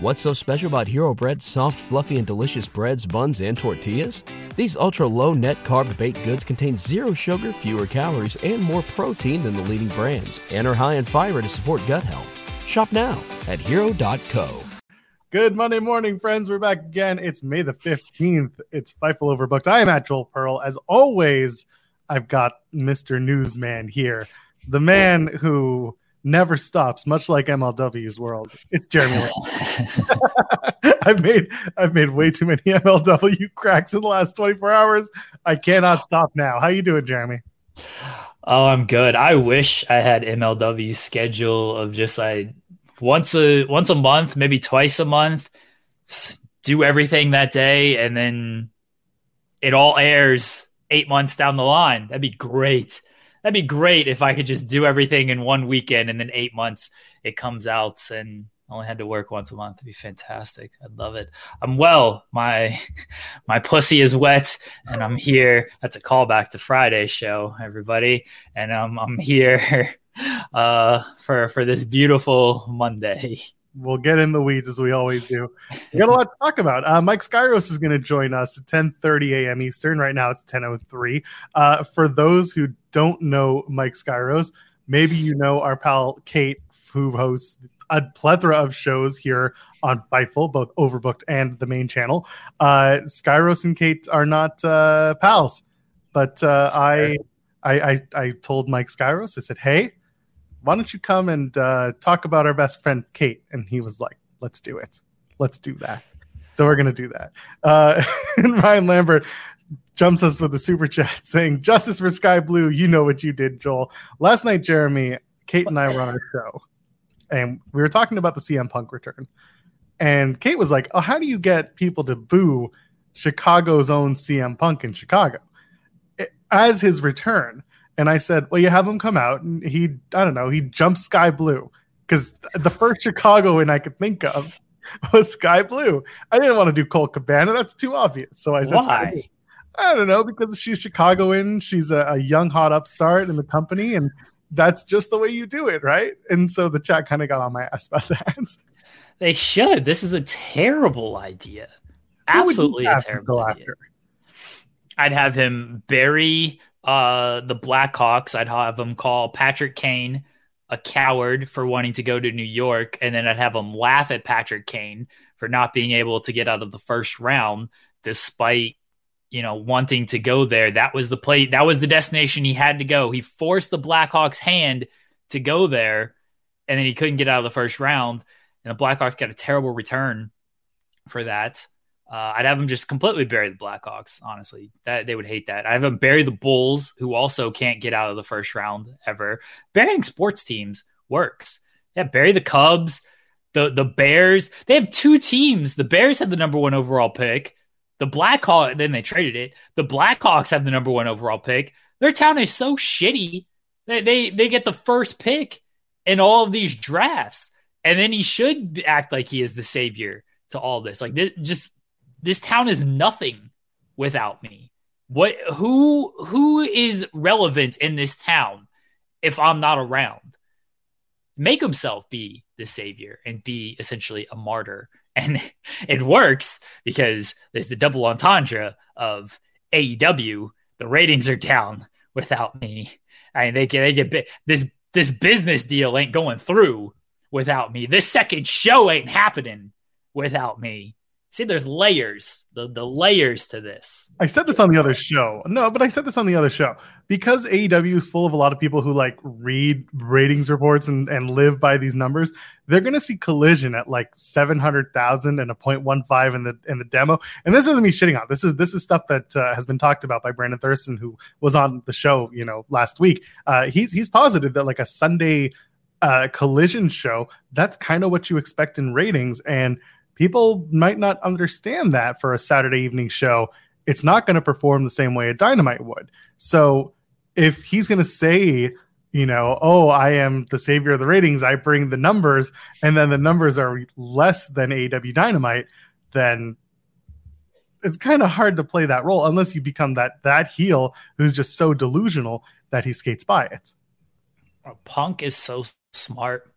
What's so special about Hero Bread's soft, fluffy, and delicious breads, buns, and tortillas? These ultra low net carb baked goods contain zero sugar, fewer calories, and more protein than the leading brands, and are high in fiber to support gut health. Shop now at hero.co. Good Monday morning, friends. We're back again. It's May the 15th. It's Fightful Overbooked. I am at Joel Pearl. As always, I've got Mr. Newsman here, the man who never stops, much like MLW's world. It's Jeremy. I've made I've made way too many MLW cracks in the last 24 hours. I cannot stop now. How you doing, Jeremy? Oh, I'm good. I wish I had MLW schedule of just like once a once a month, maybe twice a month, do everything that day, and then it all airs eight months down the line. That'd be great. That'd be great if I could just do everything in one weekend and then eight months it comes out and I only had to work once a month. It'd be fantastic. I'd love it. I'm well. My my pussy is wet, and I'm here. That's a callback to Friday's show, everybody. And um, I'm here uh, for for this beautiful Monday. We'll get in the weeds as we always do. We got a lot to talk about. Uh, Mike Skyros is going to join us at 10:30 a.m. Eastern. Right now it's 10:03. Uh, for those who don't know Mike Skyros, maybe you know our pal Kate, who hosts a plethora of shows here on Fightful, both Overbooked and the main channel. Uh, Skyros and Kate are not uh, pals, but uh, I, I, I I told Mike Skyros. I said, "Hey, why don't you come and uh, talk about our best friend Kate? And he was like, let's do it. Let's do that. So we're going to do that. Uh, and Ryan Lambert jumps us with a super chat saying, Justice for Skye Blue, you know what you did, Joel. Last night, Jeremy, Kate and I were on our show, and we were talking about the CM Punk return. And Kate was like, Oh, how do you get people to boo Chicago's own CM Punk in Chicago as his return? And I said, well, you have him come out and he, I don't know, he jumped Skye Blue because the first Chicagoan I could think of was Skye Blue. I didn't want to do Colt Cabana. That's too obvious. So I said, why? I don't know, because she's Chicagoan. She's a, a young, hot upstart in the company. And that's just the way you do it, right? And so the chat kind of got on my ass about that. They should. This is a terrible idea. Absolutely a terrible idea. After? I'd have him bury uh, the Blackhawks, I'd have them call Patrick Kane a coward for wanting to go to New York, and then I'd have them laugh at Patrick Kane for not being able to get out of the first round, despite you know wanting to go there. That was the play. That was the destination he had to go. He forced the Blackhawks' hand to go there, and then he couldn't get out of the first round, and the Blackhawks got a terrible return for that. Uh, I'd have them just completely bury the Blackhawks. Honestly, that they would hate that. I have them bury the Bulls, who also can't get out of the first round ever. Burying sports teams works. Yeah, bury the Cubs, the the Bears. They have two teams. The Bears had the number one overall pick. The Blackhawks. Then they traded it. The Blackhawks have the number one overall pick. Their town is so shitty. They they they get the first pick in all of these drafts, and then he should act like he is the savior to all this. Like this, just this town is nothing without me. What who who is relevant in this town if I'm not around? Make himself be the savior and be essentially a martyr. And it works because there's the double entendre of AEW. The ratings are down without me. I mean, they get they get this this business deal ain't going through without me. This second show ain't happening without me. See, there's layers, the, the layers to this. I said this on the other show. No, but I said this on the other show. Because AEW is full of a lot of people who like read ratings reports and, and live by these numbers, they're gonna see collision at like 700,000 and a 0.15 in the in the demo. And this isn't me shitting on. This is this is stuff that uh, has been talked about by Brandon Thurston, who was on the show, you know, last week. Uh, he's he's positive that like a Sunday uh, collision show, that's kind of what you expect in ratings. And people might not understand that for a Saturday evening show. It's not going to perform the same way a Dynamite would. So if he's going to say, you know, oh, I am the savior of the ratings, I bring the numbers, and then the numbers are less than AW Dynamite, then it's kind of hard to play that role unless you become that that heel who's just so delusional that he skates by it. Punk is so smart.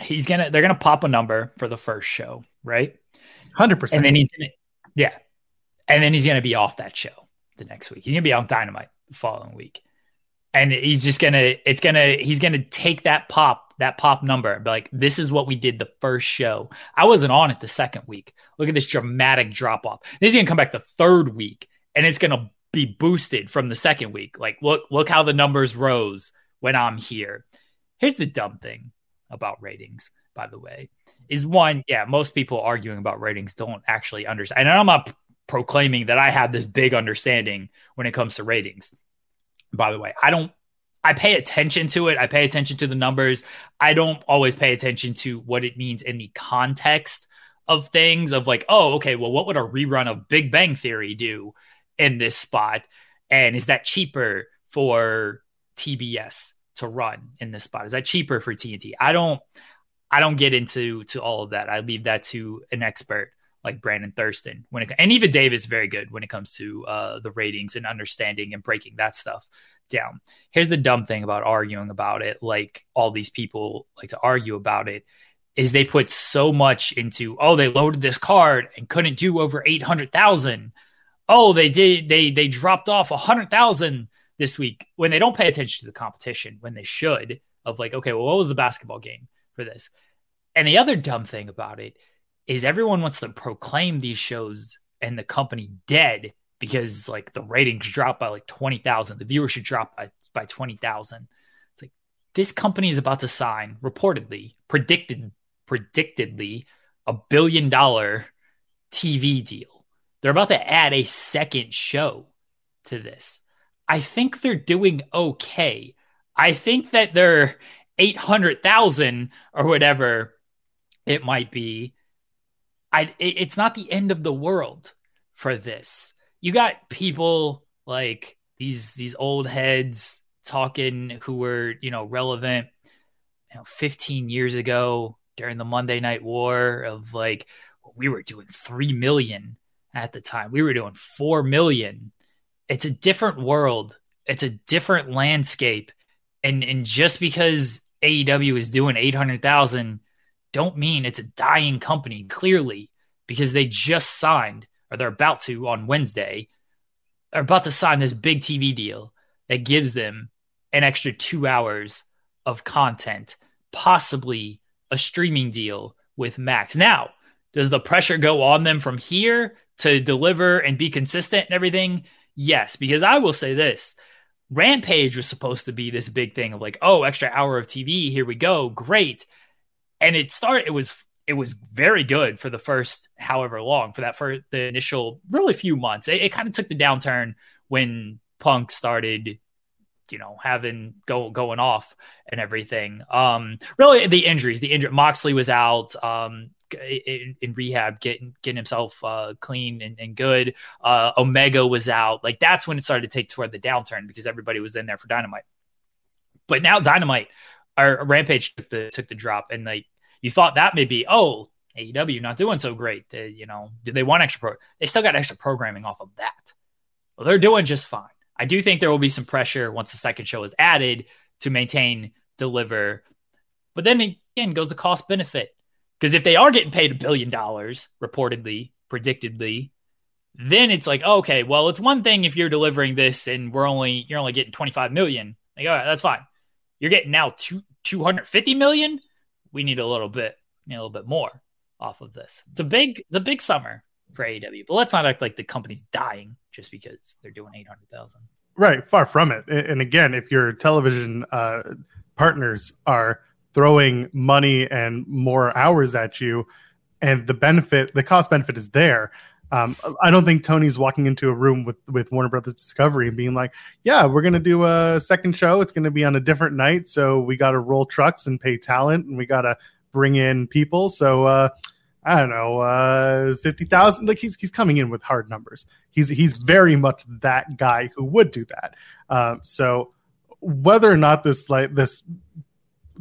He's gonna they're gonna pop a number for the first show right? Hundred percent. And then he's gonna, yeah, and then he's gonna be off that show the next week. He's gonna be on Dynamite the following week, and he's just gonna, it's gonna, he's gonna take that pop, that pop number, be like, this is what we did the first show. I wasn't on it the second week. Look at this dramatic drop off. Then he's gonna come back the third week, and it's gonna be boosted from the second week. Like, look, look how the numbers rose when I'm here. Here's the dumb thing about ratings, by the way, is one, yeah, most people arguing about ratings don't actually understand. And I'm not proclaiming that I have this big understanding when it comes to ratings. By the way, I don't I pay attention to it. I pay attention to the numbers. I don't always pay attention to what it means in the context of things of like, oh, okay, well, what would a rerun of Big Bang Theory do in this spot? And is that cheaper for TBS to run in this spot? Is that cheaper for TNT? I don't I don't get into to all of that. I leave that to an expert like Brandon Thurston when it and even Dave is very good when it comes to uh, the ratings and understanding and breaking that stuff down. Here's the dumb thing about arguing about it, like all these people like to argue about it, is they put so much into oh they loaded this card and couldn't do over eight hundred thousand. Oh, they did they they dropped off a hundred thousand this week when they don't pay attention to the competition when they should of like okay well what was the basketball game for this. And the other dumb thing about it is everyone wants to proclaim these shows and the company dead because like the ratings drop by like 20,000 the viewership drop by by 20,000 it's like this company is about to sign reportedly predicted predictedly a billion dollar TV deal. They're about to add a second show to this. I think they're doing okay. I think that they're 800,000 or whatever it might be. I it, it's not the end of the world for this. You got people like these these old heads talking who were, you know, relevant you know, 15 years ago during the Monday Night War of like we were doing 3 million at the time. We were doing 4 million it's a different world. It's a different landscape. And and just because AEW is doing 800,000 don't mean it's a dying company clearly because they just signed or they're about to on Wednesday are about to sign this big TV deal that gives them an extra 2 hours of content, possibly a streaming deal with Max. Now, does the pressure go on them from here to deliver and be consistent and everything? Yes, because I will say this. Rampage was supposed to be this big thing of like, oh, extra hour of TV, here we go, great. And it started it was it was very good for the first however long for that for the initial really few months. It, it kind of took the downturn when Punk started you know having go going off and everything um really the injuries the injury moxley was out um in, in rehab, getting getting himself uh, clean and, and good. Uh, Omega was out. Like that's when it started to take toward the downturn because everybody was in there for Dynamite. But now Dynamite or Rampage took the took the drop, and like you thought that may be oh AEW not doing so great. They, you know, do they want extra? Pro- they still got extra programming off of that. Well, they're doing just fine. I do think there will be some pressure once the second show is added to maintain, deliver. But then again, goes the cost benefit. Because if they are getting paid a billion dollars, reportedly, predictedly, then it's like, okay, well, it's one thing if you're delivering this and we're only you're only getting 25 million. Like, all right, that's fine. You're getting now two 250 million. We need a little bit, a little bit more off of this. It's a big, it's a big summer for AEW, but let's not act like the company's dying just because they're doing 800,000. Right, far from it. And again, if your television uh, partners are throwing money and more hours at you and the benefit the cost benefit is there um, I don't think Tony's walking into a room with with Warner Brothers Discovery and being like, "Yeah, we're gonna do a second show. It's gonna be on a different night, so we got to roll trucks and pay talent, and we got to bring in people." So uh, I don't know, uh, fifty thousand. Like he's he's coming in with hard numbers. He's he's very much that guy who would do that. Um, so whether or not this like this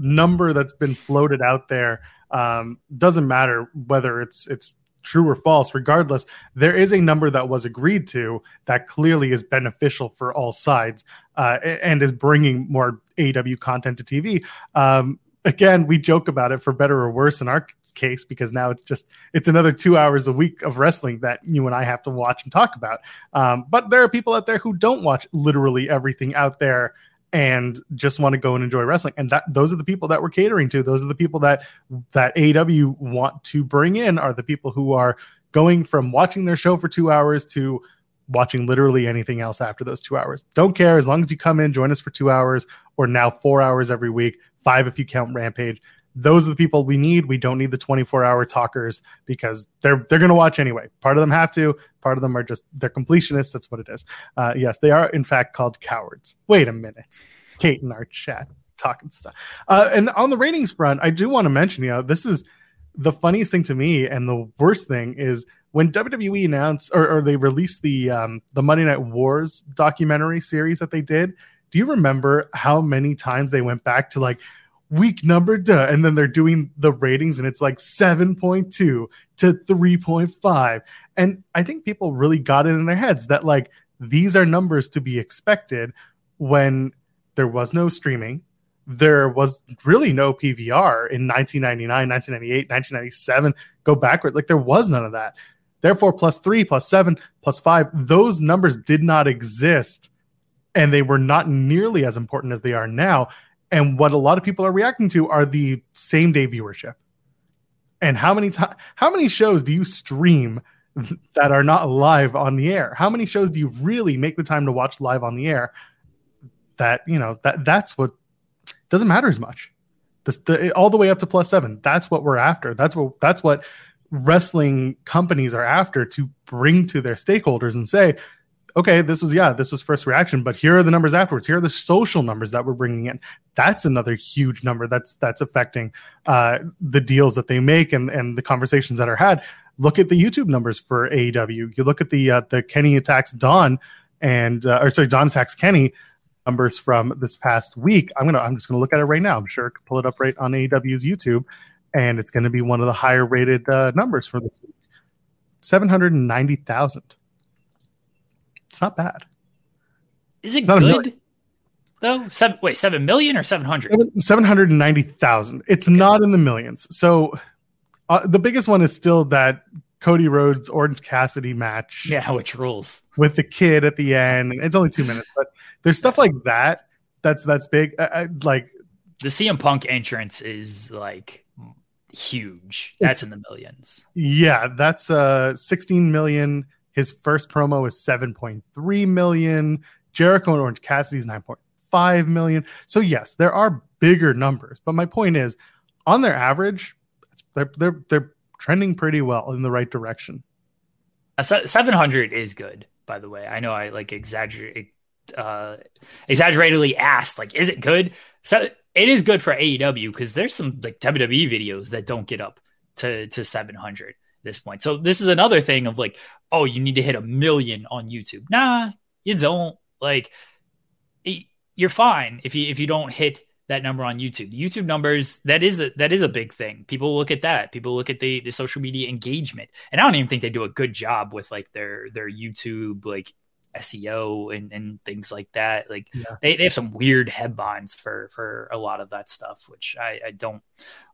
number that's been floated out there um, doesn't matter whether it's it's true or false regardless there is a number that was agreed to that clearly is beneficial for all sides uh, and is bringing more aw content to tv um, again, we joke about it for better or worse in our case because now it's just it's another two hours a week of wrestling that you and I have to watch and talk about. Um, but there are people out there who don't watch literally everything out there and just want to go and enjoy wrestling and that those are the people that we're catering to those are the people that that AEW want to bring in are the people who are going from watching their show for 2 hours to watching literally anything else after those 2 hours don't care as long as you come in join us for 2 hours or now 4 hours every week 5 if you count Rampage those are the people we need. We don't need the 24 hour talkers because they're they're going to watch anyway. Part of them have to. Part of them are just they're completionists. That's what it is. Uh, yes, they are in fact called cowards. Wait a minute, Kate in our chat talking stuff. Uh, and on the ratings front, I do want to mention, you know, this is the funniest thing to me, and the worst thing is when WWE announced or, or they released the um, the Monday Night Wars documentary series that they did. Do you remember how many times they went back to like? Week number duh and then they're doing the ratings and it's like 7.2 to 3.5 and i think people really got it in their heads that like these are numbers to be expected when there was no streaming there was really no pvr in 1999 1998 1997 go backward like there was none of that. Therefore plus three plus seven plus five those numbers did not exist and they were not nearly as important as they are now and what a lot of people are reacting to are the same day viewership. And how many times, how many shows do you stream that are not live on the air? How many shows do you really make the time to watch live on the air? That you know that that's what doesn't matter as much. The, all the way up to plus seven. That's what we're after. That's what that's what wrestling companies are after to bring to their stakeholders and say, okay, this was, yeah, this was first reaction, but here are the numbers afterwards. Here are the social numbers that we're bringing in. That's another huge number that's, that's affecting uh, the deals that they make and, and the conversations that are had. Look at the YouTube numbers for AEW. You look at the, uh, the Kenny attacks Don and, uh, or sorry, Don attacks Kenny numbers from this past week. I'm going to, I'm just going to look at it right now. I'm sure I can pull it up right on AEW's YouTube and it's going to be one of the higher rated uh, numbers for this week. 790,000. It's not bad. Is it good? Though seven, wait, seven million or seven hundred? Seven hundred and ninety thousand. It's okay. not in the millions. So uh, the biggest one is still that Cody Rhodes Orange Cassidy match. Yeah, which rules with the kid at the end. It's only two minutes, but there's stuff like that. That's that's big. I, I, like the CM Punk entrance is like huge. That's in the millions. Yeah, that's uh 16 million. His first promo is 7.3 million. Jericho and Orange Cassidy's 9.5 million. So yes, there are bigger numbers, but my point is, on their average, they're they're they're trending pretty well in the right direction. 700 is good, by the way. I know I like exaggerate uh exaggeratedly asked like is it good? So it is good for AEW because there's some like WWE videos that don't get up to to 700 this point. So this is another thing of like, oh, you need to hit a million on YouTube. Nah, you don't. Like, you're fine if you if you don't hit that number on YouTube. YouTube numbers that is a that is a big thing. People look at that. People look at the the social media engagement, and I don't even think they do a good job with like their their YouTube like SEO and, and things like that. Like yeah. they, they have some weird headlines for for a lot of that stuff, which I, I don't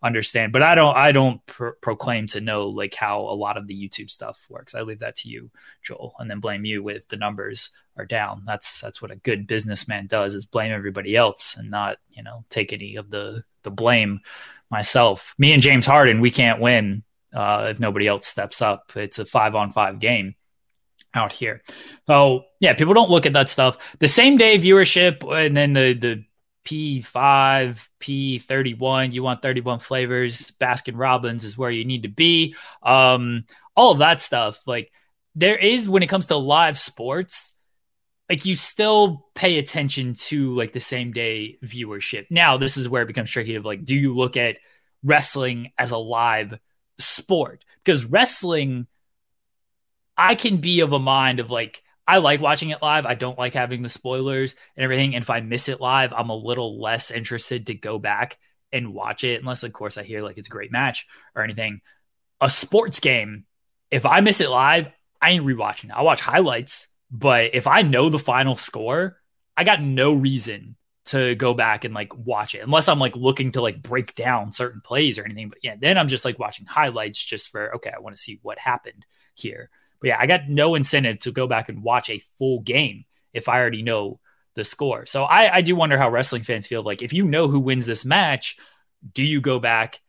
understand. But I don't I don't proclaim to know like how a lot of the YouTube stuff works. I leave that to you, Joel, and then blame you with the numbers are down. That's that's what a good businessman does is blame everybody else and not you know take any of the the blame myself. Me and James Harden, we can't win uh, if nobody else steps up. It's a five on five game out here. So yeah, people don't look at that stuff. The same day viewership and then the the P5, P31, you want 31 flavors, Baskin Robbins is where you need to be. Um, all of that stuff. Like there is when it comes to live sports, like you still pay attention to like the same day viewership. Now, this is where it becomes tricky of like, do you look at wrestling as a live sport? Because wrestling I can be of a mind of like, I like watching it live. I don't like having the spoilers and everything. And if I miss it live, I'm a little less interested to go back and watch it, unless, of course, I hear like it's a great match or anything. A sports game, if I miss it live, I ain't rewatching. I'll watch highlights, but if I know the final score, I got no reason to go back and like watch it unless I'm like looking to like break down certain plays or anything. But yeah, then I'm just like watching highlights just for okay, I want to see what happened here. But yeah, I got no incentive to go back and watch a full game if I already know the score. So I, I do wonder how wrestling fans feel like if you know who wins this match, do you go back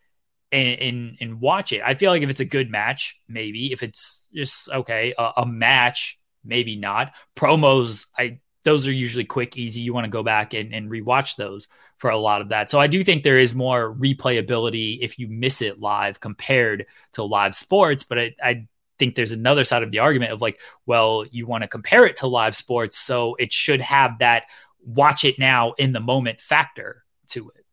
and, and, and watch it? I feel like if it's a good match, maybe. If it's just okay, a, a match, maybe not. Promos, I those are usually quick, easy. You want to go back and, and rewatch those for a lot of that. So I do think there is more replayability if you miss it live compared to live sports. But I, I think there's another side of the argument of like, well, you want to compare it to live sports, so it should have that watch it now in the moment factor to it.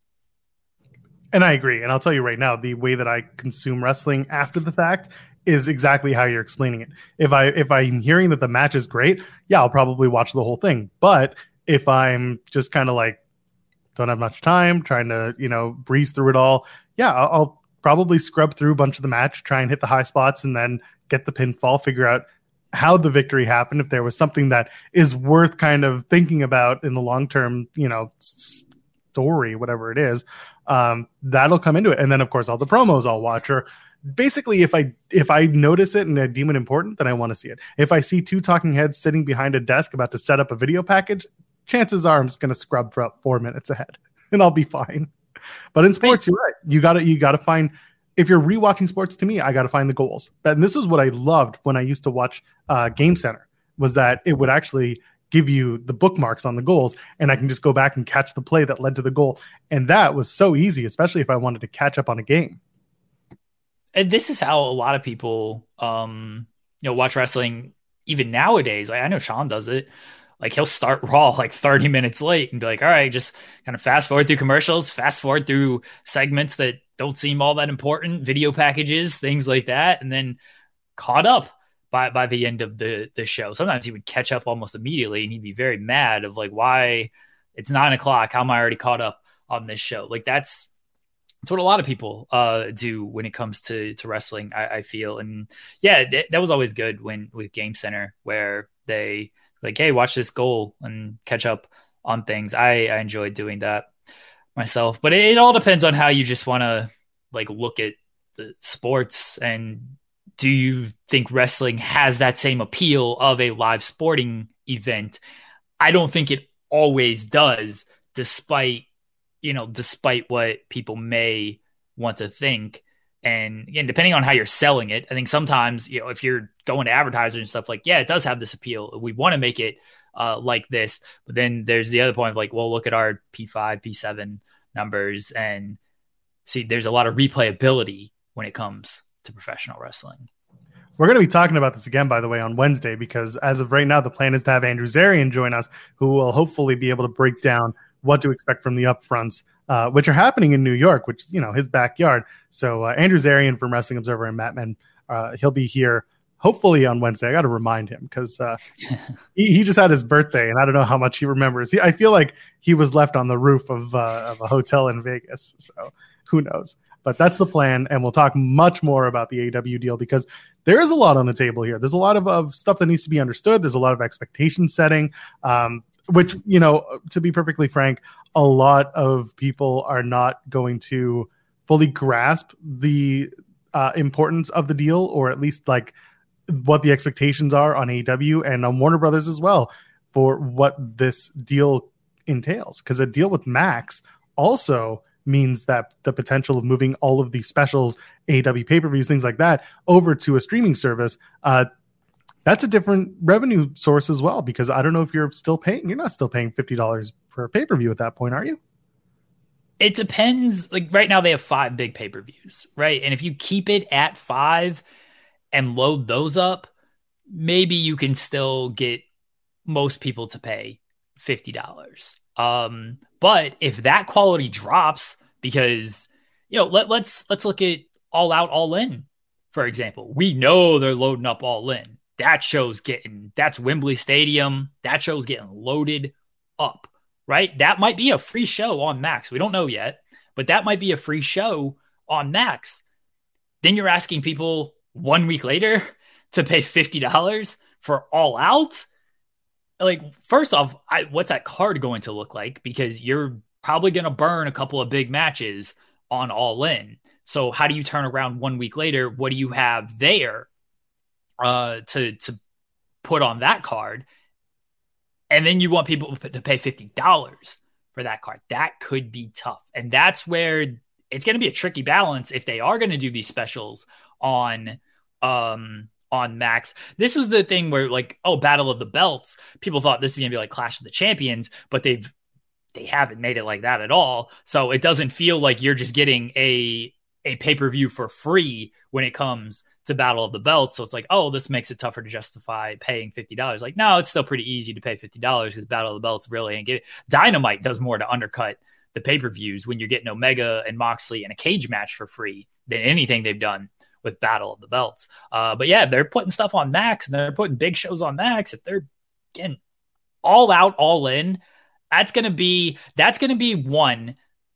And I agree. And I'll tell you right now, the way that I consume wrestling after the fact is exactly how you're explaining it. If I if I'm hearing that the match is great, yeah, I'll probably watch the whole thing. But if I'm just kind of like don't have much time, trying to you know breeze through it all, yeah, I'll, I'll probably scrub through a bunch of the match, try and hit the high spots, and then get the pinfall, figure out how the victory happened. If there was something that is worth kind of thinking about in the long term, you know, story, whatever it is, um, that'll come into it. And then of course all the promos I'll watch or basically if i if i notice it and i deem it important then i want to see it if i see two talking heads sitting behind a desk about to set up a video package chances are i'm just going to scrub for about four minutes ahead and i'll be fine but in sports you're right. You gotta you gotta find if you're rewatching sports to me i gotta find the goals. And this is what i loved when i used to watch uh, game center was that it would actually give you the bookmarks on the goals and i can just go back and catch the play that led to the goal. And that was so easy especially if i wanted to catch up on a game. And this is how a lot of people um you know watch wrestling even nowadays. Like i know sean does it like he'll start raw like 30 minutes late and be like all right just kind of fast forward through commercials fast forward through segments that don't seem all that important video packages things like that and then caught up by by the end of the the show sometimes he would catch up almost immediately and he'd be very mad of like why it's nine o'clock how am i already caught up on this show like that's that's what a lot of people uh, do when it comes to to wrestling. I, I feel, and yeah, th- that was always good when with Game Center where they like, hey, watch this goal and catch up on things. I I enjoy doing that myself, but it, it all depends on how you just want to like look at the sports and do you think wrestling has that same appeal of a live sporting event? I don't think it always does, despite you know, despite what people may want to think. And again, depending on how you're selling it, I think sometimes, you know, if you're going to advertisers and stuff like, yeah, it does have this appeal. We want to make it uh, like this. But then there's the other point of like, well, look at our P5, P7 numbers and see, there's a lot of replayability when it comes to professional wrestling. We're going to be talking about this again, by the way, on Wednesday, because as of right now, the plan is to have Andrew Zarian join us, who will hopefully be able to break down what to expect from the upfronts, uh, which are happening in New York, which is you know his backyard. So uh, Andrew Zarian from Wrestling Observer and Mat Men, uh, he'll be here hopefully on Wednesday. I got to remind him because uh, he, he just had his birthday, and I don't know how much he remembers. He, I feel like he was left on the roof of, uh, of a hotel in Vegas, so who knows. But that's the plan, and we'll talk much more about the AW deal because there is a lot on the table here. There's a lot of, of stuff that needs to be understood. There's a lot of expectation setting. Um, which you know to be perfectly frank a lot of people are not going to fully grasp the uh, importance of the deal or at least like what the expectations are on AEW and on Warner Brothers as well for what this deal entails because a deal with Max also means that the potential of moving all of these specials AEW pay-per-views things like that over to a streaming service uh, that's a different revenue source as well because I don't know if you're still paying. You're not still paying fifty dollars per pay per view at that point, are you? It depends. Like right now, they have five big pay per views, right? And if you keep it at five and load those up, maybe you can still get most people to pay fifty dollars. Um, but if that quality drops, because you know, let, let's let's look at All Out, All In, for example. We know they're loading up All In that show's getting that's Wembley Stadium. That show's getting loaded up, right? That might be a free show on Max. We don't know yet, but that might be a free show on Max. Then you're asking people one week later to pay $50 for all out. like first off, I, what's that card going to look like? Because you're probably going to burn a couple of big matches on All In. So how do you turn around one week later? What do you have there uh, to to put on that card? And then you want people to pay fifty dollars for that card. That could be tough, and that's where it's going to be a tricky balance if they are going to do these specials on um on Max. This was the thing where like, oh, Battle of the Belts. People thought this is gonna be like Clash of the Champions, but they've they haven't made it like that at all. So it doesn't feel like you're just getting a a pay per view for free when it comes to Battle of the Belts. So it's like, oh, this makes it tougher to justify paying fifty dollars. Like, no, it's still pretty easy to pay fifty dollars because Battle of the Belts really ain't get it. Dynamite does more to undercut the pay per views when you're getting Omega and Moxley in a cage match for free than anything they've done with Battle of the Belts. Uh, but yeah, they're putting stuff on Max and they're putting big shows on Max. If they're getting all out, all in, that's gonna be that's gonna be one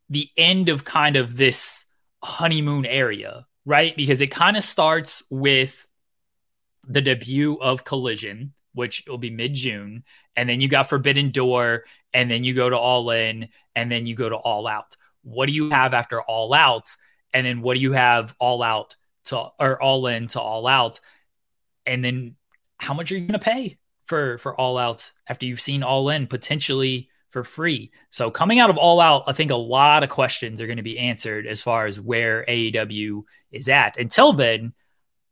the end of kind of this honeymoon area, right? Because it kind of starts with the debut of Collision, which will be mid June, and then you got Forbidden Door, and then you go to All In, and then you go to All Out. What do you have after All Out? And then what do you have All Out to or all in to all out and then how much are you going to pay for for all out after you've seen all in potentially for free so coming out of all out i think a lot of questions are going to be answered as far as where aew is at until then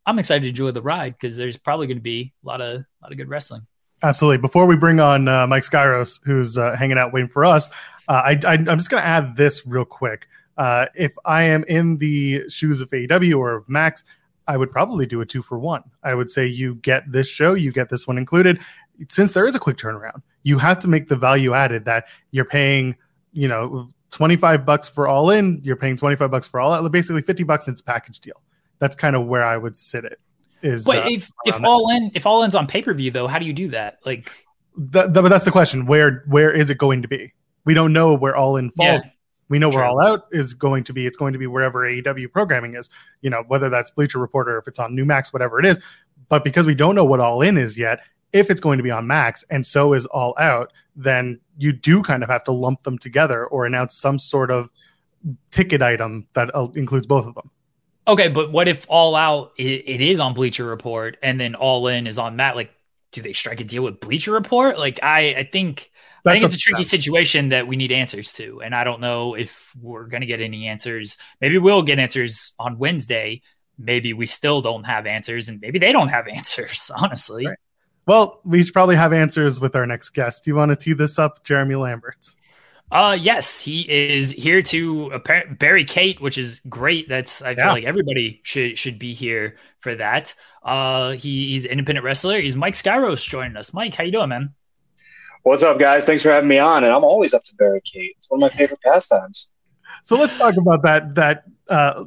i'm excited to enjoy the ride because there's probably going to be a lot of a lot of good wrestling absolutely before we bring on uh, mike skyros who's uh, hanging out waiting for us uh, I, I, i'm just going to add this real quick uh, if I am in the shoes of AEW or of Max, I would probably do a two for one. I would say you get this show, you get this one included. Since there is a quick turnaround, you have to make the value added that you're paying, you know, 25 bucks for all in, you're paying 25 bucks for all out, basically 50 bucks it's a package deal. That's kind of where I would sit it. Is but uh, if, if all in if all in's on pay per view though, how do you do that? Like, the, the, but that's the question. Where where is it going to be? We don't know where all in falls. Yeah. We know True. where All Out is going to be. It's going to be wherever AEW programming is, you know, whether that's Bleacher Report or if it's on New Max, whatever it is. But because we don't know what All In is yet, if it's going to be on Max and so is All Out, then you do kind of have to lump them together or announce some sort of ticket item that uh, includes both of them. Okay, but what if All Out it, it is on Bleacher Report and then All In is on Matt? Like, do they strike a deal with Bleacher Report? Like, I I think I think it's a tricky situation that we need answers to, and I don't know if we're going to get any answers. Maybe we'll get answers on Wednesday. Maybe we still don't have answers, and maybe they don't have answers. Honestly, right. Well, we should probably have answers with our next guest. Do you want to tee this up, Jeremy Lambert? Uh, yes, he is here to bury Kate, which is great. That's I feel yeah. like everybody should should be here for that. Uh, he, he's an independent wrestler. He's Mike Skyros joining us. Mike, how you doing, man? What's up, guys? Thanks for having me on. And I'm always up to bury Kate. It's one of my favorite pastimes. So let's talk about that. That uh,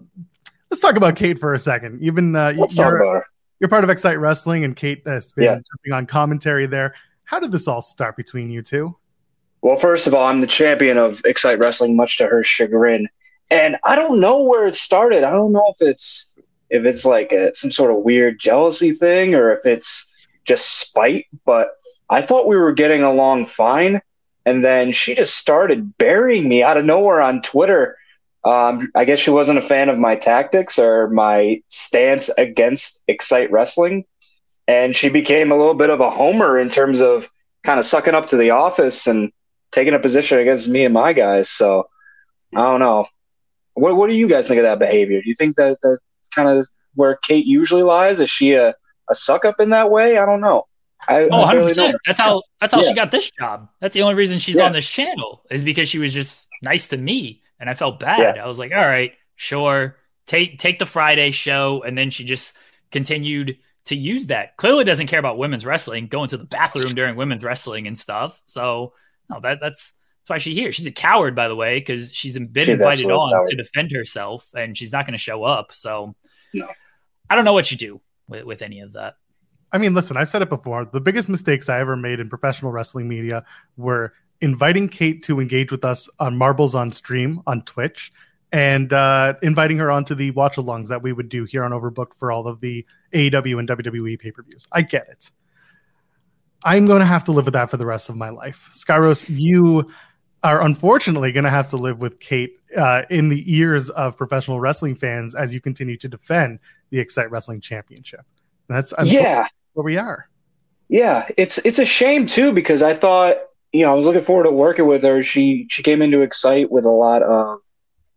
let's talk about Kate for a second. You've been uh, let's you're, talk about her. You're part of Excite Wrestling, and Kate has been yeah. jumping on commentary there. How did this all start between you two? Well, first of all, I'm the champion of Excite Wrestling, much to her chagrin, and I don't know where it started. I don't know if it's if it's like a, some sort of weird jealousy thing or if it's just spite, but I thought we were getting along fine. And then she just started burying me out of nowhere on Twitter. Um, I guess she wasn't a fan of my tactics or my stance against Excite Wrestling. And she became a little bit of a homer in terms of kind of sucking up to the office and taking a position against me and my guys. So I don't know. What, what do you guys think of that behavior? Do you think that that's kind of where Kate usually lies? Is she a, a suck up in that way? I don't know. I, oh, 100 percent. That's how that's how yeah. she got this job. That's the only reason she's yeah. on this channel is because she was just nice to me, and I felt bad. Yeah. I was like, all right, sure, take take the Friday show, and then she just continued to use that. Clearly, doesn't care about women's wrestling, going to the bathroom during women's wrestling and stuff. So, no, that that's that's why she's here. She's a coward, by the way, because she's been she's invited on coward. to defend herself, and she's not going to show up. So, no. I don't know what you do with, with any of that. I mean, listen, I've said it before. The biggest mistakes I ever made in professional wrestling media were inviting Kate to engage with us on Marbles on Stream on Twitch and uh, inviting her onto the watch alongs that we would do here on Overbook for all of the AEW and WWE pay per views. I get it. I'm going to have to live with that for the rest of my life. Skyros, you are unfortunately going to have to live with Kate uh, in the ears of professional wrestling fans as you continue to defend the Excite Wrestling Championship. that's yeah where we are. Yeah, it's it's a shame too because I thought you know I was looking forward to working with her. She she came into Excite with a lot of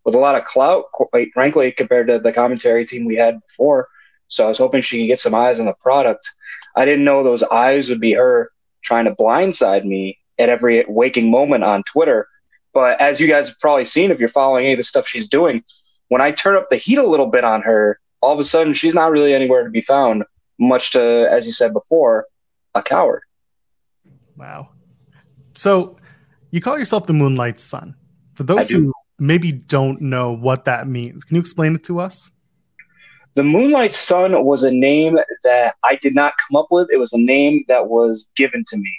with a lot of clout, quite frankly, compared to the commentary team we had before. So I was hoping she could get some eyes on the product. I didn't know those eyes would be her trying to blindside me at every waking moment on Twitter. But as you guys have probably seen, if you're following any of the stuff she's doing, when I turn up the heat a little bit on her, all of a sudden she's not really anywhere to be found, much to, as you said before, a coward. Wow. So you call yourself the Moonlight Sun. For those who maybe don't know what that means, can you explain it to us? The Moonlight Sun was a name that I did not come up with. It was a name that was given to me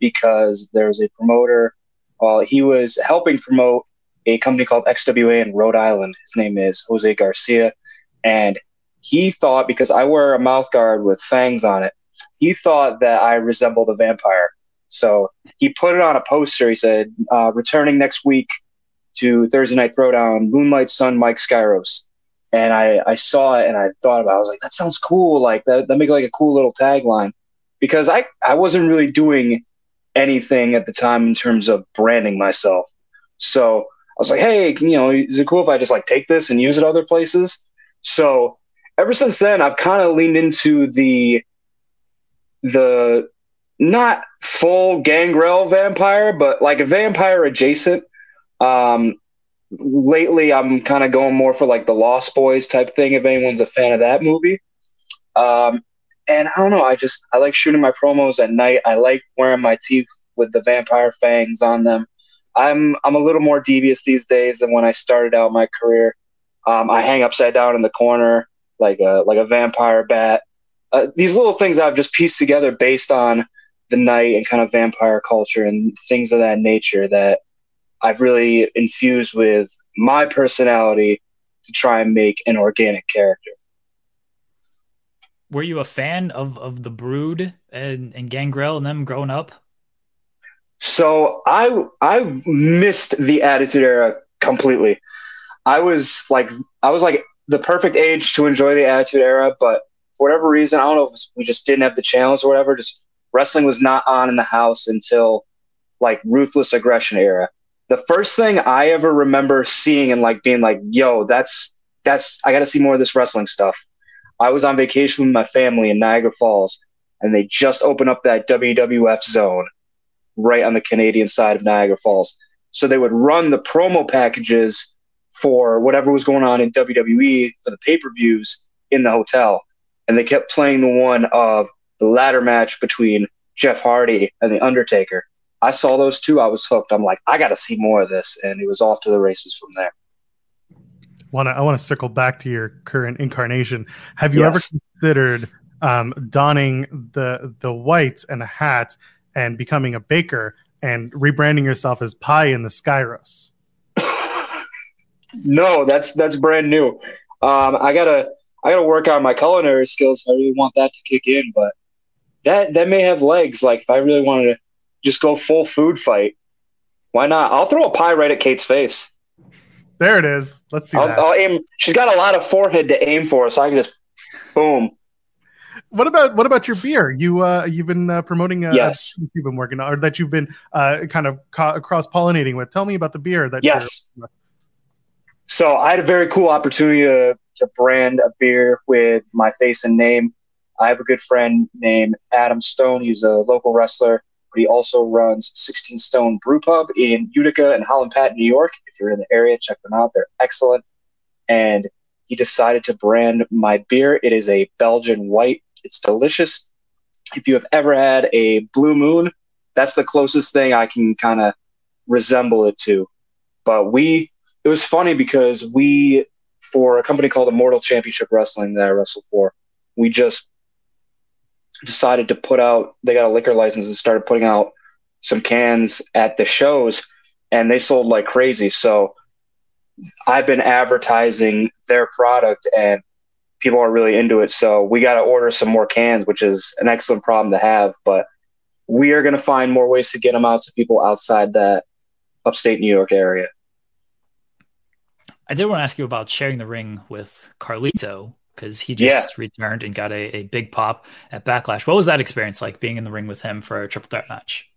because there's a promoter. Uh, he was helping promote a company called XWA in Rhode Island. His name is Jose Garcia. And he thought, because I wear a mouth guard with fangs on it, he thought that I resembled a vampire. So he put it on a poster. He said, uh, returning next week to Thursday Night Throwdown, Moonlight Sun Mike Skyros and I, I saw it and I thought about it. I was like, that sounds cool. Like that, that make like a cool little tagline because I, I wasn't really doing anything at the time in terms of branding myself. So I was like, hey, you know, is it cool if I just like take this and use it other places? So ever since then, I've kind of leaned into the, the not full gangrel vampire, but like a vampire adjacent. Um, lately I'm kind of going more for like the Lost Boys type thing. If anyone's a fan of that movie, um, and I don't know, I just I like shooting my promos at night. I like wearing my teeth with the vampire fangs on them. I'm I'm a little more devious these days than when I started out my career. Um, I hang upside down in the corner like a like a vampire bat. Uh, these little things I've just pieced together based on the night and kind of vampire culture and things of that nature that I've really infused with my personality to try and make an organic character. Were you a fan of, of the Brood and, and Gangrel and them growing up? So I I missed the Attitude Era completely. I was like I was like the perfect age to enjoy the Attitude Era, but for whatever reason, I don't know if we just didn't have the channels or whatever. Just wrestling was not on in the house until like Ruthless Aggression era the first thing I ever remember seeing and like being like, yo, that's that's I got to see more of this wrestling stuff. I was on vacation with my family in Niagara Falls, and they just opened up that WWF zone right on the Canadian side of Niagara Falls. So they would run the promo packages for whatever was going on in WWE for the pay per views in the hotel, and they kept playing the one of the ladder match between Jeff Hardy and the Undertaker. I saw those two. I was hooked. I'm like, I got to see more of this, and it was off to the races from there. Wanna, I want to circle back to your current incarnation. Have you yes. ever considered um, donning the the whites and a hat and becoming a baker and rebranding yourself as Pie in the Skyros? no, that's that's brand new. Um, I gotta I gotta work on my culinary skills. I really want that to kick in, but that that may have legs. Like if I really wanted to just go full food fight. Why not? I'll throw a pie right at Kate's face. There it is. Let's see. I'll, I'll, aim. She's got a lot of forehead to aim for, so I can just boom. What about what about your beer? You uh, you've been uh, promoting. Uh, yes. You've been working on, or that you've been uh, kind of co- cross pollinating with. Tell me about the beer that. Yes. So I had a very cool opportunity to, to brand a beer with my face and name. I have a good friend named Adam Stone. He's a local wrestler but he also runs 16 Stone Brew Pub in Utica and Holland Pat, New York. If you're in the area, check them out. They're excellent. And he decided to brand my beer. It is a Belgian white. It's delicious. If you have ever had a Blue Moon, that's the closest thing I can kind of resemble it to. But we, it was funny because we, for a company called Immortal Championship Wrestling that I wrestle for, we just decided to put out they got a liquor license and started putting out some cans at the shows and they sold like crazy. So i've been advertising their product and people are really into it. So we got to order some more cans which is an excellent problem to have but we are going to find more ways to get them out to people outside that upstate New York area. I did want to ask you about sharing the ring with Carlito because he just yeah. returned and got a, a big pop at Backlash. What was that experience like being in the ring with him for a triple threat match?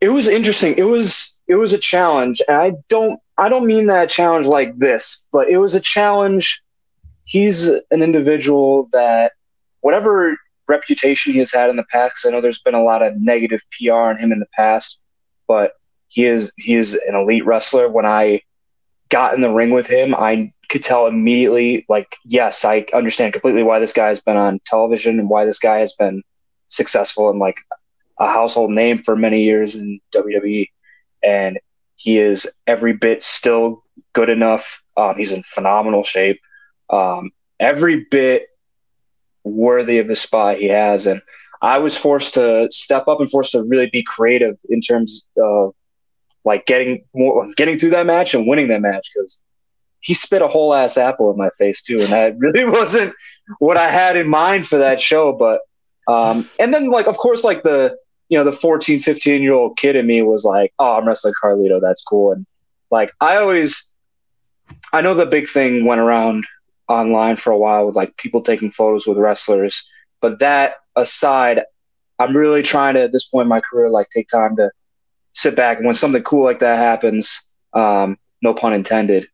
It was interesting. It was it was a challenge, and I don't I don't mean that challenge like this, but it was a challenge. He's an individual that whatever reputation he has had in the past. I know there's been a lot of negative PR on him in the past, but he is he is an elite wrestler. When I got in the ring with him, I could tell immediately, like, yes, I understand completely why this guy has been on television and why this guy has been successful and like a household name for many years in WWE. And he is every bit still good enough. Um, he's in phenomenal shape. Um, every bit worthy of the spot he has. And I was forced to step up and forced to really be creative in terms of like getting more, getting through that match and winning that match because he spit a whole ass apple in my face too, and that really wasn't what I had in mind for that show. But um, and then like of course like the you know the 14, 15 year old kid in me was like, oh, I'm wrestling Carlito, that's cool, and like I always I know the big thing went around online for a while with like people taking photos with wrestlers, but that aside, I'm really trying to at this point in my career like take time to sit back and when something cool like that happens, um, no pun intended,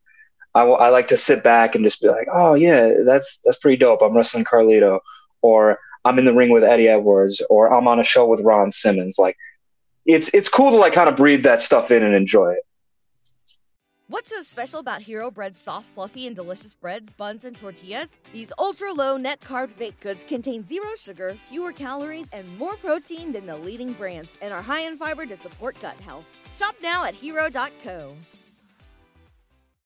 I, I like to sit back and just be like, oh yeah, that's that's pretty dope. I'm wrestling Carlito, or I'm in the ring with Eddie Edwards, or I'm on a show with Ron Simmons. Like, it's it's cool to like kind of breathe that stuff in and enjoy it. What's so special about Hero Bread's soft, fluffy, and delicious breads, buns, and tortillas? These ultra low net carb baked goods contain zero sugar, fewer calories, and more protein than the leading brands, and are high in fiber to support gut health. Shop now at hero.co.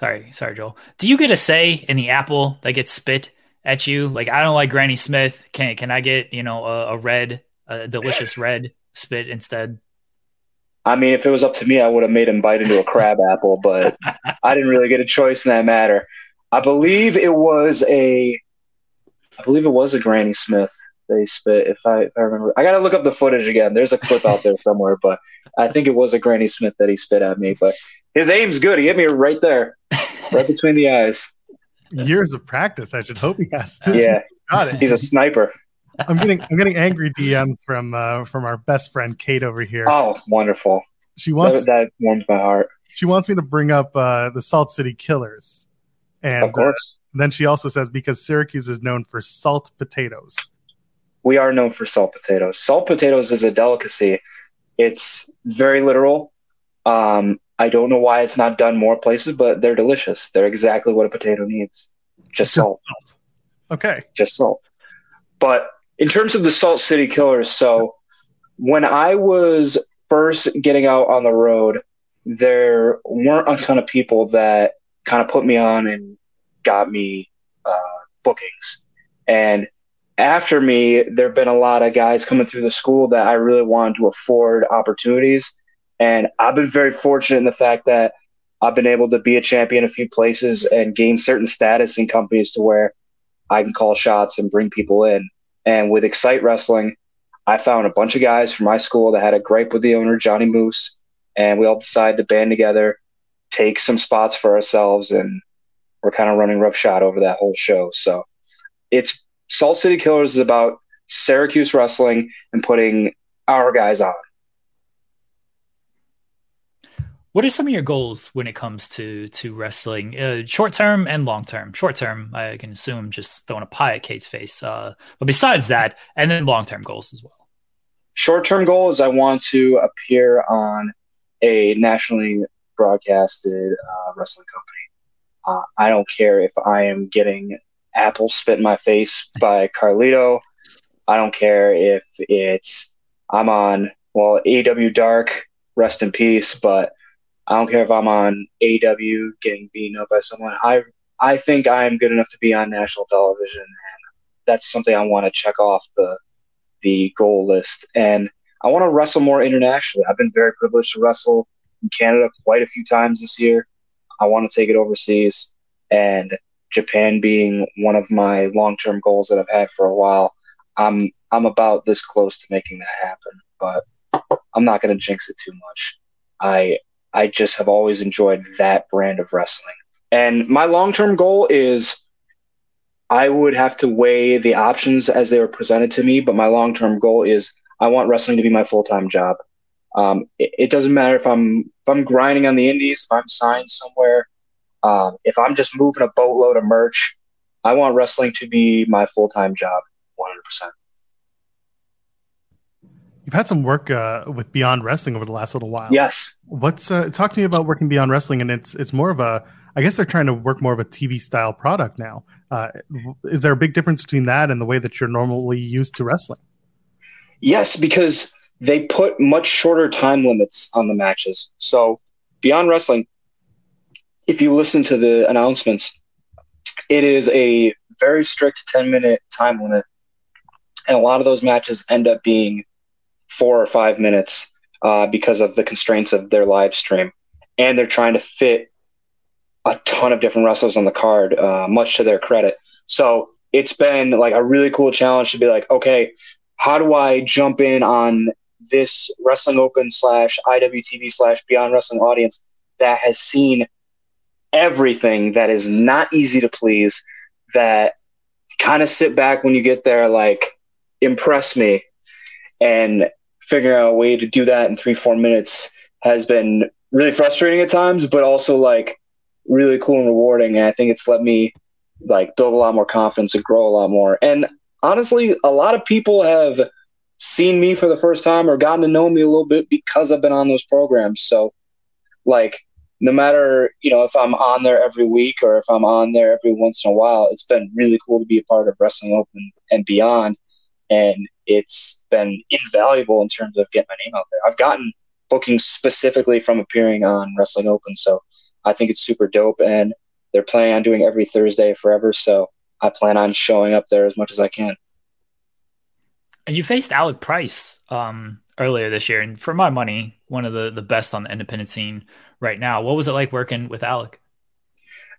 Sorry, sorry, Joel. Do you get a say in the apple that gets spit at you? Like I don't like Granny Smith. Can can I get you know a, a red, a delicious red spit instead? I mean, if it was up to me, I would have made him bite into a crab apple, but I didn't really get a choice in that matter. I believe it was a, I believe it was a Granny Smith they spit. If I, if I remember, I got to look up the footage again. There's a clip out there somewhere, but I think it was a Granny Smith that he spit at me. But his aim's good. He hit me right there, right between the eyes. Years of practice. I should hope he has. Yeah, got it. He's a sniper. I'm getting I'm getting angry DMs from uh, from our best friend Kate over here. Oh, wonderful! She wants that, that warms my heart. She wants me to bring up uh, the Salt City Killers, and of course. Uh, then she also says because Syracuse is known for salt potatoes. We are known for salt potatoes. Salt potatoes is a delicacy. It's very literal. Um, I don't know why it's not done more places, but they're delicious. They're exactly what a potato needs. Just salt. salt. Okay. Just salt. But in terms of the Salt City Killers, so when I was first getting out on the road, there weren't a ton of people that kind of put me on and got me uh, bookings. And after me, there have been a lot of guys coming through the school that I really wanted to afford opportunities. And I've been very fortunate in the fact that I've been able to be a champion a few places and gain certain status in companies to where I can call shots and bring people in. And with Excite Wrestling, I found a bunch of guys from my school that had a gripe with the owner, Johnny Moose, and we all decided to band together, take some spots for ourselves, and we're kind of running roughshod over that whole show. So it's Salt City Killers is about Syracuse wrestling and putting our guys on. What are some of your goals when it comes to to wrestling, uh, short term and long term? Short term, I can assume just throwing a pie at Kate's face. Uh, but besides that, and then long term goals as well. Short term goal is I want to appear on a nationally broadcasted uh, wrestling company. Uh, I don't care if I am getting apple spit in my face by Carlito. I don't care if it's I'm on well AEW Dark, rest in peace, but I don't care if I'm on AEW getting beaten up by someone. I I think I am good enough to be on national television, and that's something I want to check off the the goal list. And I want to wrestle more internationally. I've been very privileged to wrestle in Canada quite a few times this year. I want to take it overseas, and Japan being one of my long term goals that I've had for a while. I'm I'm about this close to making that happen, but I'm not going to jinx it too much. I I just have always enjoyed that brand of wrestling. And my long term goal is I would have to weigh the options as they were presented to me, but my long term goal is I want wrestling to be my full time job. Um, it, it, doesn't matter if I'm if I'm grinding on the indies, if I'm signed somewhere, um, if I'm just moving a boatload of merch. I want wrestling to be my full time job, 100. percent You've had some work uh, with Beyond Wrestling over the last little while. Yes. What's uh, talk to me about working Beyond Wrestling, and it's it's more of a. I guess they're trying to work more of a TV style product now. Uh, is there a big difference between that and the way that you're normally used to wrestling? Yes, because they put much shorter time limits on the matches. So Beyond Wrestling, if you listen to the announcements, it is a very strict 10 minute time limit. And a lot of those matches end up being four or five minutes uh, because of the constraints of their live stream. And they're trying to fit a ton of different wrestlers on the card, uh, much to their credit. So it's been like a really cool challenge to be like, okay, how do I jump in on this Wrestling Open slash IWTV slash Beyond Wrestling audience that has seen everything that is not easy to please, that kind of sit back when you get there, like, impress me. And figuring out a way to do that in three, four minutes has been really frustrating at times, but also like really cool and rewarding. And I think it's let me like build a lot more confidence and grow a lot more. And honestly, a lot of people have seen me for the first time or gotten to know me a little bit because I've been on those programs. So like no matter, you know, if I'm on there every week or if I'm on there every once in a while, it's been really cool to be a part of Wrestling Open and beyond. And it's been invaluable in terms of getting my name out there. I've gotten bookings specifically from appearing on Wrestling Open, so I think it's super dope. And they're planning on doing every Thursday forever, so I plan on showing up there as much as I can. And you faced Alec Price um, earlier this year, and for my money, one of the the best on the independent scene right now. What was it like working with Alec?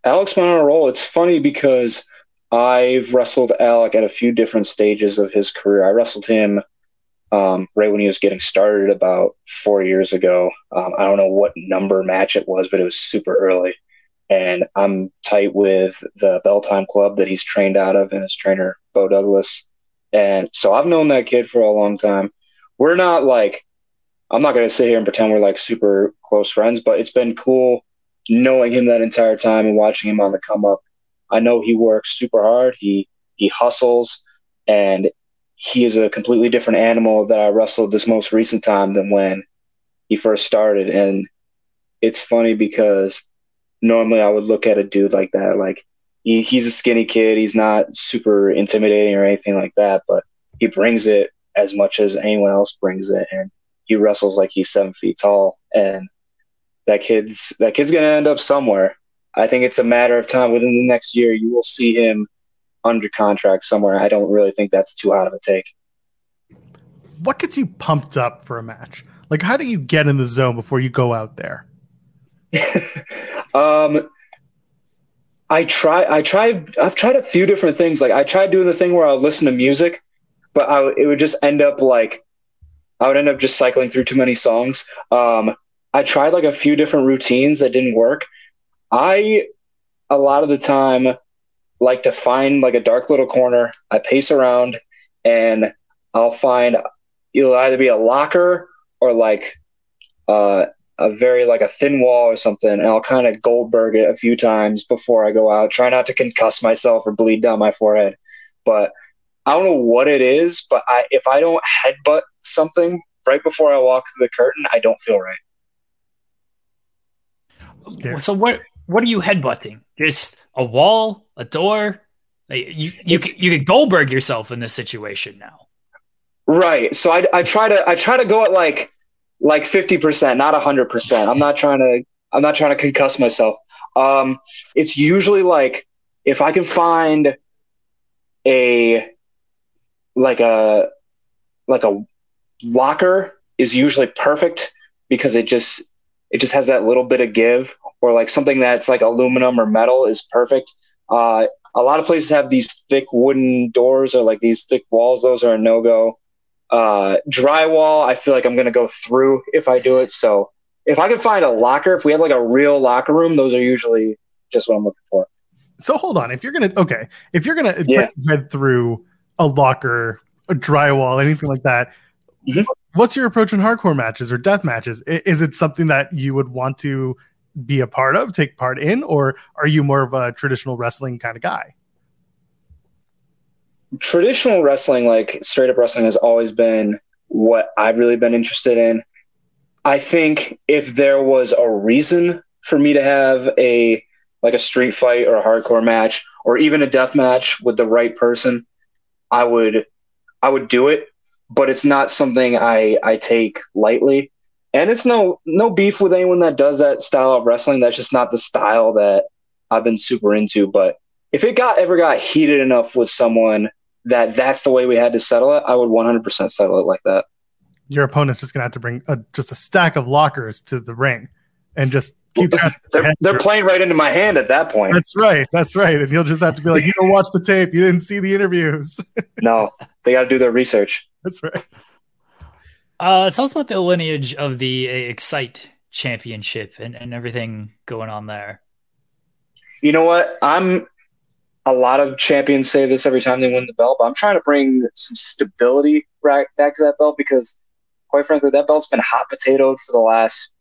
Alec's been on a roll. It's funny because I've wrestled Alec at a few different stages of his career. I wrestled him um, right when he was getting started about four years ago. Um, I don't know what number match it was, but it was super early. And I'm tight with the Bell Time Club that he's trained out of and his trainer, Bo Douglas. And so I've known that kid for a long time. We're not like, I'm not going to sit here and pretend we're like super close friends, but it's been cool knowing him that entire time and watching him on the come up I know he works super hard. He he hustles, and he is a completely different animal that I wrestled this most recent time than when he first started. And it's funny because normally I would look at a dude like that, like he, he's a skinny kid. He's not super intimidating or anything like that, but he brings it as much as anyone else brings it, and he wrestles like he's seven feet tall. And that kid's that kid's gonna end up somewhere. I think it's a matter of time. Within the next year, you will see him under contract somewhere. I don't really think that's too out of a take. What gets you pumped up for a match? Like, how do you get in the zone before you go out there? um, I try. I tried. I've tried a few different things. Like I tried doing the thing where I would listen to music, but I, it would just end up like I would end up just cycling through too many songs. Um, I tried like a few different routines that didn't work. I a lot of the time like to find like a dark little corner. I pace around and I'll find it'll either be a locker or like uh, a very like a thin wall or something, and I'll kind of Goldberg it a few times before I go out. Try not to concuss myself or bleed down my forehead, but I don't know what it is. But I, if I don't headbutt something right before I walk through the curtain, I don't feel right. Scary. So what what are you headbutting? Just a wall, a door? You you you could Goldberg yourself in this situation now. Right. So I, I try to I try to go at like like fifty percent, not hundred percent. I'm not trying to I'm not trying to concuss myself. Um, it's usually like if I can find a like a like a locker is usually perfect because it just it just has that little bit of give or like something that's like aluminum or metal is perfect. Uh, a lot of places have these thick wooden doors or like these thick walls. Those are a no-go. Uh, drywall i feel like i'm going to go through if i do it. So if i can find a locker if we have like a real locker room those are usually just what i'm looking for. So hold on. If you're gonna okay. If you're gonna yeah. head through a locker a drywall anything like that mm-hmm what's your approach in hardcore matches or death matches? Is it something that you would want to be a part of, take part in, or are you more of a traditional wrestling kind of guy? Traditional wrestling, like straight up wrestling, has always been what I've really been interested in. I think if there was a reason for me to have a like a street fight or a hardcore match or even a death match with the right person, I would I would do it but it's not something I I take lightly. And it's no no beef with anyone that does that style of wrestling. That's just not the style that I've been super into. But if it got ever got heated enough with someone that that's the way we had to settle it, I would 100% settle it like that. Your opponent's just gonna have to bring a, just a stack of lockers to the ring and just keep. they're, they're playing right into my hand at that point. That's right. That's right. And you'll just have to be like, you don't watch the tape. You didn't see the interviews. no, they got to do their research. That's right. Uh, tell us about the lineage of the uh, Excite Championship and, and everything going on there. You know what? I'm a lot of champions say this every time they win the belt, but I'm trying to bring some stability back, back to that belt because, quite frankly, that belt's been hot potatoed for the last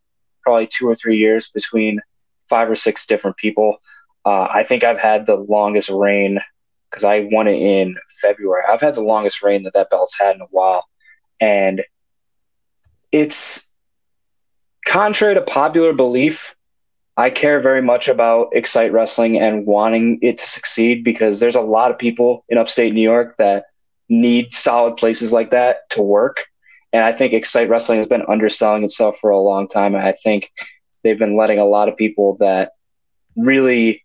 probably two or three years between five or six different people. Uh, I think I've had the longest reign because I won it in February. I've had the longest reign that that belt's had in a while, and it's contrary to popular belief. I care very much about Excite Wrestling and wanting it to succeed because there's a lot of people in upstate New York that need solid places like that to work. And I think Excite Wrestling has been underselling itself for a long time. And I think they've been letting a lot of people that really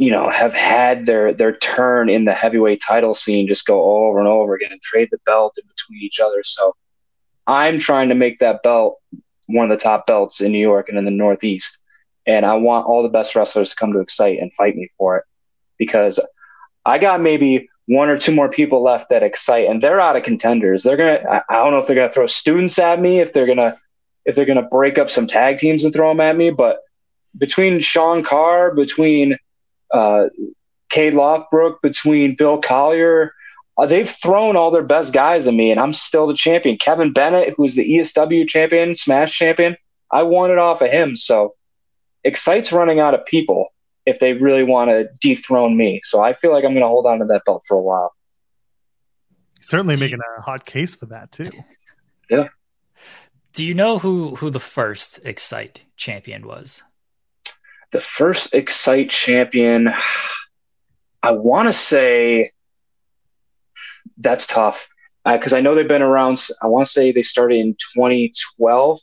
you know, have had their their turn in the heavyweight title scene just go over and over again and trade the belt in between each other. So I'm trying to make that belt one of the top belts in New York and in the Northeast. And I want all the best wrestlers to come to Excite and fight me for it because I got maybe one or two more people left that excite and they're out of contenders. They're gonna I don't know if they're gonna throw students at me, if they're gonna if they're gonna break up some tag teams and throw them at me, but between Sean Carr, between uh, Cade Lothbrook, between Bill Collier. Uh, they've thrown all their best guys at me, and I'm still the champion. Kevin Bennett, who's the ESW champion, Smash champion, I won it off of him. So Excite's running out of people if they really want to dethrone me. So I feel like I'm going to hold on to that belt for a while. Certainly making a hot case for that too. Yeah. Do you know who who the first Excite champion was? The first Excite champion, I want to say that's tough because uh, I know they've been around. I want to say they started in 2012.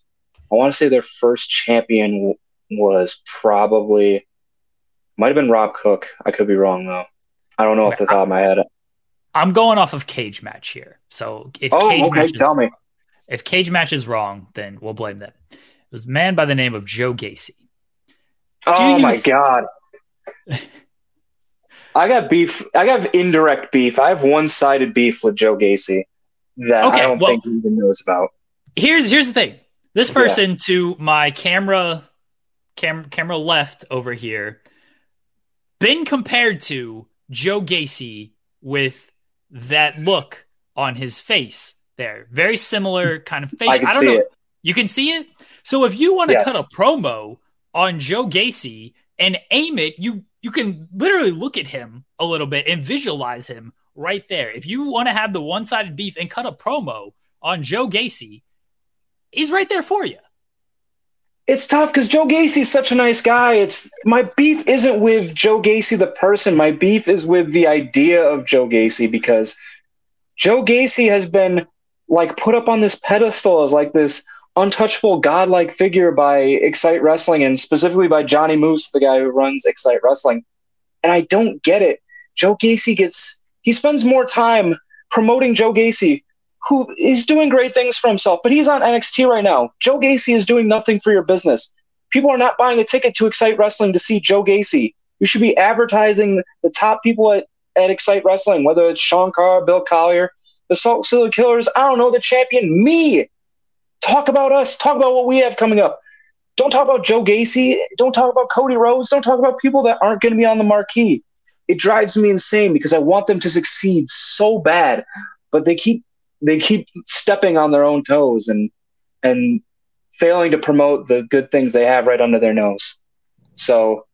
I want to say their first champion w- was probably might have been Rob Cook. I could be wrong though. I don't know off the top of my head. I'm going off of Cagematch here. So if oh, cage okay, tell me. If Cagematch is wrong, then we'll blame them. It was a man by the name of Joe Gacy. Oh my god. I got beef. I got indirect beef. I have one-sided beef with Joe Gacy that okay, I don't well, think he even knows about. Here's here's the thing. This person yeah. to my camera cam, camera left over here been compared to Joe Gacy with that look on his face there. Very similar kind of face. I, I don't see know. It. You can see it. So if you want to Yes. cut a promo on Joe Gacy and aim it, you you can literally look at him a little bit and visualize him right there. If you want to have the one-sided beef and cut a promo on Joe Gacy, he's right there for you. It's tough because Joe Gacy's such a nice guy. It's my beef isn't with Joe Gacy the person. My beef is with the idea of Joe Gacy because Joe Gacy has been like put up on this pedestal as like this untouchable godlike figure by Excite Wrestling and specifically by Johnny Moose, the guy who runs Excite Wrestling. And I don't get it. Joe Gacy gets he spends more time promoting Joe Gacy, who is doing great things for himself, but he's on NXT right now. Joe Gacy is doing nothing for your business. People are not buying a ticket to Excite Wrestling to see Joe Gacy. You should be advertising the top people at, at Excite Wrestling, whether it's Sean Carr, Bill Collier, the Salt City Killers, I don't know, the champion, me. Talk about us. Talk about what we have coming up. Don't talk about Joe Gacy. Don't talk about Cody Rhodes. Don't talk about people that aren't going to be on the marquee. It drives me insane because I want them to succeed so bad, but they keep they keep stepping on their own toes and and failing to promote the good things they have right under their nose. So,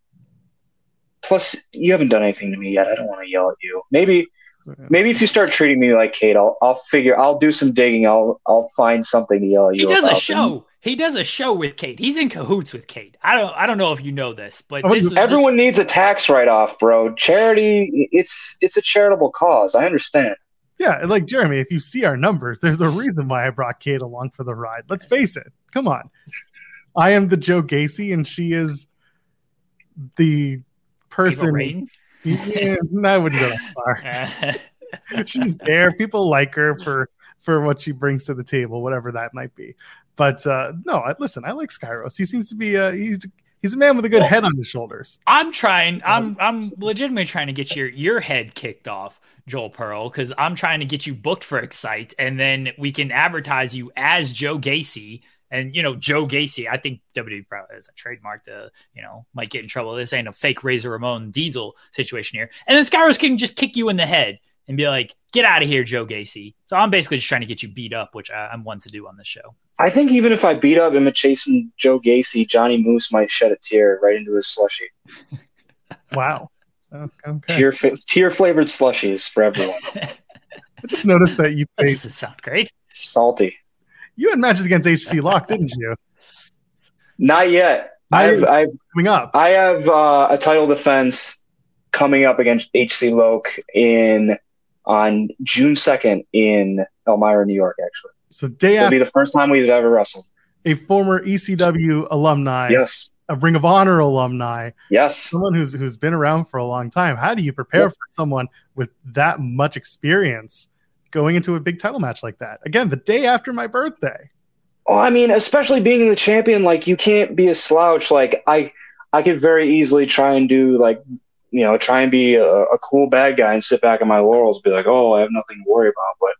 plus you haven't done anything to me yet. I don't want to yell at you. Maybe maybe if you start treating me like Kate, I'll I'll figure I'll do some digging. I'll I'll find something to yell at you. He you. does a about. show. He does a show with Kate. He's in cahoots with Kate. I don't I don't know if you know this, but Oh, this is Everyone needs a tax write off, bro. Charity, it's it's a charitable cause. I understand. Yeah, like Jeremy, if you see our numbers, there's a reason why I brought Kate along for the ride. Let's face it. Come on. I am the Joe Gacy, and she is the Eva person. Yeah, I wouldn't go that far. Uh, She's there. People like her for for what she brings to the table, whatever that might be. But uh, no, I, listen, I like Skyros. He seems to be uh, he's he's a man with a good Well- head on his shoulders. I'm trying. I'm I'm legitimately trying to get your your head kicked off, Joel Pearl, because I'm trying to get you booked for Excite, and then we can advertise you as Joe Gacy. And you know Joe Gacy, I think WWE probably has a trademark to you know might get in trouble. This ain't a fake Razor Ramon Diesel situation here. And then Skyros can just kick you in the head and be like, "Get out of here, Joe Gacy." So I'm basically just trying to get you beat up, which I, I'm one to do on this show. I think even if I beat up Emma Chase and Joe Gacy, Johnny Moose might shed a tear right into his slushy. Wow. Okay. Tear fa- tear flavored slushies for everyone. I just noticed that you That faced doesn't sound great. Salty. You had matches against HC Loc, didn't you? Not yet. I've. I've Coming up. I have uh, a title defense coming up against HC Loc in on June second in Elmira, New York. Actually, So day it'll after be the first time we've ever wrestled. a former ECW alumni, Yes, a Ring of Honor alumni, yes. someone who's who's been around for a long time. How do you prepare Yeah. for someone with that much experience going into a big title match like that? Again, the day after my birthday. Well, I mean, especially being the champion, like you can't be a slouch. Like I, I could very easily try and do like, you know, try and be a, a cool bad guy and sit back on my laurels, be like, oh, I have nothing to worry about. But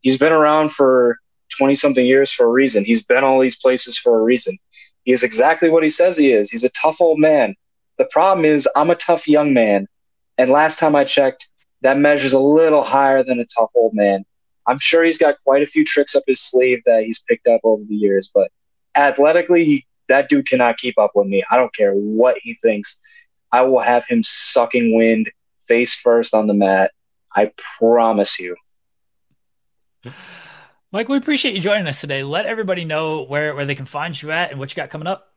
he's been around for twenty something years for a reason. He's been all these places for a reason. He is exactly what he says he is. He's a tough old man. The problem is, I'm a tough young man, and last time I checked, that measures a little higher than a tough old man. I'm sure he's got quite a few tricks up his sleeve that he's picked up over the years, but athletically, he, that dude cannot keep up with me. I don't care what he thinks. I will have him sucking wind face first on the mat. I promise you. Mike, we appreciate you joining us today. Let everybody know where, where they can find you at and what you got coming up.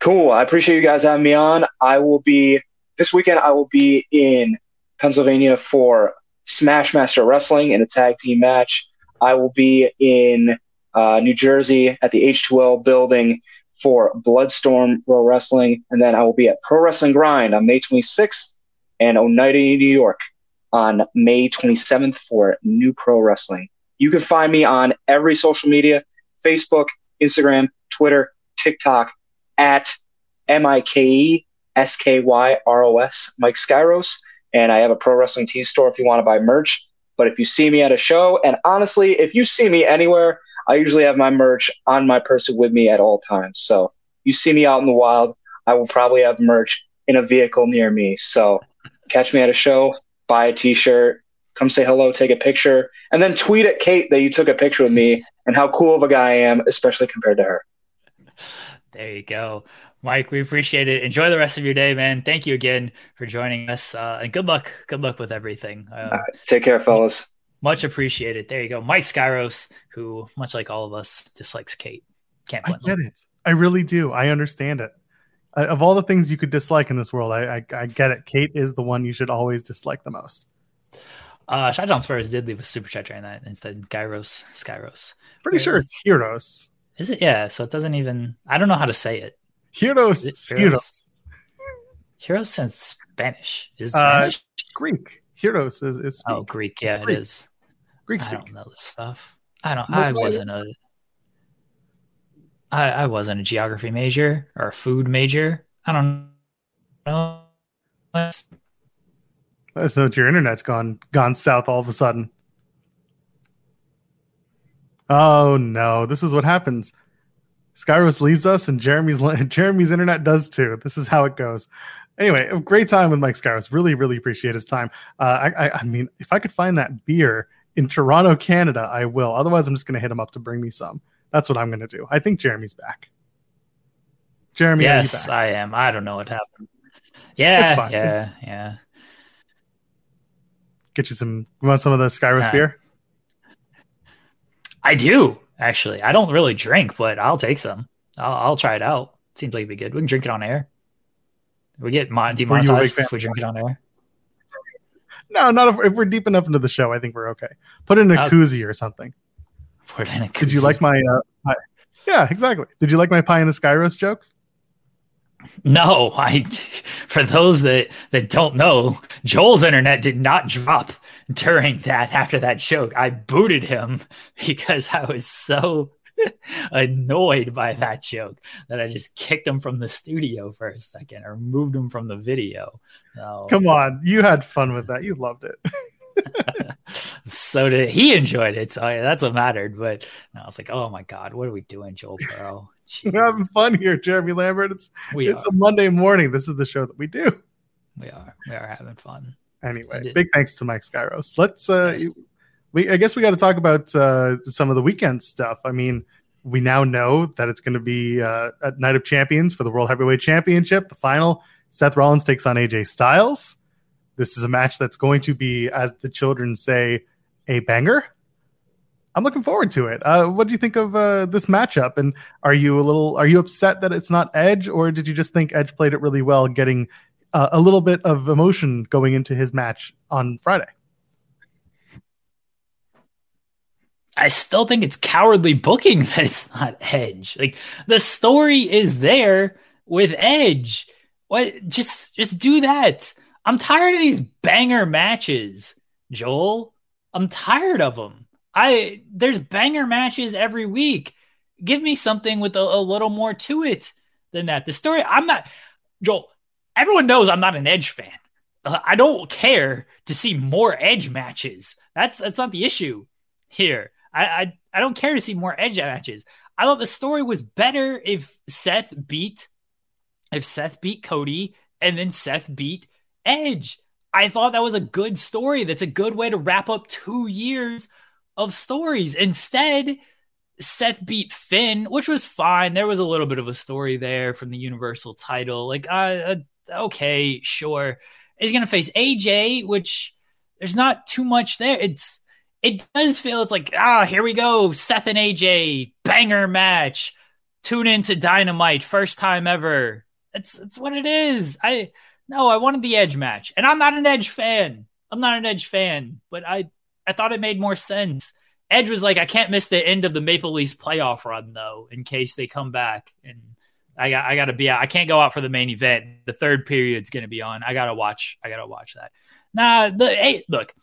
Cool. I appreciate you guys having me on. I will be this weekend. I will be in Pennsylvania for Smash Master Wrestling in a tag team match. I will be in uh, New Jersey at the H2L building for Bloodstorm Pro Wrestling, and then I will be at Pro Wrestling Grind on May 26th and Oneida, New York on May 27th for New Pro Wrestling. You can find me on every social media: Facebook, Instagram, Twitter, TikTok at M I K E S K Y R O S, Mike Skyros. And I have a pro wrestling tee store if you want to buy merch. But if you see me at a show, and honestly, if you see me anywhere, I usually have my merch on my person with me at all times. So you see me out in the wild, I will probably have merch in a vehicle near me. So catch me at a show, buy a t shirt, come say hello, take a picture, and then tweet at Kate that you took a picture with me and how cool of a guy I am, especially compared to her. There you go. Mike, we appreciate it. Enjoy the rest of your day, man. Thank you again for joining us. Uh, and good luck. Good luck with everything. Uh, take care, fellas. Much appreciated. There you go. Mike Skyros, who, much like all of us, dislikes Kate. Can't I get it. I really do. I understand it. Uh, of all the things you could dislike in this world, I, I, I get it. Kate is the one you should always dislike the most. Uh, Shotdown Spurs did leave a super chat during that instead. Gyros, Skyros. Pretty sure it's Heroes. Is it? Yeah. So it doesn't even. I don't know how to say it. Heroes. Heroes. Heroes sounds Spanish. Is uh, Spanish? Uh, Greek. Heroes is, is Oh, Greek. Yeah, Greek. it is. Greek speak. I don't know this stuff. I don't. I wasn't a. I, I wasn't a geography major or a food major. I don't know. That's not your internet's gone gone south all of a sudden. Oh no, this is what happens. Skyros leaves us, and Jeremy's Jeremy's internet does too. This is how it goes. Anyway, a great time with Mike Skyros. Really, really appreciate his time. Uh, I, I, I mean, if I could find that beer in Toronto, Canada, I will. Otherwise, I'm just going to hit him up to bring me some. That's what I'm going to do. I think Jeremy's back. Jeremy, yes, I am. I don't know what happened. Yeah, yeah, yeah. Get you some. You want some of the Skyros uh, beer? I do actually. I don't really drink, but I'll take some. I'll, I'll try it out. Seems like it'd be good. We can drink it on air. We get mon- demonetized if we drink it on air. No, not if, if, we're deep enough into the show. I think we're okay. Put in a uh, koozie or something. Put in a koozie. Did you like my? Uh, pie? Yeah, exactly. Did you like my pie in the Skyros joke? No, I. For those that that don't know, Joel's internet did not drop during that. After that joke, I booted him because I was so annoyed by that joke that I just kicked him from the studio for a second or moved him from the video. No. Come on, you had fun with that. You loved it. so did he enjoyed it. So yeah, that's what mattered. But I was like, oh my god, what are we doing, Joel Pearl? We're having fun here, Jeremy Lambert. It's we it's are. a Monday morning. This is the show that we do. We are. We are having fun. Anyway, big thanks to Mike Skyros. Let's uh we I guess we got to talk about uh some of the weekend stuff. I mean, we now know that it's going to be uh, at Night of Champions for the World Heavyweight Championship, the final. Seth Rollins takes on AJ Styles. This is a match that's going to be, as the children say, a banger. I'm looking forward to it. Uh, what do you think of uh, this matchup? And are you a little are you upset that it's not Edge, or did you just think Edge played it really well, getting uh, a little bit of emotion going into his match on Friday? I still think it's cowardly booking that it's not Edge. Like the story is there with Edge. What? Just just do that. I'm tired of these banger matches, Joel. I'm tired of them. I there's banger matches every week. Give me something with a, a little more to it than that. The story. I'm not Joel. Everyone knows I'm not an Edge fan. Uh, I don't care to see more Edge matches. That's that's not the issue here. I, I I don't care to see more Edge matches. I thought the story was better if Seth beat if Seth beat Cody and then Seth beat Edge. I thought that was a good story. That's a good way to wrap up two years of stories. Instead, Seth beat Finn, which was fine. There was a little bit of a story there from the Universal title. Like, uh, okay, sure. He's going to face AJ, which there's not too much there. It's it does feel it's like ah, here we go, Seth and AJ banger match. Tune into Dynamite, first time ever. It's it's what it is. I no, I wanted the Edge match, and I'm not an Edge fan. I'm not an Edge fan, but I I thought it made more sense. Edge was like, I can't miss the end of the Maple Leafs playoff run though, in case they come back, and I got I got to be out. I can't go out for the main event. The third period's going to be on. I gotta watch. I gotta watch that. Nah, the hey, look,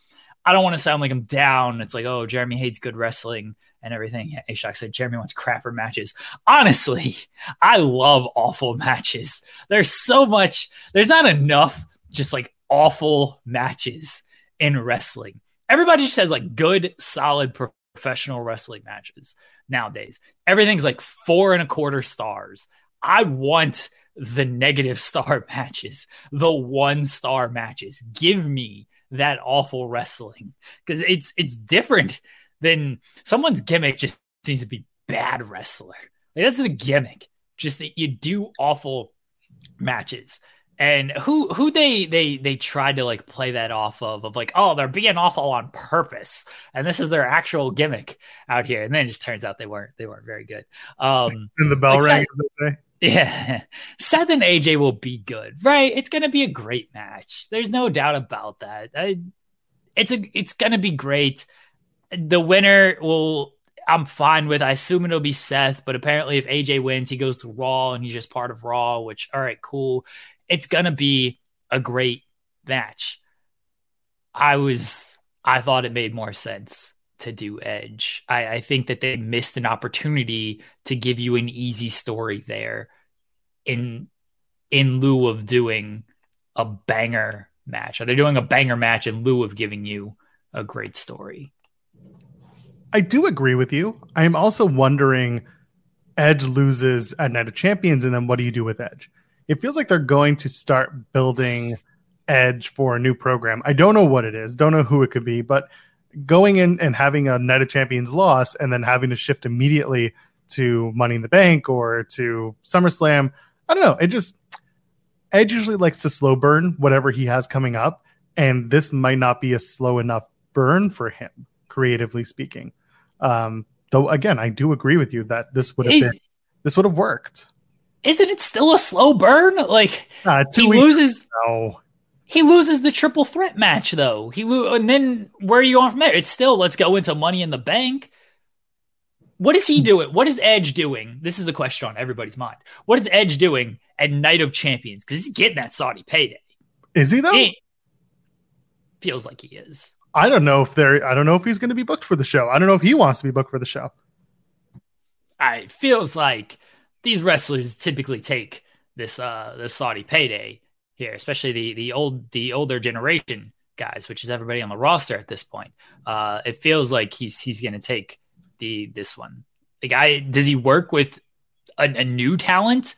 I don't want to sound like I'm down. It's like, oh, Jeremy hates good wrestling and everything. Ashok said Jeremy wants crapper matches. Honestly, I love awful matches. There's so much, there's not enough just like awful matches in wrestling. Everybody just has like good, solid professional wrestling matches nowadays. Everything's like four and a quarter stars. I want the negative star matches, the one star matches. Give me that awful wrestling because it's it's different than someone's gimmick just seems to be bad wrestler. Like that's the gimmick, just that you do awful matches. And who who they they they tried to like play that off of of like oh they're being awful on purpose and this is their actual gimmick out here and then it just turns out they weren't they weren't very good. Um, in the bell like ring. Yeah. Seth and AJ will be good, right? It's going to be a great match. There's no doubt about that. I, it's a it's going to be great. The winner will I'm fine with. I assume it'll be Seth, but apparently if AJ wins, he goes to Raw and he's just part of Raw, which all right, cool. It's going to be a great match. I was I thought it made more sense to do Edge. I, I think that they missed an opportunity to give you an easy story there in in lieu of doing a banger match. Are they doing a banger match in lieu of giving you a great story? I do agree with you. I am also wondering Edge loses at Night of Champions, and then what do you do with Edge? It feels like they're going to start building Edge for a new program. I don't know what it is, don't know who it could be, but going in and having a Night of Champions loss and then having to shift immediately to Money in the Bank or to SummerSlam, I don't know. It just Edge usually likes to slow burn whatever he has coming up, and this might not be a slow enough burn for him, creatively speaking. Um, though again, I do agree with you that this would have been this would have worked. Isn't it still a slow burn? Like uh, he loses. No. He loses the triple threat match though. He lo- and then where are you going from there? It's still let's go into Money in the Bank. What is he hmm. doing? What is Edge doing? This is the question on everybody's mind. What is Edge doing at Night of Champions? Because he's getting that Saudi payday. Is he though? He feels like he is. I don't know if they're. I don't know if he's going to be booked for the show. I don't know if he wants to be booked for the show. I feels like these wrestlers typically take this uh Saudi payday here, especially the the old the older generation guys, which is everybody on the roster at this point. Uh, it feels like he's he's going to take the this one. The guy does he work with a, a new talent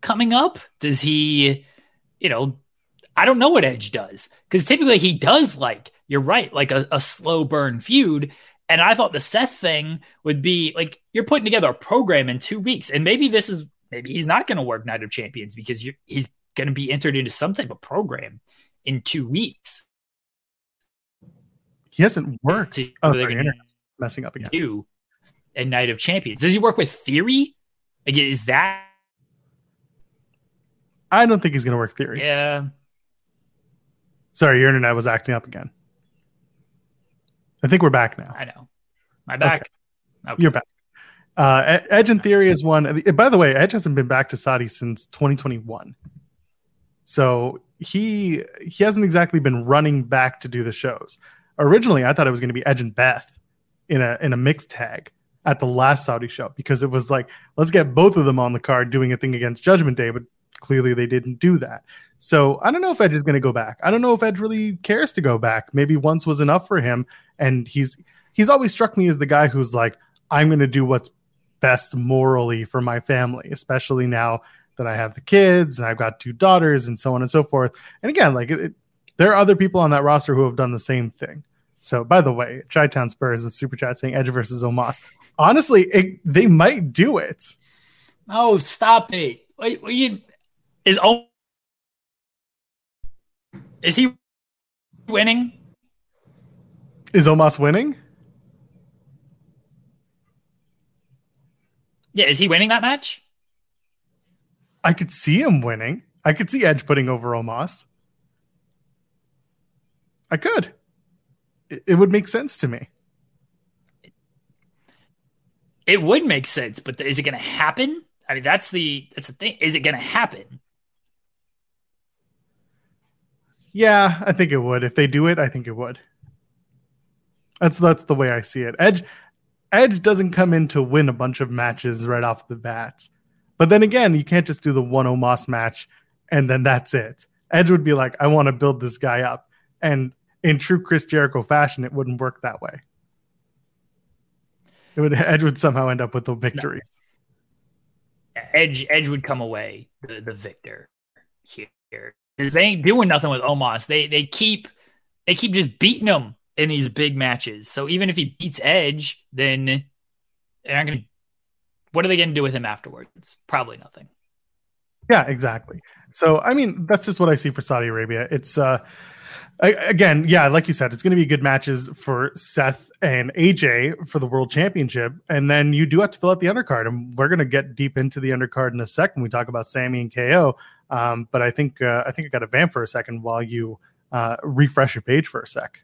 coming up? Does he, you know, I don't know what Edge does because typically he does like you're right, like a, a slow burn feud. And I thought the Seth thing would be like you're putting together a program in two weeks, and maybe this is maybe he's not going to work Night of Champions because he's going to be entered into some type of program in two weeks. He hasn't worked. To, oh, sorry, internet's messing up again. You and Night of Champions. Does he work with Theory? Like, is that? I don't think he's going to work Theory. Yeah. Sorry, your internet was acting up again. I think we're back now. I know. My back. Okay. Okay. You're back. Uh, Edge in Theory is one. By the way, Edge hasn't been back to Saudi since 2021. So he he hasn't exactly been running back to do the shows. Originally, I thought it was going to be Edge and Beth in a in a mixed tag at the last Saudi show because it was like let's get both of them on the card doing a thing against Judgment Day, but clearly they didn't do that. So I don't know if Edge is going to go back. I don't know if Edge really cares to go back. Maybe once was enough for him, and he's he's always struck me as the guy who's like I'm going to do what's best morally for my family, especially now that I have the kids and I've got two daughters and so on and so forth. And again, like it, there are other people on that roster who have done the same thing. So, by the way, Chi Town Spurs with Super Chat saying Edge versus Omos. Honestly, it, they might do it. Oh, stop it! Wait, you, is O is he winning? Is Omos winning? Yeah, is he winning that match? I could see him winning. I could see Edge putting over Omos. I could. It, it would make sense to me. It would make sense, but is it going to happen? I mean, that's the that's the thing. Is it going to happen? Yeah, I think it would. If they do it, I think it would. That's that's the way I see it. Edge Edge doesn't come in to win a bunch of matches right off the bat. But then again, you can't just do the one Omos match and then that's it. Edge would be like, I want to build this guy up. And in true Chris Jericho fashion, it wouldn't work that way. It would Edge would somehow end up with the victory. Edge Edge would come away the, the victor here. Because they ain't doing nothing with Omos. They they keep they keep just beating him in these big matches. So even if he beats Edge, then they're not to. What are they to do with him afterwards? Probably nothing. Yeah, exactly. So I mean, that's just what I see for Saudi Arabia. It's uh I, again, yeah, like you said, it's going to be good matches for Seth and AJ for the World Championship, and then you do have to fill out the undercard, and we're going to get deep into the undercard in a second. We talk about Sami and KO, um, but I think uh, I think I got to vamp for a second while you uh, refresh your page for a sec.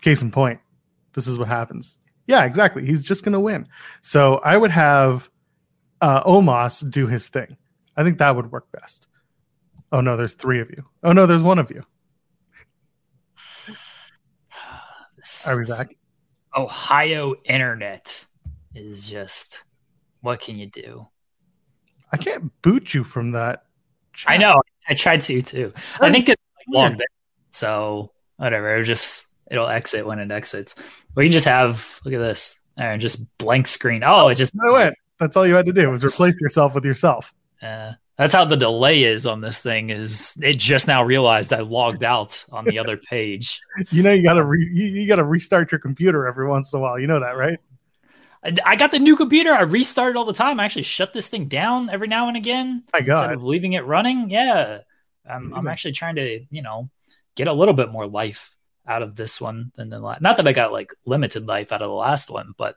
Case in point, this is what happens. Yeah, exactly. He's just going to win. So I would have uh, Omos do his thing. I think that would work best. Oh no, there's three of you. Oh no, there's one of you. Are we back? Ohio internet is just what can you do? I can't boot you from that. Chat. I know. I tried to too. I think it's like long so whatever. It just it'll exit when it exits. We can just have look at this. and just blank screen. Oh, it just I went. That's all you had to do was replace yourself with yourself. Uh, that's how the delay is on this thing. Is it just now realized I logged out on the other page? You know, you gotta re- you, you gotta restart your computer every once in a while. You know that, right? I, I got the new computer. I restart it all the time. I actually shut this thing down every now and again. My God, instead of leaving it running. Yeah, I'm, I'm actually trying to you know get a little bit more life out of this one than the last. Not that I got like limited life out of the last one, but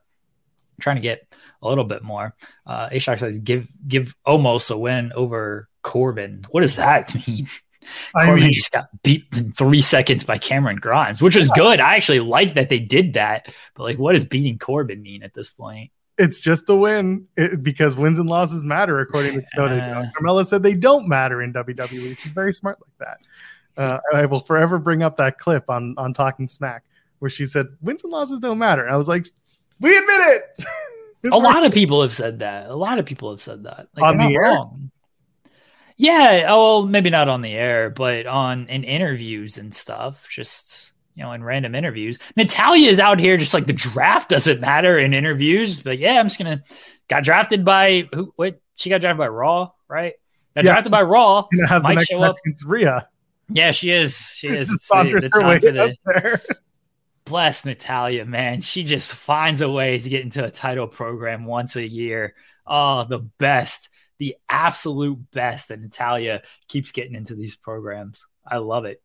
trying to get a little bit more. Uh, Ashok says, "Give give Omos a win over Corbin." What does that mean? I Corbin mean, just got beat in three seconds by Cameron Grimes, which was good. I actually like that they did that. But like, what does beating Corbin mean at this point? It's just a win it, because wins and losses matter, according to Tony. Uh, Carmella said they don't matter in WWE. She's very smart like that. Uh, I will forever bring up that clip on on Talking Smack where she said wins and losses don't matter. I was like, we admit it. a lot of people have said that. A lot of people have said that. Like, on the air. Wrong. Yeah, oh, well, maybe not on the air, but on in interviews and stuff. Just you know, in random interviews. Natalya is out here just like the draft doesn't matter in interviews. But yeah, I'm just gonna got drafted by who? What? She got drafted by Raw, right? Got yeah, drafted by Raw. Have Might show up. Against Rhea. Yeah, she is. She is. the, the her way the, there bless Natalya, man. She just finds a way to get into a title program once a year. Oh, the best, the absolute best that Natalya keeps getting into these programs. I love it.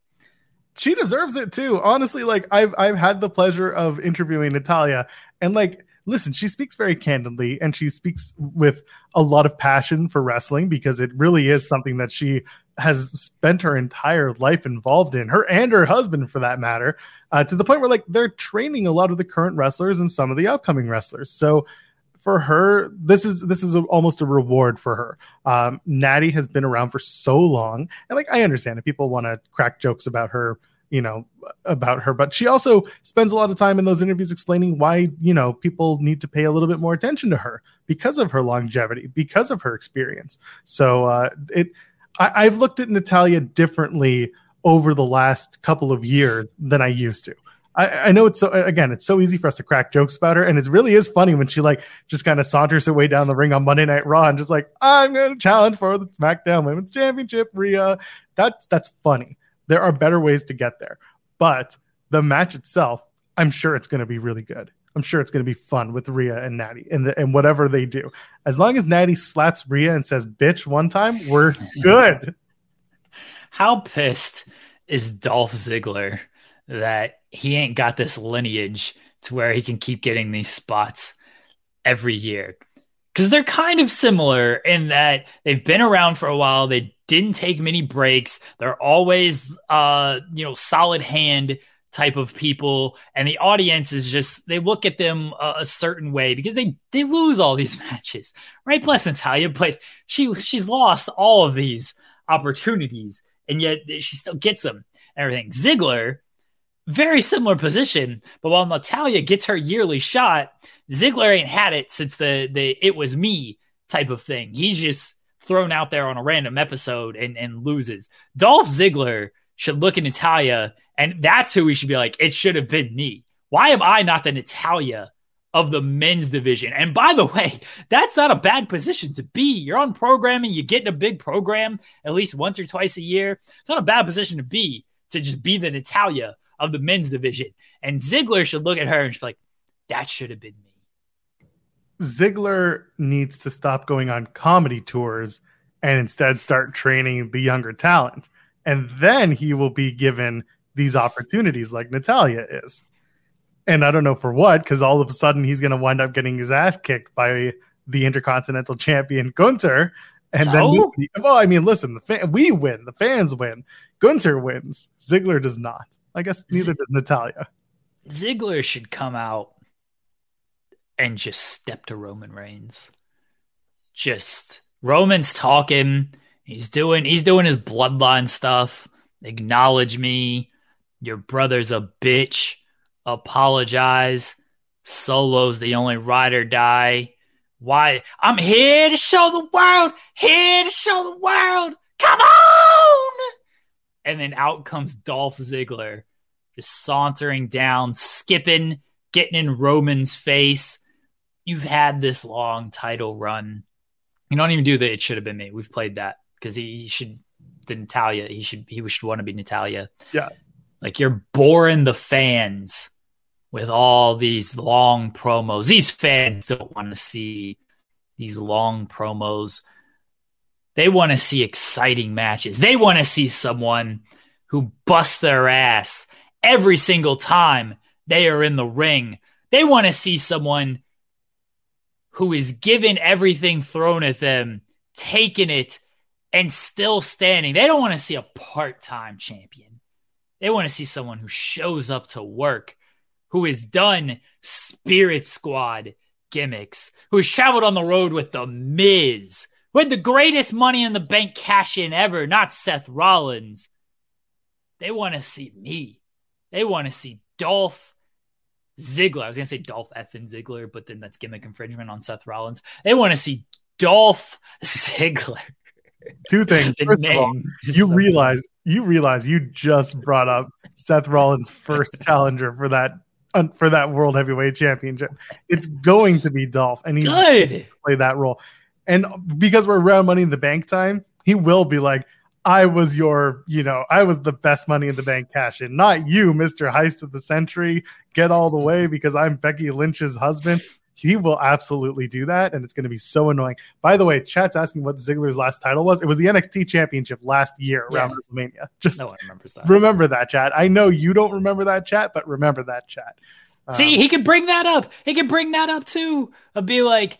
She deserves it too. Honestly, like I've I've had the pleasure of interviewing Natalya and like listen, she speaks very candidly and she speaks with a lot of passion for wrestling because it really is something that she has spent her entire life involved in, her and her husband for that matter, uh, to the point where like they're training a lot of the current wrestlers and some of the upcoming wrestlers. So for her, this is this is a, almost a reward for her. Um, Natty has been around for so long, and like I understand if people want to crack jokes about her you know about her but she also spends a lot of time in those interviews explaining why you know people need to pay a little bit more attention to her because of her longevity because of her experience so uh it I, i've looked at Natalya differently over the last couple of years than i used to I, I, know it's so again, it's so easy for us to crack jokes about her, and it really is funny when she like just kind of saunters her way down the ring on Monday Night Raw and just like, I'm gonna challenge for the SmackDown Women's Championship, Rhea. That's that's funny. There are better ways to get there. But the match itself, I'm sure it's going to be really good. I'm sure it's going to be fun with Rhea and Natty and, the, and whatever they do. As long as Natty slaps Rhea and says bitch one time, we're good. How pissed is Dolph Ziggler that he ain't got this lineage to where he can keep getting these spots every year? Because they're kind of similar in that they've been around for a while. They didn't take many breaks. They're always, uh, you know, solid hand type of people, and the audience is just they look at them a, a certain way because they they lose all these matches, right? Bless Natalya but she she's lost all of these opportunities, and yet she still gets them. everything. Ziggler, very similar position, but while Natalya gets her yearly shot, Ziggler ain't had it since the the it was me type of thing. He's just thrown out there on a random episode and, and loses. Dolph Ziggler should look at Natalya, and that's who we should be like, it should have been me. Why am I not the Natalya of the men's division? And by the way, that's not a bad position to be. You're on programming, you get in a big program at least once or twice a year. It's not a bad position to be to just be the Natalya of the men's division. And Ziggler should look at her and she's like, that should have been me. Ziggler needs to stop going on comedy tours and instead start training the younger talent. And then he will be given these opportunities like Natalya is. And I don't know for what, because all of a sudden he's going to wind up getting his ass kicked by the Intercontinental Champion Gunther. And so? then, we, well, I mean, listen, the fan, we win, the fans win, Gunther wins, Ziggler does not. I guess neither Z- does Natalya. Ziggler should come out and just step to Roman Reigns. Just Roman's talking. He's doing he's doing his bloodline stuff. Acknowledge me. Your brother's a bitch. Apologize. Solo's the only ride or die. Why? I'm here to show the world. Here to show the world. Come on! And then out comes Dolph Ziggler, just sauntering down, skipping, getting in Roman's face. You've had this long title run. You don't even do the it should have been me. We've played that because he, he, should the Natalya. He should he should want to be Natalya. Yeah. Like you're boring the fans with all these long promos. These fans don't want to see these long promos. They want to see exciting matches. They want to see someone who busts their ass every single time they are in the ring. They want to see someone who is given everything thrown at them, taking it, and still standing. They don't want to see a part time champion. They want to see someone who shows up to work, who has done Spirit Squad gimmicks, who has traveled on the road with The Miz, who had the greatest money in the bank cash in ever, not Seth Rollins. They want to see me. They want to see Dolph Ziggler. I was going to say Dolph Effin Ziggler, but then that's gimmick infringement on Seth Rollins. They want to see Dolph Ziggler. Two things. First of all, you so realize you realize you just brought up Seth Rollins' first challenger for that for that World Heavyweight Championship. It's going to be Dolph, and he's Good. play that role. And because we're around Money in the Bank time, he will be like, I was your, you know, I was the best money in the bank cash in, not you, Mr. Heist of the Century. Get all the way because I'm Becky Lynch's husband. He will absolutely do that, and it's going to be so annoying. By the way, chat's asking what Ziggler's last title was. It was the NXT Championship last year around yeah. WrestleMania. Just no one remembers that. Remember that, chat. I know you don't remember that, chat, but remember that, chat. See, um, he can bring that up. He can bring that up too. I'll be like,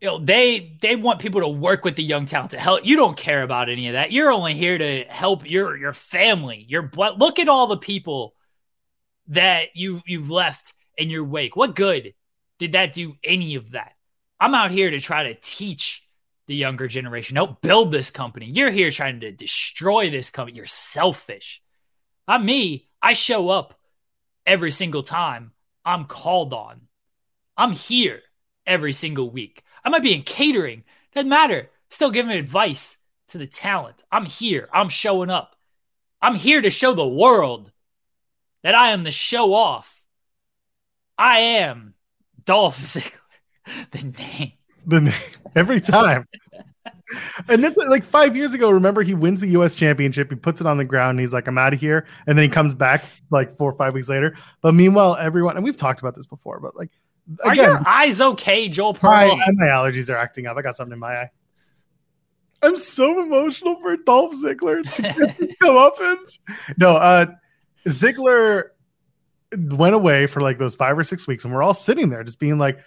you know, they they want people to work with the young talent to help. You don't care about any of that. You're only here to help your your family. Your blood. Look at all the people that you you've left in your wake. What good did that do any of that? I'm out here to try to teach the younger generation, help build this company. You're here trying to destroy this company. You're selfish. I'm me. I show up every single time I'm called on. I'm here every single week. I might be in catering. Doesn't matter. Still giving advice to the talent. I'm here. I'm showing up. I'm here to show the world that I am the show off. I am Dolph Ziggler. The name. The name. Every time. and that's like five years ago. Remember, he wins the U.S. championship. He puts it on the ground. And he's like, "I'm out of here," and then he comes back like four or five weeks later. But meanwhile, everyone and we've talked about this before, but like are your eyes okay, Joel Pearl? My, my allergies are acting up. I got something in my eye. I'm so emotional for Dolph Ziggler to get his comeuppance. No, uh, Ziggler went away for like those five or six weeks, and we're all sitting there just being like,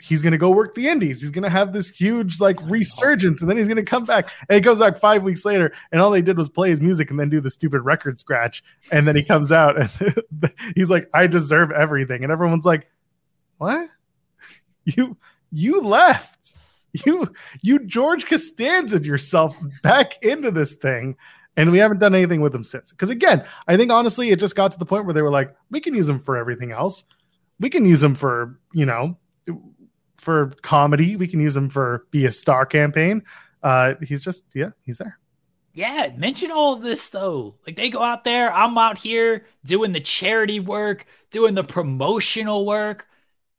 he's gonna go work the indies. He's gonna have this huge like resurgence, and then he's gonna come back. And he comes back five weeks later, and all they did was play his music and then do the stupid record scratch. And then he comes out and he's like, I deserve everything. And everyone's like, what? You you left. You you George Costanza yourself back into this thing. And we haven't done anything with him since. Because again, I think honestly, it just got to the point where they were like, we can use him for everything else. We can use him for, you know, for comedy. We can use him for be a star campaign. Uh, he's just, yeah, he's there. Yeah, mention all of this though. Like they go out there, I'm out here doing the charity work, doing the promotional work.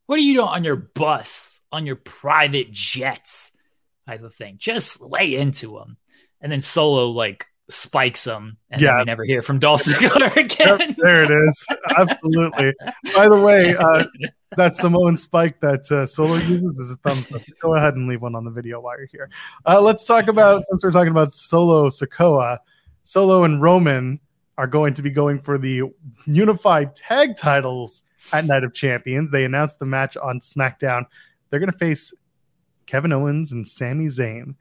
What are you doing on your bus, on your private jets type of thing? Just lay into them. And then Solo, like, spikes them, and yeah. we never hear from Dolph Ziggler again. Yep, there it is. Absolutely. By the way, uh, that Samoan spike that uh, Solo uses is a thumbs up. So go ahead and leave one on the video while you're here. Uh, let's talk about since we're talking about Solo Sikoa, Solo and Roman are going to be going for the unified tag titles at Night of Champions. They announced the match on SmackDown. They're going to face Kevin Owens and Sami Zayn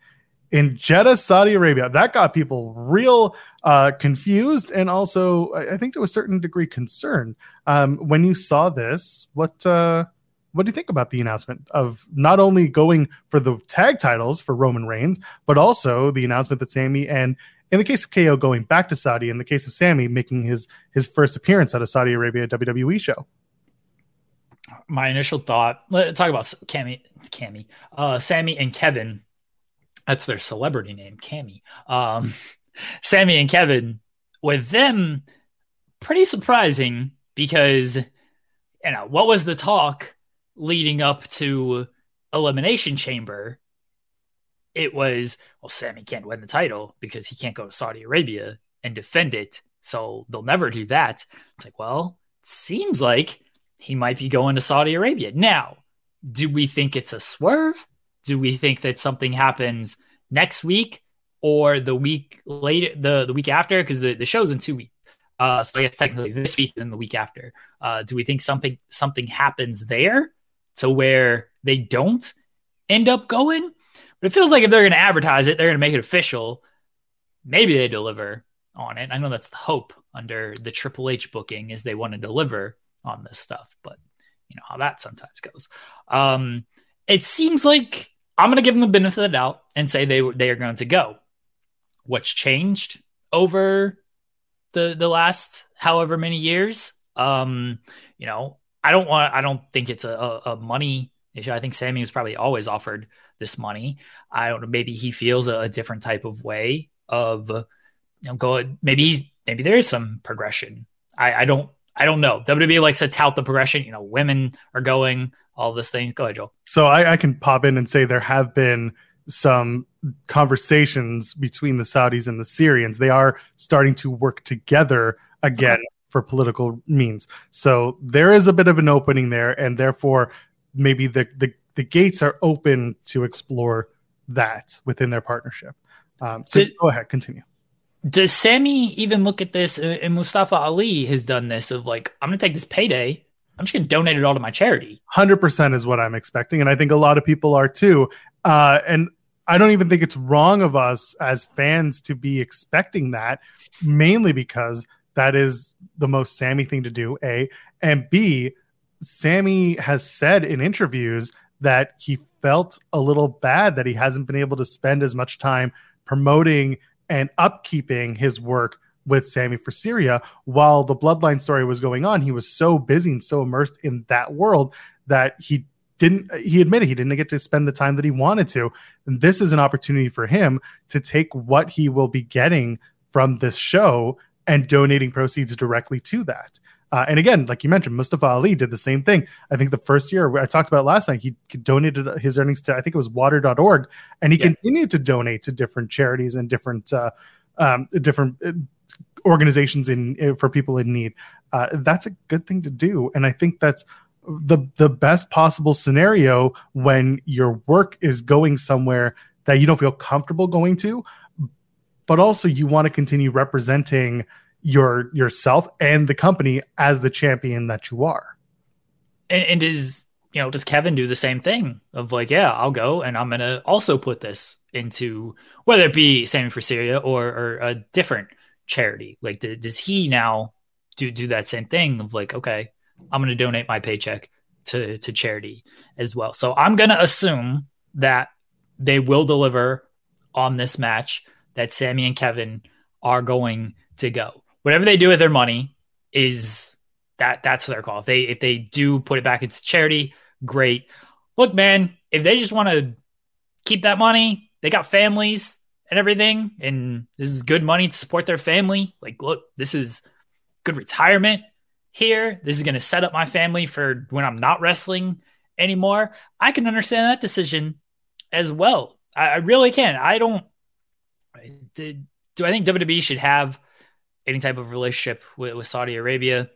in Jeddah, Saudi Arabia. That got people real uh, confused and also, I think, to a certain degree, concerned. Um, when you saw this, what uh, what do you think about the announcement of not only going for the tag titles for Roman Reigns, but also the announcement that Sami and in the case of KO going back to Saudi, in the case of Sami making his his first appearance at a Saudi Arabia WWE show? My initial thought. Let's talk about Cammy, Cammy, uh, Sami and Kevin that's their celebrity name, Cammy. Um, Sami and Kevin, with them, pretty surprising because you know what was the talk leading up to Elimination Chamber? It was well, Sami can't win the title because he can't go to Saudi Arabia and defend it, so they'll never do that. It's like, well, seems like he might be going to Saudi Arabia now. Do we think it's a swerve? do we think that something happens next week or the week later, the, the week after? Because the, the show's in two weeks. Uh, so I guess technically this week and the week after. Uh, do we think something something happens there to where they don't end up going? But it feels like if they're going to advertise it, they're going to make it official. Maybe they deliver on it. I know that's the hope under the Triple H booking is they want to deliver on this stuff, but you know how that sometimes goes. Um, it seems like I'm going to give them the benefit of the doubt and say they they are going to go. What's changed over the the last however many years? Um, you know, I don't want. I don't think it's a, a, a money issue. I think Sami was probably always offered this money. I don't know. Maybe he feels a, a different type of way of you know go. Maybe he's maybe there is some progression. I, I don't I don't know. WWE likes to tout the progression. You know, women are going all this thing. Go ahead, Joel. So I, I can pop in and say there have been some conversations between the Saudis and the Syrians. They are starting to work together again okay. for political means. So there is a bit of an opening there, and therefore maybe the the, the gates are open to explore that within their partnership. Um, so Did, go ahead, continue. Does Sami even look at this? And Mustafa Ali has done this of like, I'm going to take this payday I'm just going to donate it all to my charity. 100% is what I'm expecting. And I think a lot of people are too. Uh, and I don't even think it's wrong of us as fans to be expecting that, mainly because that is the most Sami thing to do, A. And B, Sami has said in interviews that he felt a little bad that he hasn't been able to spend as much time promoting and upkeeping his work with Sami for Syria. While the bloodline story was going on, he was so busy and so immersed in that world that he didn't he admitted he didn't get to spend the time that he wanted to. And this is an opportunity for him to take what he will be getting from this show and donating proceeds directly to that. Uh, and again, like you mentioned, Mustafa Ali did the same thing. I think the first year I talked about last night, he donated his earnings to, I think it was water.org, and he yes. continued to donate to different charities and different, uh, um, different uh, organizations in eh, for people in need. Uh, that's a good thing to do, and I think that's the the best possible scenario when your work is going somewhere that you don't feel comfortable going to, but also you want to continue representing your yourself and the company as the champion that you are. And, and is you know does Kevin do the same thing of like yeah I'll go and I'm gonna also put this into whether it be Sami for Syria or, or a different charity? Like, does he now do do that same thing of like, okay, I'm to donate my paycheck to to charity as well? So I'm to assume that they will deliver on this match. That Sami and Kevin are going to go. Whatever they do with their money is that that's their call. If they if they do put it back into charity, great. Look, man, if they just want to keep that money, they got families and everything, and this is good money to support their family. Like, look, this is good retirement here. This is going to set up my family for when I'm not wrestling anymore. I can understand that decision as well. I, I really can. I don't. Do I think WWE should have any type of relationship with, with Saudi Arabia?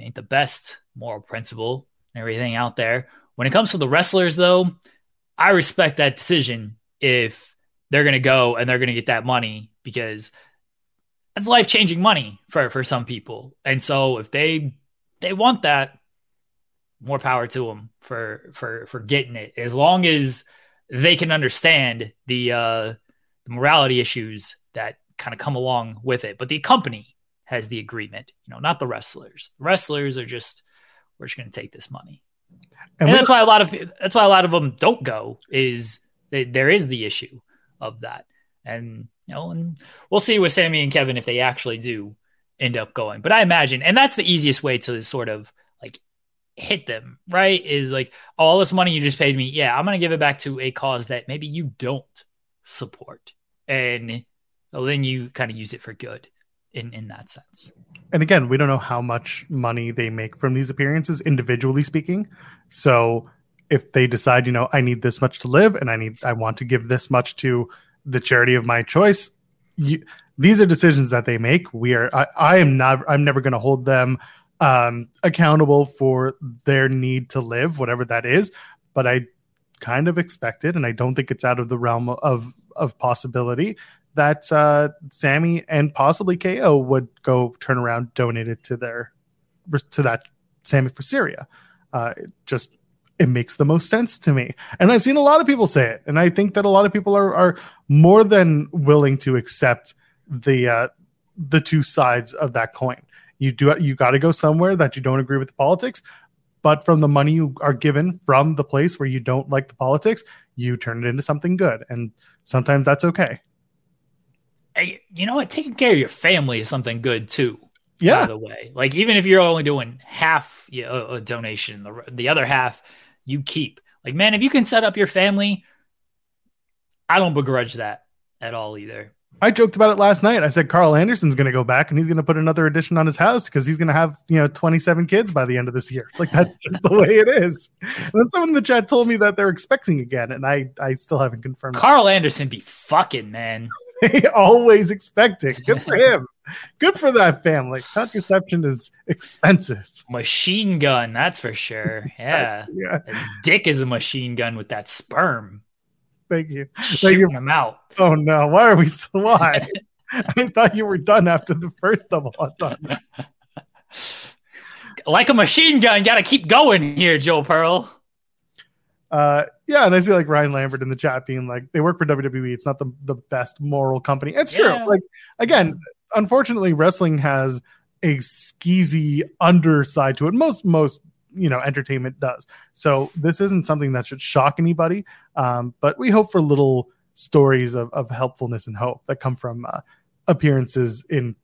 ain't the best moral principle and everything out there. When it comes to the wrestlers, though, I respect that decision if they're going to go and they're going to get that money because that's life changing money for for some people. And so if they they want that, more power to them for for for getting it. As long as they can understand the uh, the morality issues that kind of come along with it. But the company has the agreement, you know, not the wrestlers. The wrestlers are just we're just going to take this money. And, and that's why a lot of that's why a lot of them don't go is they, there is the issue of that. And you know, and we'll see with Sami and Kevin if they actually do end up going. But I imagine, and that's the easiest way to sort of like hit them, right? Is like oh, all this money you just paid me. Yeah, I'm going to give it back to a cause that maybe you don't support. And well, then you kind of use it for good in, in that sense. And again, we don't know how much money they make from these appearances, individually speaking. So if they decide, you know, I need this much to live and I need, I want to give this much to the charity of my choice, you, these are decisions that they make. We are, I, I am not, I'm never going to hold them um, accountable for their need to live, whatever that is. But I kind of expect it, and I don't think it's out of the realm of of possibility that uh, Sami and possibly KO would go turn around, donate it to their to that Sami for Syria. Uh, it just it makes the most sense to me, and I've seen a lot of people say it, and I think that a lot of people are are more than willing to accept the uh, the two sides of that coin. You do you got to go somewhere that you don't agree with the politics, but from the money you are given from the place where you don't like the politics, you turn it into something good, and sometimes that's okay. Hey, you know what? Taking care of your family is something good too. Yeah. By the way, like even if you're only doing half you know, a donation, the the other half you keep. Like man, if you can set up your family, I don't begrudge that at all either. I joked about it last night. I said Karl Anderson's going to go back and he's going to put another addition on his house because he's going to have you know 27 kids by the end of this year. Like that's just the way it is. And then someone in the chat told me that they're expecting again, and I I still haven't confirmed. Karl that. Anderson be fucking man. always expecting. Good for him. Good for that family. Contraception is expensive. Machine gun, that's for sure. Yeah. yeah. His dick is a machine gun with that sperm. Thank you. Thank you. him out. Oh no! Why are we so? Why? I thought you were done after the first double entendre. like a machine gun, got to keep going here, Joe Pearl. Uh, yeah, and I see like Ryan Lambert in the chat being like, they work for WWE. It's not the the best moral company. It's yeah. true. Like again, unfortunately, wrestling has a skeezy underside to it. Most most you know entertainment does. So this isn't something that should shock anybody. Um, but we hope for little stories of, of helpfulness and hope that come from uh, appearances in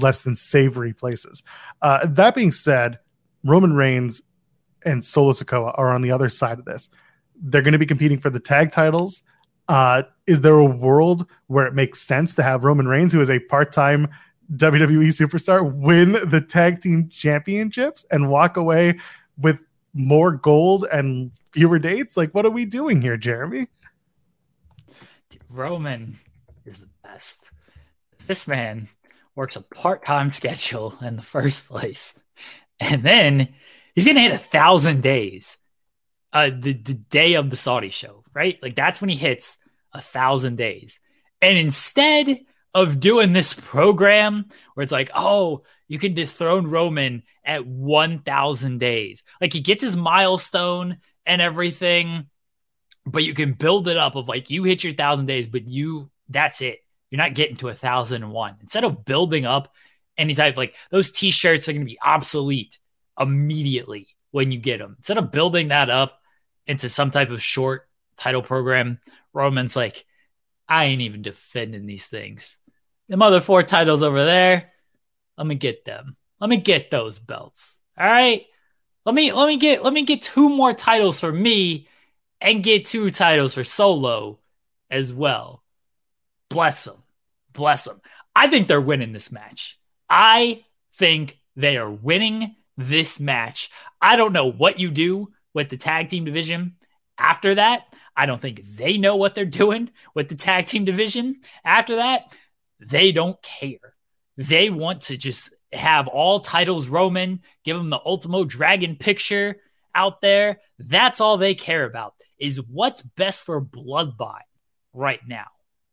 less than savory places. Uh, that being said, Roman Reigns and Solo Sikoa are on the other side of this. They're going to be competing for the tag titles. Uh, is there a world where it makes sense to have Roman Reigns, who is a part-time WWE superstar, win the tag team championships and walk away with more gold and fewer dates? Like, what are we doing here, Jeremy? Roman is the best. This man works a part time schedule in the first place. And then he's to hit a thousand days uh, the, the day of the Saudi show, right? Like, that's when he hits a thousand days. And instead of doing this program where it's like, oh, you can dethrone Roman at 1,000 days. Like he gets his milestone and everything, but you can build it up of like you hit your 1,000 days, but you, that's it. You're not getting to a 1,001. Instead of building up any type, like those t shirts are going to be obsolete immediately when you get them. Instead of building that up into some type of short title program, Roman's like, I ain't even defending these things. The other four titles over there, let me get them. Let me get those belts. All right. Let me let me get let me get two more titles for me and get two titles for solo as well. Bless them. Bless them. I think they're winning this match. I think they are winning this match. I don't know what you do with the tag team division after that. I don't think they know what they're doing with the tag team division after that. They don't care. They want to just have all titles Roman, give them the Ultimo Dragon picture out there. That's all they care about is what's best for Bloodline right now.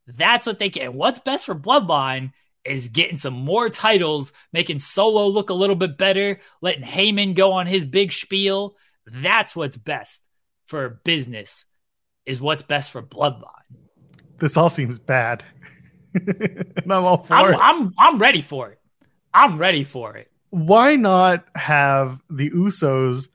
That's what they care. what's best for Bloodline is getting some more titles, making Solo look a little bit better, letting Heyman go on his big spiel. That's what's best for business, is what's best for Bloodline. This all seems bad. I'm all for I'm, it. I'm, I'm ready for it. I'm ready for it. Why not have the Usos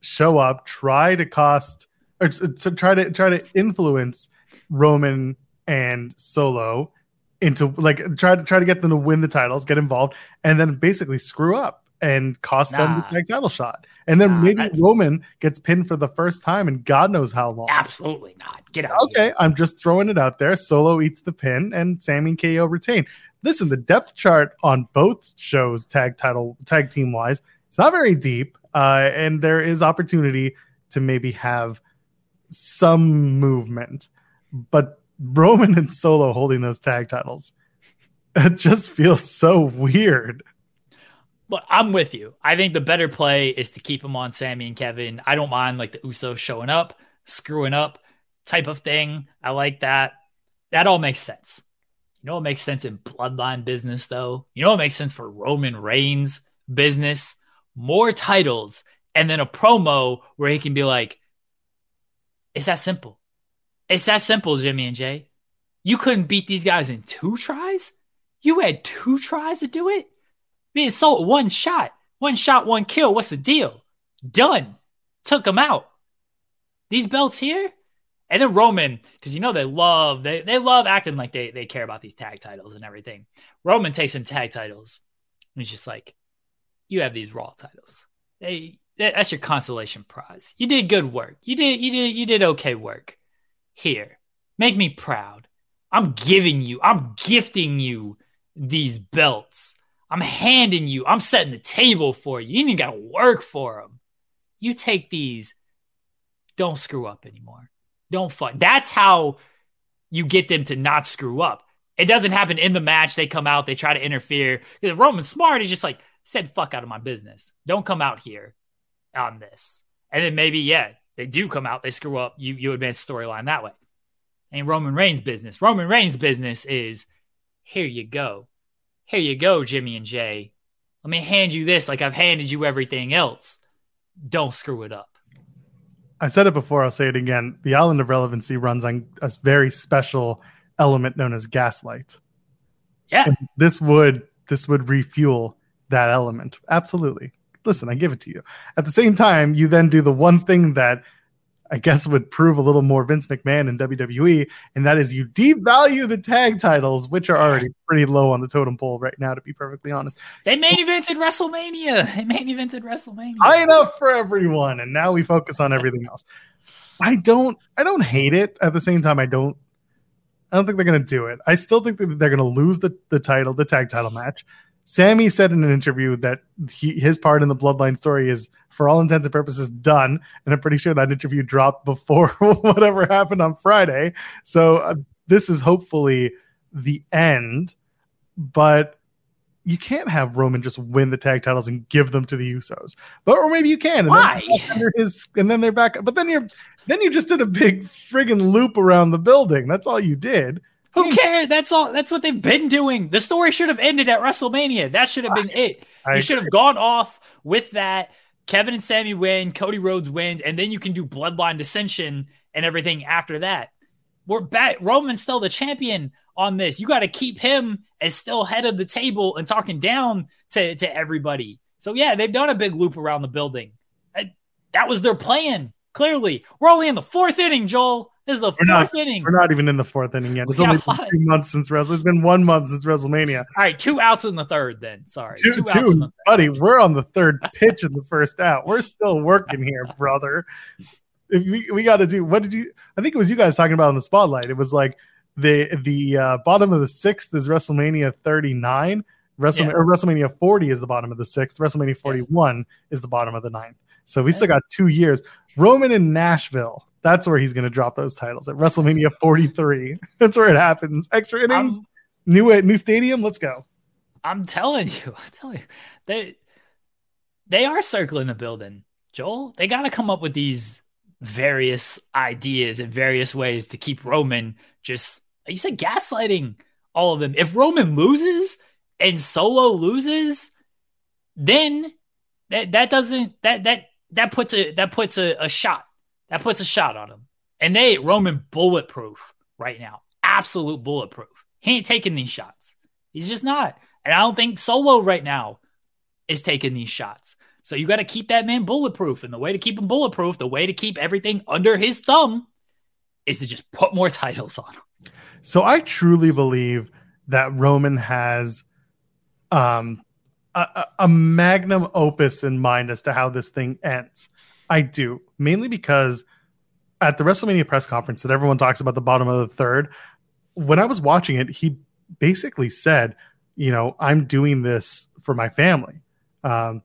show up, try to cost or to try to try to influence Roman and Solo into like try to try to get them to win the titles, get involved, and then basically screw up and cost nah. them the tag title shot. And then nah, maybe Roman gets pinned for the first time and God knows how long. Absolutely not. Get out. Okay, I'm just throwing it out there. Solo eats the pin and Sami and KO retain. Listen, the depth chart on both shows, tag title, tag team wise, it's not very deep. Uh, and there is opportunity to maybe have some movement. But Roman and Solo holding those tag titles. It just feels so weird. But I'm with you. I think the better play is to keep him on Sami and Kevin. I don't mind like the Usos showing up, screwing up type of thing. I like that. That all makes sense. You know what makes sense in bloodline business though? You know what makes sense for Roman Reigns business? More titles and then a promo where he can be like, it's that simple. It's that simple, Jimmy and Jay. You couldn't beat these guys in two tries? You had two tries to do it? Being sold one shot. One shot, one kill. What's the deal? Done. Took them out. These belts here? And then Roman, because you know they love they, they love acting like they, they care about these tag titles and everything. Roman takes some tag titles. And he's just like, you have these raw titles. They that's your consolation prize. You did good work. You did you did you did okay work. Here, make me proud. I'm giving you, I'm gifting you these belts. I'm handing you, I'm setting the table for you. You ain't got to work for them. You take these, don't screw up anymore. Don't fuck. That's how you get them to not screw up. It doesn't happen in the match. They come out, they try to interfere. Roman Smart is just like, said, fuck out of my business. Don't come out here on this. And then maybe, yeah, they do come out, they screw up, you you advance the storyline that way. And Roman Reigns' business. Roman Reigns' business is here you go. Here you go, Jimmy and Jay. Let me hand you this like I've handed you everything else. Don't screw it up. I said it before, I'll say it again. The Island of Relevancy runs on a very special element known as gaslight. Yeah. And this would this would refuel that element. Absolutely listen, I give it to you. At the same time, you then do the one thing that I guess would prove a little more Vince McMahon in WWE, and that is you devalue the tag titles, which are already pretty low on the totem pole right now, to be perfectly honest. They main evented WrestleMania. They main evented WrestleMania. High enough for everyone, and now we focus on everything else. I don't I don't hate it. At the same time, I don't I don't think they're gonna do it. I still think that they're gonna lose the, the title, the tag title match. Sami said in an interview that he, his part in the bloodline story is, for all intents and purposes, done. And I'm pretty sure that interview dropped before whatever happened on Friday. So uh, this is hopefully the end. But you can't have Roman just win the tag titles and give them to the Usos. But or maybe you can. And Why? Then his, and then they're back. But then you're then you just did a big friggin' loop around the building. That's all you did. Who hmm. cares? That's all. That's what they've been doing. The story should have ended at WrestleMania. That should have been it. You should have gone off with that. Kevin and Sami win. Cody Rhodes wins, and then you can do Bloodline Dissension and everything after that. We're back. Roman's still the champion on this. You got to keep him as still head of the table and talking down to to everybody. So yeah, they've done a big loop around the building. That was their plan. Clearly, we're only in the fourth inning, Joel. This is the we're fourth not, inning. We're not even in the fourth inning yet. It's only two months since Wrestle. It's been one month since WrestleMania. All right, two outs in the third. Then sorry, two, two, two buddy. We're on the third pitch in the first out. We're still working here, brother. If we we got to do. What did you? I think it was you guys talking about on the spotlight. It was like the the uh, bottom of the sixth is WrestleMania 39. WrestleMania, yeah. or WrestleMania 40 is the bottom of the sixth. WrestleMania 41 yeah. is the bottom of the ninth. So we still got two years. Roman in Nashville that's where he's going to drop those titles at WrestleMania 43. That's where it happens. Extra innings, I'm, New uh, new stadium. Let's go. I'm telling you, I'm telling you, they they are circling the building, Joel. They got to come up with these various ideas and various ways to keep Roman just you said gaslighting all of them. If Roman loses and Solo loses, then that that doesn't that that that puts a that puts a, a shot that puts a shot on him. And they Roman bulletproof right now, absolute bulletproof. He ain't taking these shots. He's just not. And I don't think Solo right now is taking these shots. So you got to keep that man bulletproof. And the way to keep him bulletproof, the way to keep everything under his thumb is to just put more titles on him. So I truly believe that Roman has um, a, a magnum opus in mind as to how this thing ends. I do, mainly because at the WrestleMania press conference that everyone talks about the bottom of the third, when I was watching it, he basically said, you know, I'm doing this for my family. Um,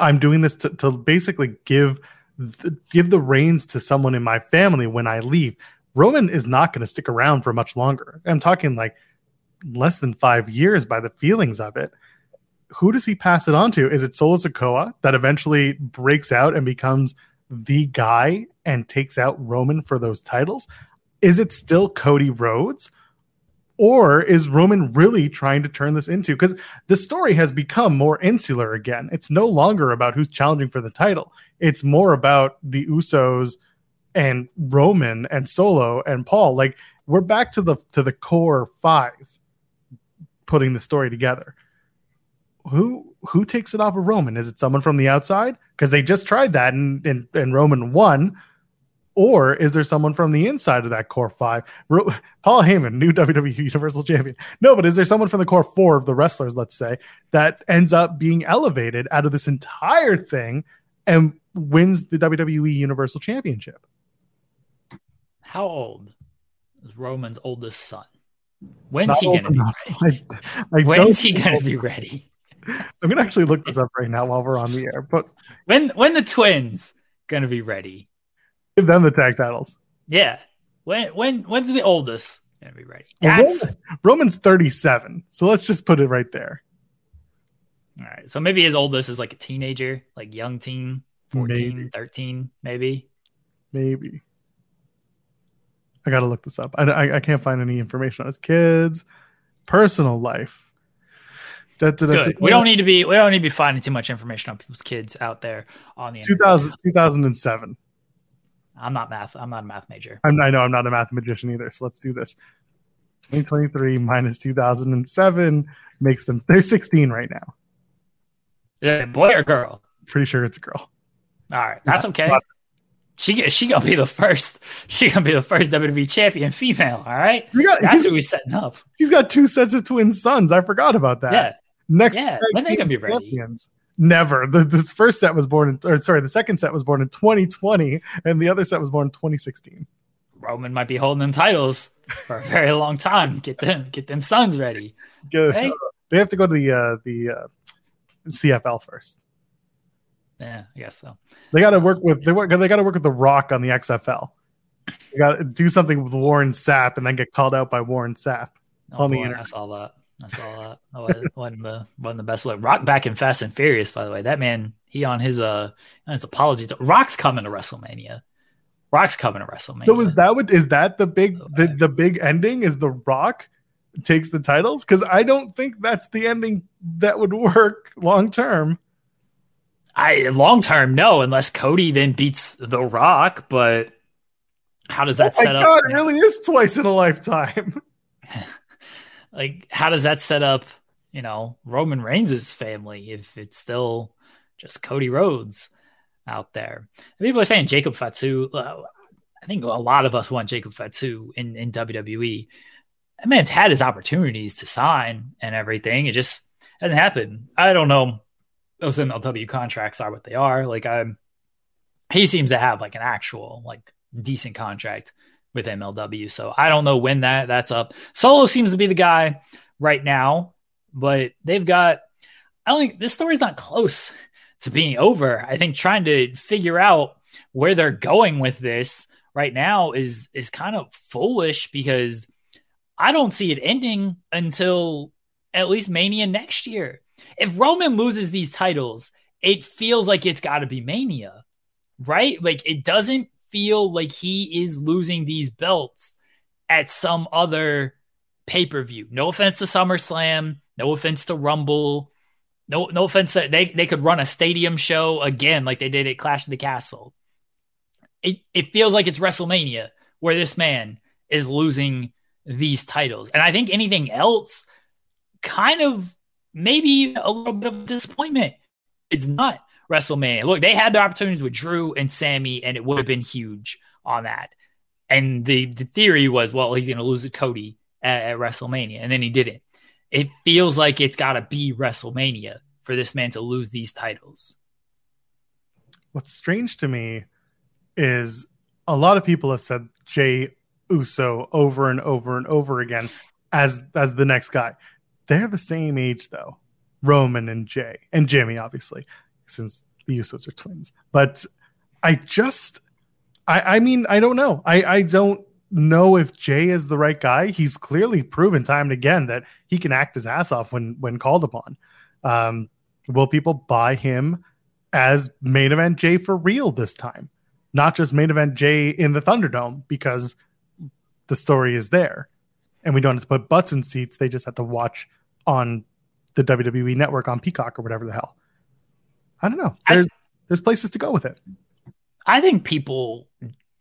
I'm doing this to, to basically give the, give the reins to someone in my family when I leave. Roman is not going to stick around for much longer. I'm talking like less than five years by the feelings of it who does he pass it on to? Is it Solo Sikoa that eventually breaks out and becomes the guy and takes out Roman for those titles? Is it still Cody Rhodes? Or is Roman really trying to turn this into because the story has become more insular again? It's no longer about who's challenging for the title. It's more about the Usos and Roman and Solo and Paul. Like we're back to the to the core five putting the story together who who takes it off of Roman? Is it someone from the outside? Because they just tried that and, and and Roman won. Or is there someone from the inside of that core five? Ro- Paul Heyman, new WWE Universal Champion. No, but is there someone from the core four of the wrestlers, let's say, that ends up being elevated out of this entire thing and wins the WWE Universal Championship? How old is Roman's oldest son? When's Not he going to be ready? I, I When's he going to be ready? I'm gonna actually look this up right now while we're on the air. But when when the twins gonna be ready? Give them the tag titles. Yeah. When when when's the oldest gonna be ready? That's Roman's 37. So let's just put it right there. All right. So maybe his oldest is like a teenager, like young teen, 14, maybe. 13, maybe. Maybe. I gotta look this up. I, I, I can't find any information on his kids, personal life. That, that, Good. we don't need to be we don't need to be finding too much information on people's kids out there on the 2000, 2007. I'm not math. I'm not a math major. I'm, I know I'm not a math magician either. So let's do this. 2023 minus 2007 makes them they're 16 right now. Yeah, boy or girl? Pretty sure it's a girl. All right, that's okay. She she gonna be the first. She gonna be the first WWE champion female. All right, got, that's what we're setting up. She's got two sets of twin sons. I forgot about that. Yeah, Next, yeah, when they gonna be ready? Champions. Never. The, the first set was born in, or sorry, the second set was born in 2020, and the other set was born in 2016. Roman might be holding them titles for a very long time. Get them, get them sons ready. Good. Right? They have to go to the uh, the uh, CFL first. Yeah, I guess so. They got to work with they work. They got to work with the Rock on the XFL. They got to do something with Warren Sapp and then get called out by Warren Sapp oh, on boy, the internet. I saw that. I saw that. Oh, one of the one the best look. Rock back in Fast and Furious, by the way. That man, he on his uh on his apologies. Rock's coming to WrestleMania. Rock's coming to WrestleMania. So is that what is that the big the, the big ending? Is the Rock takes the titles? Because I don't think that's the ending that would work long term. I long term, no, unless Cody then beats The Rock. But how does that oh set up? God, it really is twice in a lifetime. like how does that set up you know roman reigns' family if it's still just cody rhodes out there? And people are saying jacob fatu uh, i think a lot of us want jacob fatu in, in wwe that man's had his opportunities to sign and everything. It just hasn't happened. I don't know those mlw contracts are what they are. Like i'm he seems to have like an actual like decent contract with MLW. So I don't know when that that's up. Solo seems to be the guy right now, but they've got I don't think this story's not close to being over. I think trying to figure out where they're going with this right now is is kind of foolish because I don't see it ending until at least Mania next year. If Roman loses these titles, it feels like it's got to be Mania, right? Like it doesn't feel like he is losing these belts at some other pay per view. No offense to SummerSlam, no offense to Rumble, no no offense that they they could run a stadium show again like they did at Clash of the Castle. It it feels like it's WrestleMania where this man is losing these titles. And I think anything else kind of maybe a little bit of disappointment. It's not WrestleMania. Look, they had their opportunities with Drew and Sami, and it would have been huge on that. And the, the theory was, well, he's going to lose to Cody at, at WrestleMania, and then he didn't. It feels like it's got to be WrestleMania for this man to lose these titles. What's strange to me is a lot of people have said Jey Uso over and over and over again as as the next guy. They're the same age though, Roman and Jey and Jimmy, obviously, since the Usos are twins. But I just, I I mean, I don't know. I I don't know if Jey is the right guy. He's clearly proven time and again that he can act his ass off when when called upon. Um, will people buy him as main event Jey for real this time? Not just main event Jey in the Thunderdome because the story is there, and we don't have to put butts in seats. They just have to watch on the WWE network on Peacock or whatever the hell. I don't know. There's I, there's places to go with it. I think people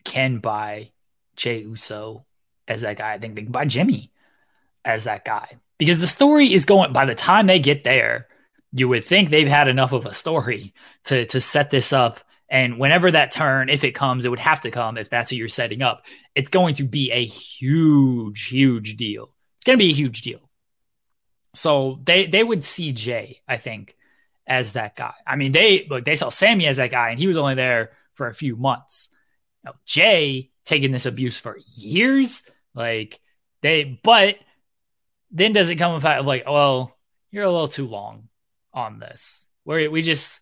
can buy Jey Uso as that guy. I think they can buy Jimmy as that guy because the story is going. By the time they get there, you would think they've had enough of a story to to set this up and whenever that turn, if it comes, it would have to come if that's who you're setting up. It's going to be a huge, huge deal. It's going to be a huge deal. So they they would see Jey, I think, as that guy. I mean, they look they saw Sami as that guy, and he was only there for a few months. Now, Jey taking this abuse for years, like they, but then does it come with like, well, you're a little too long on this. Where we just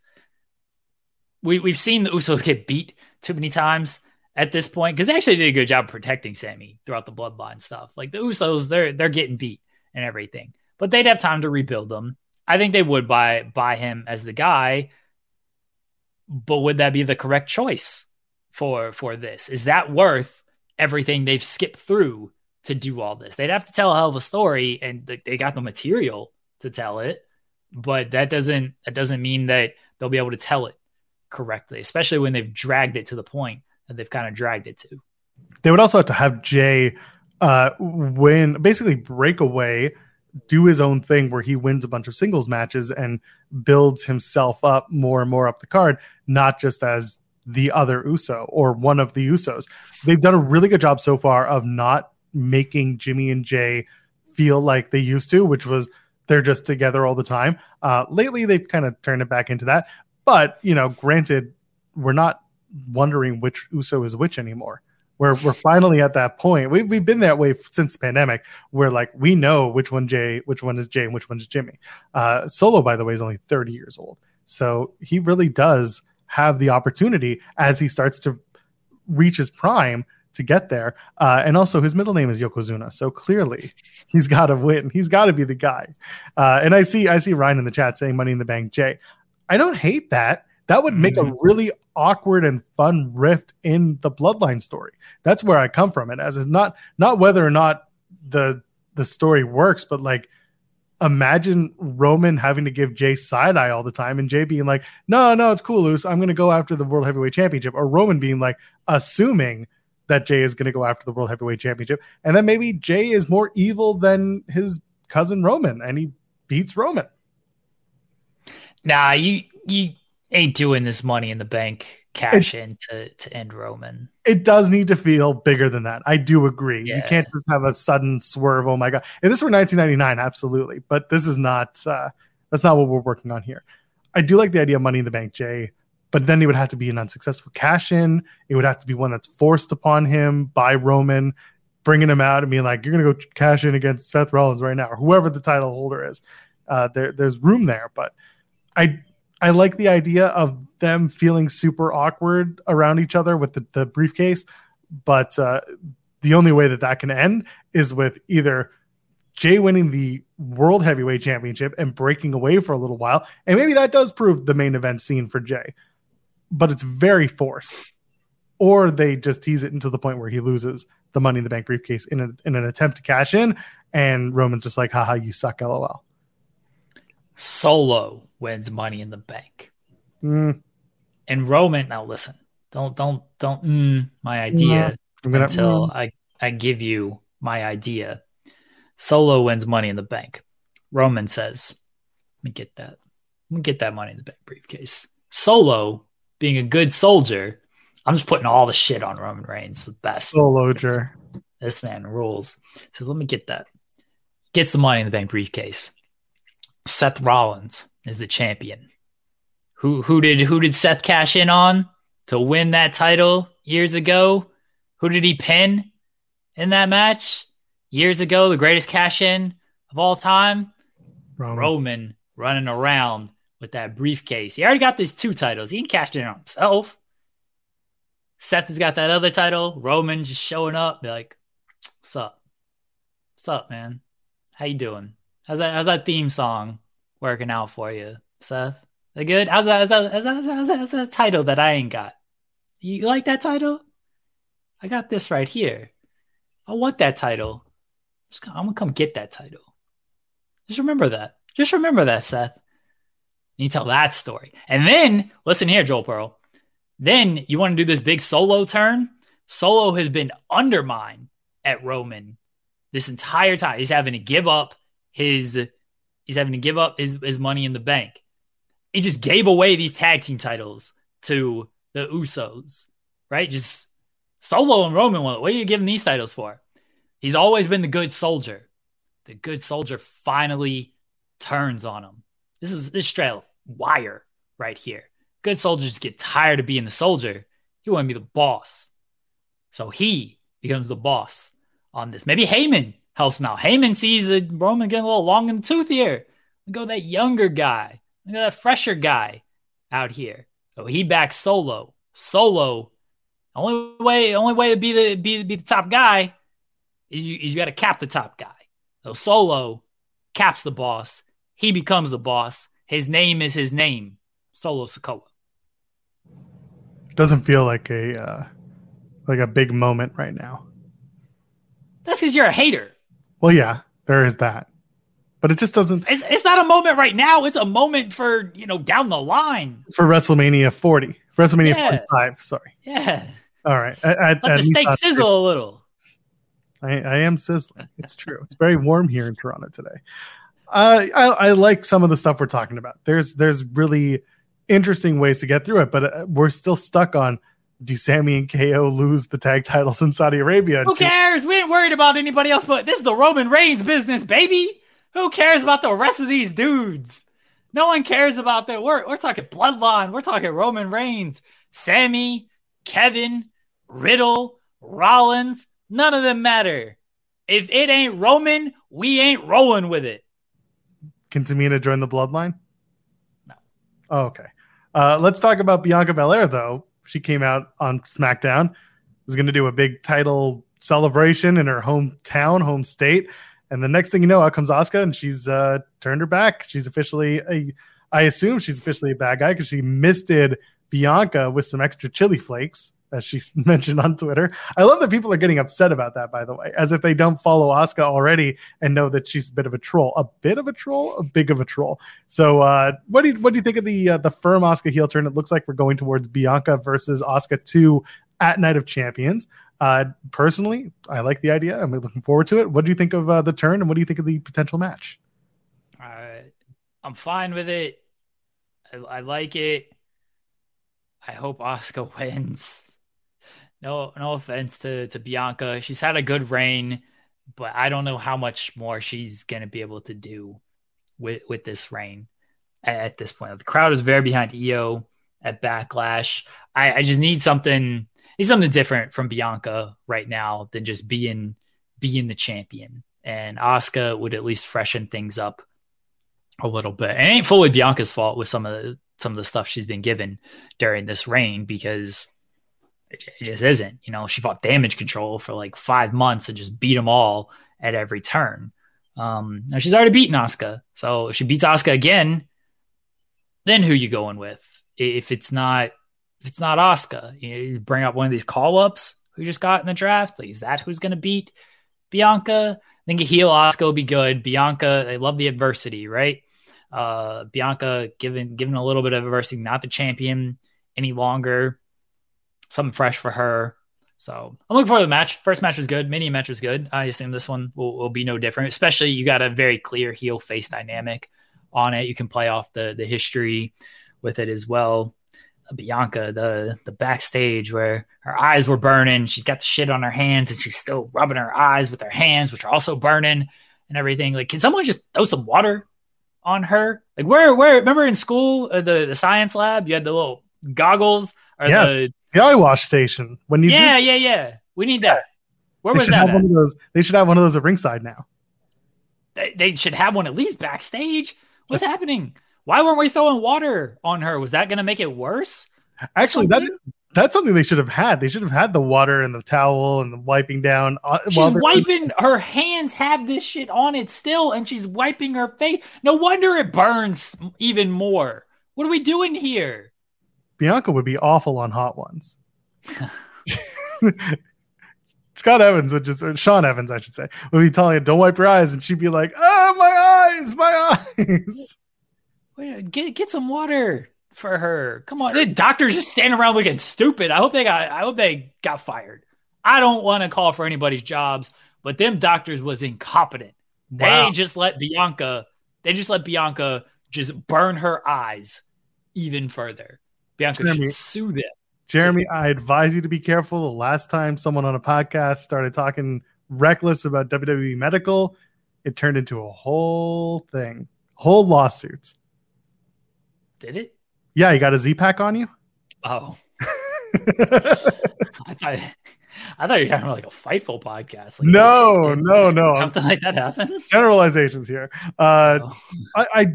we we've seen the Usos get beat too many times at this point because they actually did a good job protecting Sami throughout the bloodline stuff. Like the Usos, they're they're getting beat and everything, but they'd have time to rebuild them. I think they would buy buy him as the guy, but would that be the correct choice for for this? Is that worth everything they've skipped through to do all this? They'd have to tell a hell of a story, and they got the material to tell it, but that doesn't that doesn't mean that they'll be able to tell it correctly, especially when they've dragged it to the point that they've kind of dragged it to. They would also have to have Jey uh, win, basically break away, do his own thing where he wins a bunch of singles matches and builds himself up more and more up the card, not just as the other Uso or one of the Usos. They've done a really good job so far of not making Jimmy and Jey feel like they used to, which was they're just together all the time. Uh, lately, they've kind of turned it back into that. But you know, granted, we're not wondering which Uso is which anymore. We're we're finally at that point. We've we've been that way since the pandemic, where like we know which one Jey, which one is Jey, and which one is Jimmy. Uh, Solo, by the way, is only thirty years old, so he really does have the opportunity as he starts to reach his prime to get there. Uh, and also, his middle name is Yokozuna, so clearly he's got to win. He's got to be the guy. Uh, and I see, I see Ryan in the chat saying "Money in the Bank." Jey. I don't hate that. That would make mm-hmm. a really awkward and fun rift in the bloodline story. That's where I come from. It as is not not whether or not the the story works, but like imagine Roman having to give Jey side eye all the time and Jey being like, no, no, it's cool, Luce. I'm going to go after the World Heavyweight Championship. Or Roman being like, assuming that Jey is going to go after the World Heavyweight Championship. And then maybe Jey is more evil than his cousin Roman and he beats Roman. Nah, you you ain't doing this money in the bank cash it, in to, to end Roman. It does need to feel bigger than that. I do agree. Yeah. You can't just have a sudden swerve. Oh my god! If this were 1999, absolutely. But this is not. Uh, that's not what we're working on here. I do like the idea of Money in the Bank, Jey. but then it would have to be an unsuccessful cash in. It would have to be one that's forced upon him by Roman, bringing him out and being like, "You're going to go cash in against Seth Rollins right now," or whoever the title holder is. Uh, there, there's room there, but I I like the idea of them feeling super awkward around each other with the, the briefcase, but uh, the only way that that can end is with either Jey winning the World Heavyweight Championship and breaking away for a little while. And maybe that does prove the main event scene for Jey, but it's very forced. Or they just tease it into the point where he loses the Money in the Bank briefcase in, a, in an attempt to cash in. And Roman's just like, haha, you suck, lol. Solo wins Money in the Bank. Mm. And Roman, now listen, don't, don't, don't, mm, my idea gonna, until mm. I, I give you my idea Solo wins money in the bank. Roman says, Let me get that. Let me get that money in the bank briefcase. Solo, being a good soldier, I'm just putting all the shit on Roman Reigns, the best. Soldier. This man rules. Says, Let me get that. Gets the money in the bank briefcase. Seth Rollins is the champion. Who who did who did Seth cash in on to win that title years ago? Who did he pin in that match? years ago, the greatest cash in of all time, Roman. Roman running around with that briefcase. He already got these two titles. He can cash in on himself. Seth has got that other title. Roman just showing up, be like, "What's up? What's up, man? How you doing? How's that? How's that theme song working out for you, Seth? That good? How's that? How's that? How's that, how's that, how's that, how's that title that I ain't got? You like that title? I got this right here. I want that title. Just, I'm gonna come get that title. Just remember that. Just remember that, Seth. You tell that story. And then listen here, Joel Pearl. Then you want to do this big solo turn. Solo has been undermined at Roman this entire time. He's having to give up his he's having to give up his, his money in the bank. He just gave away these tag team titles to the Usos, right? Just Solo and Roman. What are you giving these titles for? He's always been the good soldier. The good soldier finally turns on him. This is this straight wire right here. Good soldiers get tired of being the soldier. He want to be the boss. So he becomes the boss on this. Maybe Heyman helps him out. Heyman sees the Roman getting a little long in the tooth here. We go that younger guy. Look at that fresher guy out here. So he backs Solo. Solo, only way, only way to be the be, be the top guy is you, is you got to cap the top guy. So Solo caps the boss. He becomes the boss. His name is his name, Solo Sikoa. Doesn't feel like a uh, like a big moment right now. That's because you're a hater. Well, yeah, there is that, but it just doesn't. It's, it's not a moment right now. It's a moment for you know down the line for WrestleMania 40, for WrestleMania yeah. 45. Sorry. Yeah. All right. Let the steak sizzle a little. I, I am sizzling. It's true. It's very warm here in Toronto today. Uh, I, I like some of the stuff we're talking about. There's there's really interesting ways to get through it, but uh, we're still stuck on do Sami and KO lose the tag titles in Saudi Arabia? Who cares? We ain't worried about anybody else, but this is the Roman Reigns business, baby. Who cares about the rest of these dudes? No one cares about that. We're, we're talking bloodline. We're talking Roman Reigns, Sami, Kevin, Riddle, Rollins, None of them matter. If it ain't Roman, we ain't rolling with it. Can Tamina join the bloodline? No. Oh, okay. Uh, let's talk about Bianca Belair, though. She came out on SmackDown, was going to do a big title celebration in her hometown, home state. And the next thing you know, out comes Asuka, and she's uh, turned her back. She's officially a, I assume she's officially a bad guy because she misted Bianca with some extra chili flakes as she mentioned on Twitter. I love that people are getting upset about that, by the way, as if they don't follow Asuka already and know that she's a bit of a troll. A bit of a troll, a big of a troll. So, uh, what do you what do you think of the uh, the firm Asuka heel turn? It looks like we're going towards Bianca versus Asuka two at Night of Champions. Uh, personally, I like the idea. I'm looking forward to it. What do you think of uh, the turn, and what do you think of the potential match? I'm fine with it. I, I like it. I hope Oscar wins no no offense to to Bianca. She's had a good reign, but I don't know how much more she's gonna be able to do with with this reign at, at this point. The crowd is very behind Io at Backlash. I, I just need something need something different from Bianca right now than just being being the champion. And Asuka would at least freshen things up a little bit. And it ain't fully Bianca's fault with some of the some of the stuff she's been given during this reign because It, it just isn't. You know, she fought damage control for like five months and just beat them all at every turn. Um, now she's already beaten Asuka, so if she beats Asuka again, then who you going with? If it's not if it's not Asuka, you bring up one of these call ups who just got in the draft. Like, is that who's going to beat Bianca? I think a heel Asuka will be good. Bianca, they love the adversity, right? Uh, Bianca given given a little bit of adversity, not the champion any longer. Something fresh for her. So I'm looking forward to the match. First match was good. Mini match was good. I assume this one will, will be no different. Especially you got a very clear heel face dynamic on it. You can play off the the history with it as well. Bianca, the the backstage where her eyes were burning. She's got the shit on her hands and she's still rubbing her eyes with her hands, which are also burning and everything. Like, can someone just throw some water on her? Like, where where remember in school uh, the the science lab you had the little goggles yeah, the the eye wash station when you yeah do, yeah yeah we need that. Where was that? One of those, they should have one of those at ringside now. They, they should have one at least backstage. What's That's, happening? Why weren't we throwing water on her? Was that going to make it worse? Actually, that that's something they should have had. They should have had the water and the towel and the wiping down. Uh, she's wiping her hands have this shit on it still, and she's wiping her face. No wonder it burns even more. What are we doing here? Bianca would be awful on hot ones. Scott Evans would just, or Sean Evans, I should say, would be telling her, "Don't wipe your eyes," and she'd be like, "Oh, my eyes, my eyes." Get get some water for her. Come on, the doctors just standing around looking stupid. I hope they got. I hope they got fired. I don't want to call for anybody's jobs, but them doctors was incompetent. Wow. They just let Bianca. They just let Bianca just burn her eyes even further. Bianca Jeremy, should sue them. Jeremy, I advise you to be careful. The last time someone on a podcast started talking reckless about WWE medical, it turned into a whole thing, whole lawsuits. Did it? Yeah, you got a Z pack on you. Oh, I thought I thought you were talking about like a fightful podcast. Like, no, no, no, something like that happened. Generalizations here. Uh, oh. I, I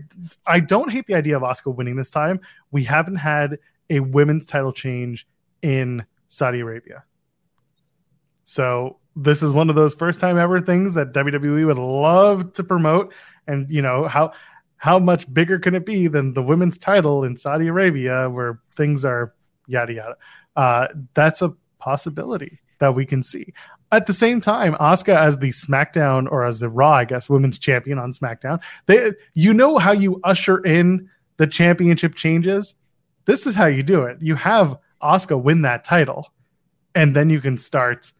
I don't hate the idea of Oscar winning this time. We haven't had a women's title change in Saudi Arabia, so this is one of those first time ever things that WWE would love to promote. And you know how how much bigger can it be than the women's title in Saudi Arabia, where things are yada yada? Uh, that's a possibility that we can see. At the same time, Asuka as the SmackDown or as the Raw, I guess, women's champion on SmackDown, they, you know how you usher in the championship changes. This is how you do it. You have Oscar win that title, and then you can start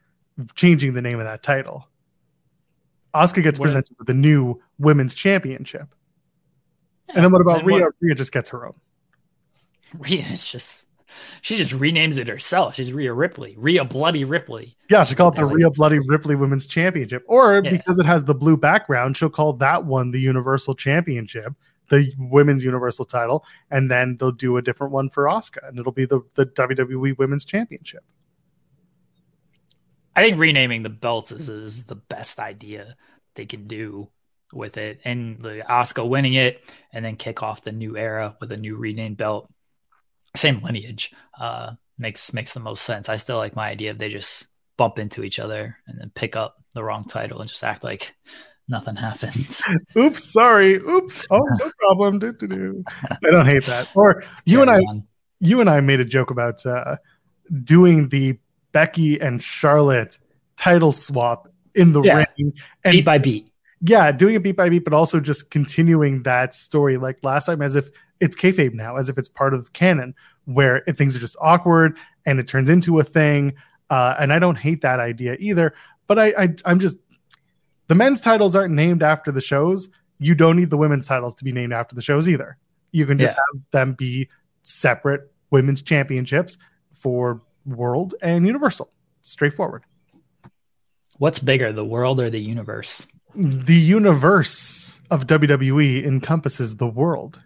changing the name of that title. Oscar gets what? presented with the new women's championship. And then what about Rhea? What? Rhea just gets her own. Rhea is just she just renames it herself. She's Rhea Ripley, Rhea Bloody Ripley. Yeah, she called it the Rhea Bloody Ripley Women's Championship. Or yeah. because it has the blue background, she'll call that one the Universal Championship, the Women's Universal title, and then they'll do a different one for Oscar and it'll be the, the WWE Women's Championship. I think renaming the belts is, is the best idea they can do with it and the Oscar winning it and then kick off the new era with a new renamed belt. Same lineage. Uh, makes makes the most sense. I still like my idea of they just bump into each other and then pick up the wrong title and just act like nothing happens. Oops, sorry. Oops. Oh, no problem. Do, do, do. I don't hate that. Or you and I on. you and I made a joke about uh, doing the Becky and Charlotte title swap in the yeah. ring and beat by beat yeah, doing it beat by beat, but also just continuing that story like last time, as if it's kayfabe now, as if it's part of the canon, where things are just awkward and it turns into a thing. Uh, and I don't hate that idea either. But I, I, I'm just the men's titles aren't named after the shows. You don't need the women's titles to be named after the shows either. You can just yeah. have them be separate women's championships for World and Universal. Straightforward. What's bigger, the world or the universe? the universe of WWE encompasses the world.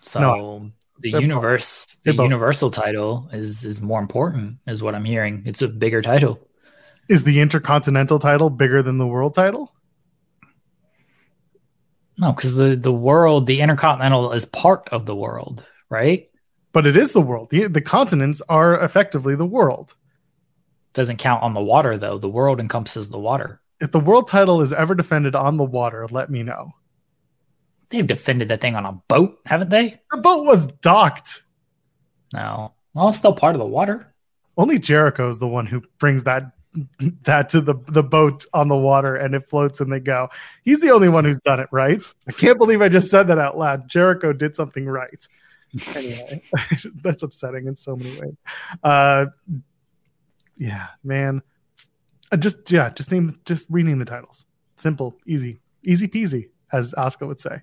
So no, the universe, the universal title is is more important, is what I'm hearing. It's a bigger title. Is the intercontinental title bigger than the world title? No, because the the world, the intercontinental is part of the world, right? but it is the world. The, the continents are effectively the world. Doesn't count on the water though. The world encompasses the water. If the world title is ever defended on the water, let me know. They've defended that thing on a boat, haven't they? The boat was docked. No. Well, it's still part of the water. Only Jericho is the one who brings that that to the the boat on the water and it floats and they go. He's the only one who's done it right. I can't believe I just said that out loud. Jericho did something right. Anyway, that's upsetting in so many ways. Uh, yeah, man. Uh, just yeah, just name just rename the titles. Simple, easy, easy peasy, as Oscar would say.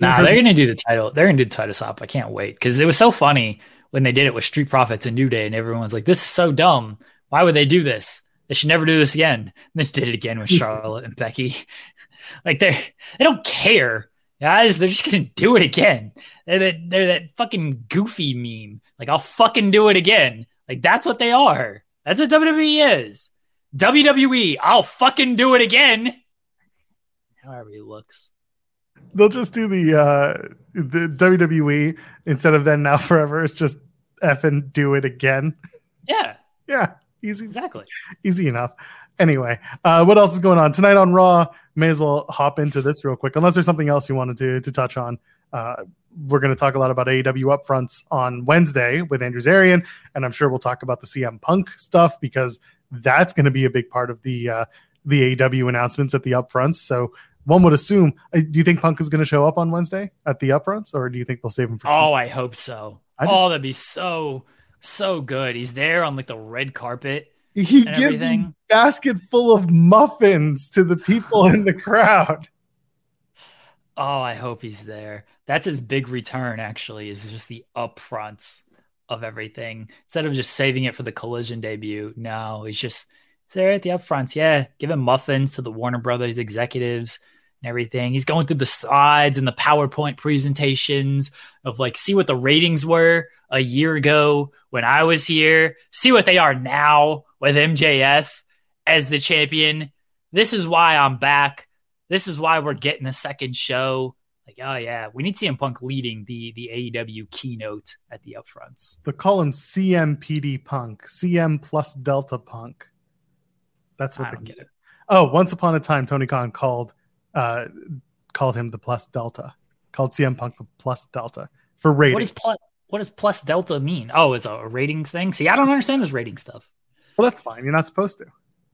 Nah, they're gonna do the title. They're gonna do the title swap. I can't wait because it was so funny when they did it with Street Profits and New Day, and everyone's like, "This is so dumb. Why would they do this? They should never do this again." And they did it again with Charlotte and Becky. like they they don't care, guys. They're just gonna do it again. They're that, they're that fucking goofy meme. Like I'll fucking do it again. Like that's what they are. That's what WWE is. WWE. I'll fucking do it again. However he looks they'll just do the uh the WWE instead of then now forever. It's just F and do it again. Yeah. Yeah. Easy. Exactly. Easy enough. Anyway, uh, what else is going on tonight on Raw? May as well hop into this real quick, unless there's something else you wanted to to touch on. Uh, we're going to talk a lot about AEW upfronts on Wednesday with Andrew Zarian, and I'm sure we'll talk about the CM Punk stuff because that's going to be a big part of the uh, the AEW announcements at the upfronts. So one would assume. Uh, do you think Punk is going to show up on Wednesday at the upfronts, or do you think they'll save him for? Oh, I hope so. I oh, that'd be so so good. He's there on like the red carpet. He gives a basket full of muffins to the people in the crowd. Oh, I hope he's there. That's his big return. Actually, is just the upfronts of everything instead of just saving it for the collision debut. No, he's just there at the upfronts. Yeah, giving muffins to the Warner Brothers executives and everything. He's going through the slides and the PowerPoint presentations of like, see what the ratings were a year ago when I was here, see what they are now with MJF as the champion. This is why I'm back. This is why we're getting a second show. Like, oh yeah, we need CM Punk leading the the AEW keynote at the upfronts. But call him CMPD Punk, CM plus Delta Punk. That's what I they get it. Oh, once upon a time, Tony Khan called uh, called him the plus delta, called CM Punk the plus delta for rating. What is plus what does plus delta mean? Oh, it's a ratings thing. See, I don't understand this rating stuff. Well, that's fine. You're not supposed to.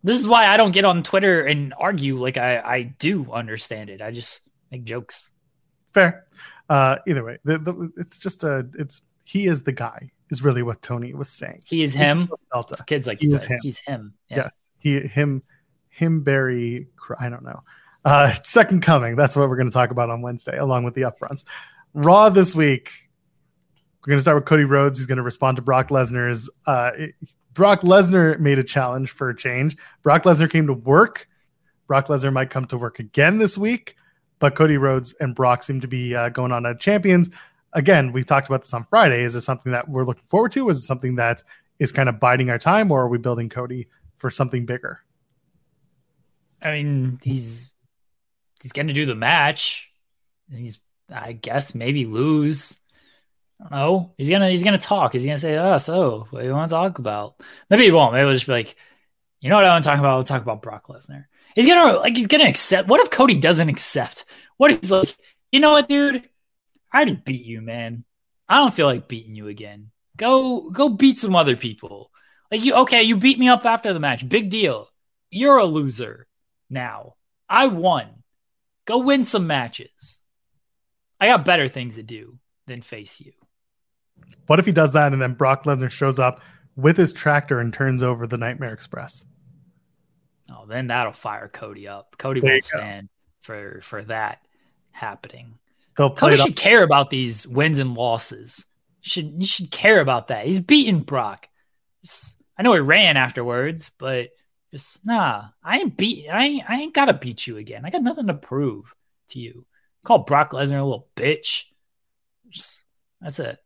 This is why I don't get on Twitter and argue like I, I do understand it. I just make jokes. Fair. Uh, either way, the, the, it's just a it's he is the guy is really what Tony was saying. He is him. Delta. Kids like he is him. He's him. Yeah. Yes, he him him Barry. I don't know. Uh, second coming. That's what we're going to talk about on Wednesday, along with the upfronts. Raw this week. We're going to start with Cody Rhodes. He's going to respond to Brock Lesnar's. Uh, Brock Lesnar made a challenge for a change. Brock Lesnar came to work. Brock Lesnar might come to work again this week, but Cody Rhodes and Brock seem to be uh, going on as champions. Again, we talked about this on Friday. Is this something that we're looking forward to? Is it something that is kind of biding our time, or are we building Cody for something bigger? I mean, he's he's going to do the match. He's, I guess, maybe lose. I don't know. He's gonna he's gonna talk. He's gonna say, "Oh, so what do you want to talk about?" Maybe he won't. Maybe he'll just be like, "You know what I want to talk about? We'll talk about Brock Lesnar." He's gonna like he's gonna accept. What if Cody doesn't accept? What if he's like, you know what, dude? I already beat you, man. I don't feel like beating you again. Go go beat some other people. Like you okay, you beat me up after the match. Big deal. You're a loser now. I won. Go win some matches. I got better things to do than face you. What if he does that and then Brock Lesnar shows up with his tractor and turns over the Nightmare Express? Oh, then that'll fire Cody up. Cody won't stand for for that happening. They'll Cody should care about these wins and losses. Should you should care about that? He's beaten Brock. Just, I know he ran afterwards, but just nah, I ain't beat. I ain't, I ain't gotta beat you again. I got nothing to prove to you. Call Brock Lesnar a little bitch. Just, that's it.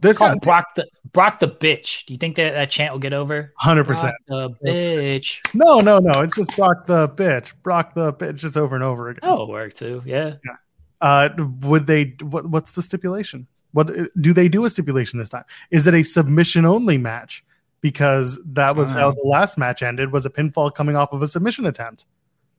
This Call Brock the Brock the bitch. Do you think that that chant will get over? Hundred percent. The bitch. No, no, no. It's just Brock the bitch. Brock the bitch, just over and over again. Oh, work too. Yeah. Yeah. Uh, would they? What, what's the stipulation? What do they do a stipulation this time? Is it a submission only match? Because that was how the last match ended was a pinfall coming off of a submission attempt.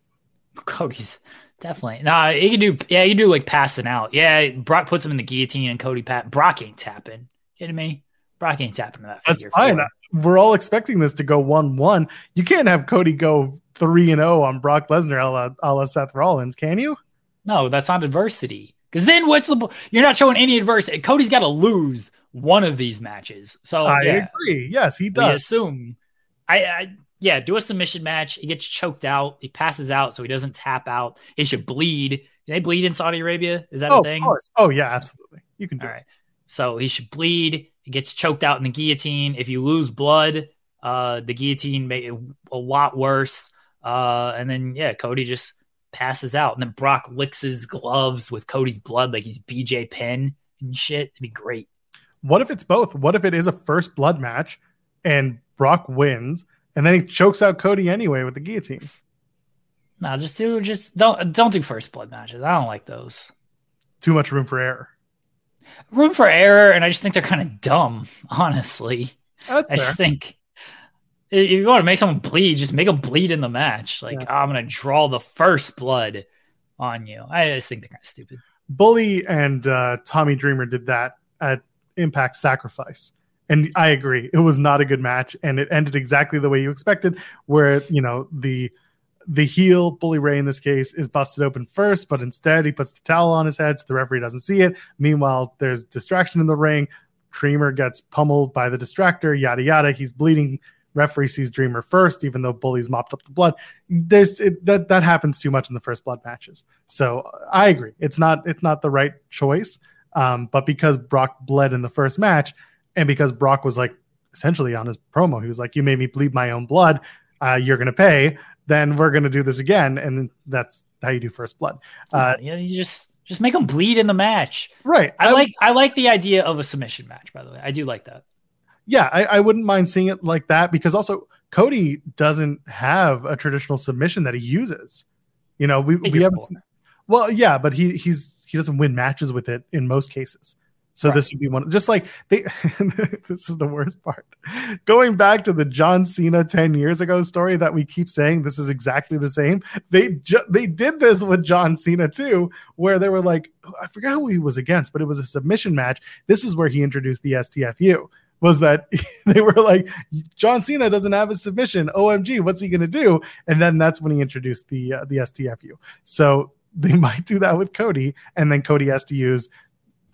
Cody's definitely. Nah, you can do yeah, you can do like passing out. Yeah, Brock puts him in the guillotine and Cody pat Brock ain't tapping. Kidding me? Brock ain't tapping to that. That's fine. We're all expecting this to go one one. You can't have Cody go three and zero oh on Brock Lesnar a la, a la Seth Rollins, can you? No, that's not adversity. Because then what's the you're not showing any adversity. Cody's got to lose one of these matches. So I yeah, agree. Yes, he does. Assume. I, I yeah, do a submission match. He gets choked out. He passes out, so he doesn't tap out. He should bleed. Can they bleed in Saudi Arabia? Is that oh, a thing? Oh yeah, absolutely. You can do All it. right. So he should bleed. He gets choked out in the guillotine. If you lose blood, uh, the guillotine made it a lot worse. Uh, and then yeah, Cody just passes out, and then Brock licks his gloves with Cody's blood like he's BJ Penn and shit. It'd be great. What if it's both? What if it is a first blood match and Brock wins, and then he chokes out Cody anyway with the guillotine? No, just do just don't don't do first blood matches. I don't like those. Too much room for error. Room for error, and I just think they're kind of dumb. Honestly, That's I fair. just think if you want to make someone bleed, just make them bleed in the match. Like Yeah. oh, I'm gonna draw the first blood on you. I just think they're kind of stupid. Bully and uh, Tommy Dreamer did that at Impact Sacrifice. And I agree, it was not a good match, and it ended exactly the way you expected, where you know the the heel Bully Ray in this case is busted open first, but instead he puts the towel on his head so the referee doesn't see it. Meanwhile, there's distraction in the ring. Dreamer gets pummeled by the distractor, yada yada. He's bleeding. Referee sees Dreamer first, even though Bully's mopped up the blood. There's it, that that happens too much in the first blood matches. So I agree, it's not it's not the right choice. Um, but because Brock bled in the first match, and because Brock was like essentially on his promo, he was like, "You made me bleed my own blood. Uh, you're gonna pay. Then we're gonna do this again." And that's how you do first blood. Uh, yeah, you just just make them bleed in the match. right. I like I like the idea of a submission match. By the way, I do like that. yeah, I, I wouldn't mind seeing it like that because also Cody doesn't have a traditional submission that he uses. You know, we, we haven't seen, well, yeah, but he he's he doesn't win matches with it in most cases. So Right. this would be one just like they this is the worst part. Going back to the John Cena 10 years ago story that we keep saying this is exactly the same. They ju- they did this with John Cena too where they were like I forgot who he was against, but it was a submission match. This is where he introduced the STFU was that they were like John Cena doesn't have a submission. OMG, what's he going to do? And then that's when he introduced the uh, the STFU. So they might do that with Cody, and then Cody has to use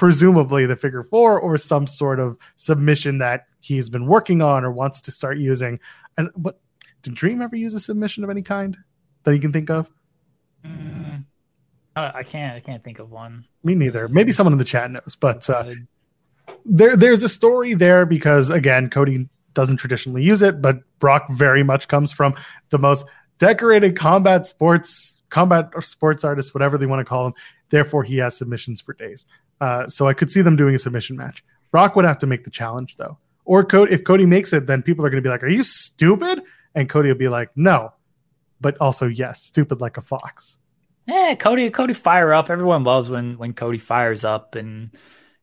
presumably the figure four or some sort of submission that he's been working on or wants to start using. And what did Dream ever use a submission of any kind that you can think of? Mm, I can't I can't think of one. Me neither. Maybe someone in the chat knows, but uh, there there's a story there because again Cody doesn't traditionally use it but Brock very much comes from the most decorated combat sports combat or sports artist whatever they want to call him therefore he has submissions for days uh, so I could see them doing a submission match. Brock would have to make the challenge though. Or Cody if Cody makes it then people are going to be like are you stupid? And Cody will be like no. But also yes stupid like a fox. Yeah, Cody, Cody fire up. Everyone loves when when Cody fires up and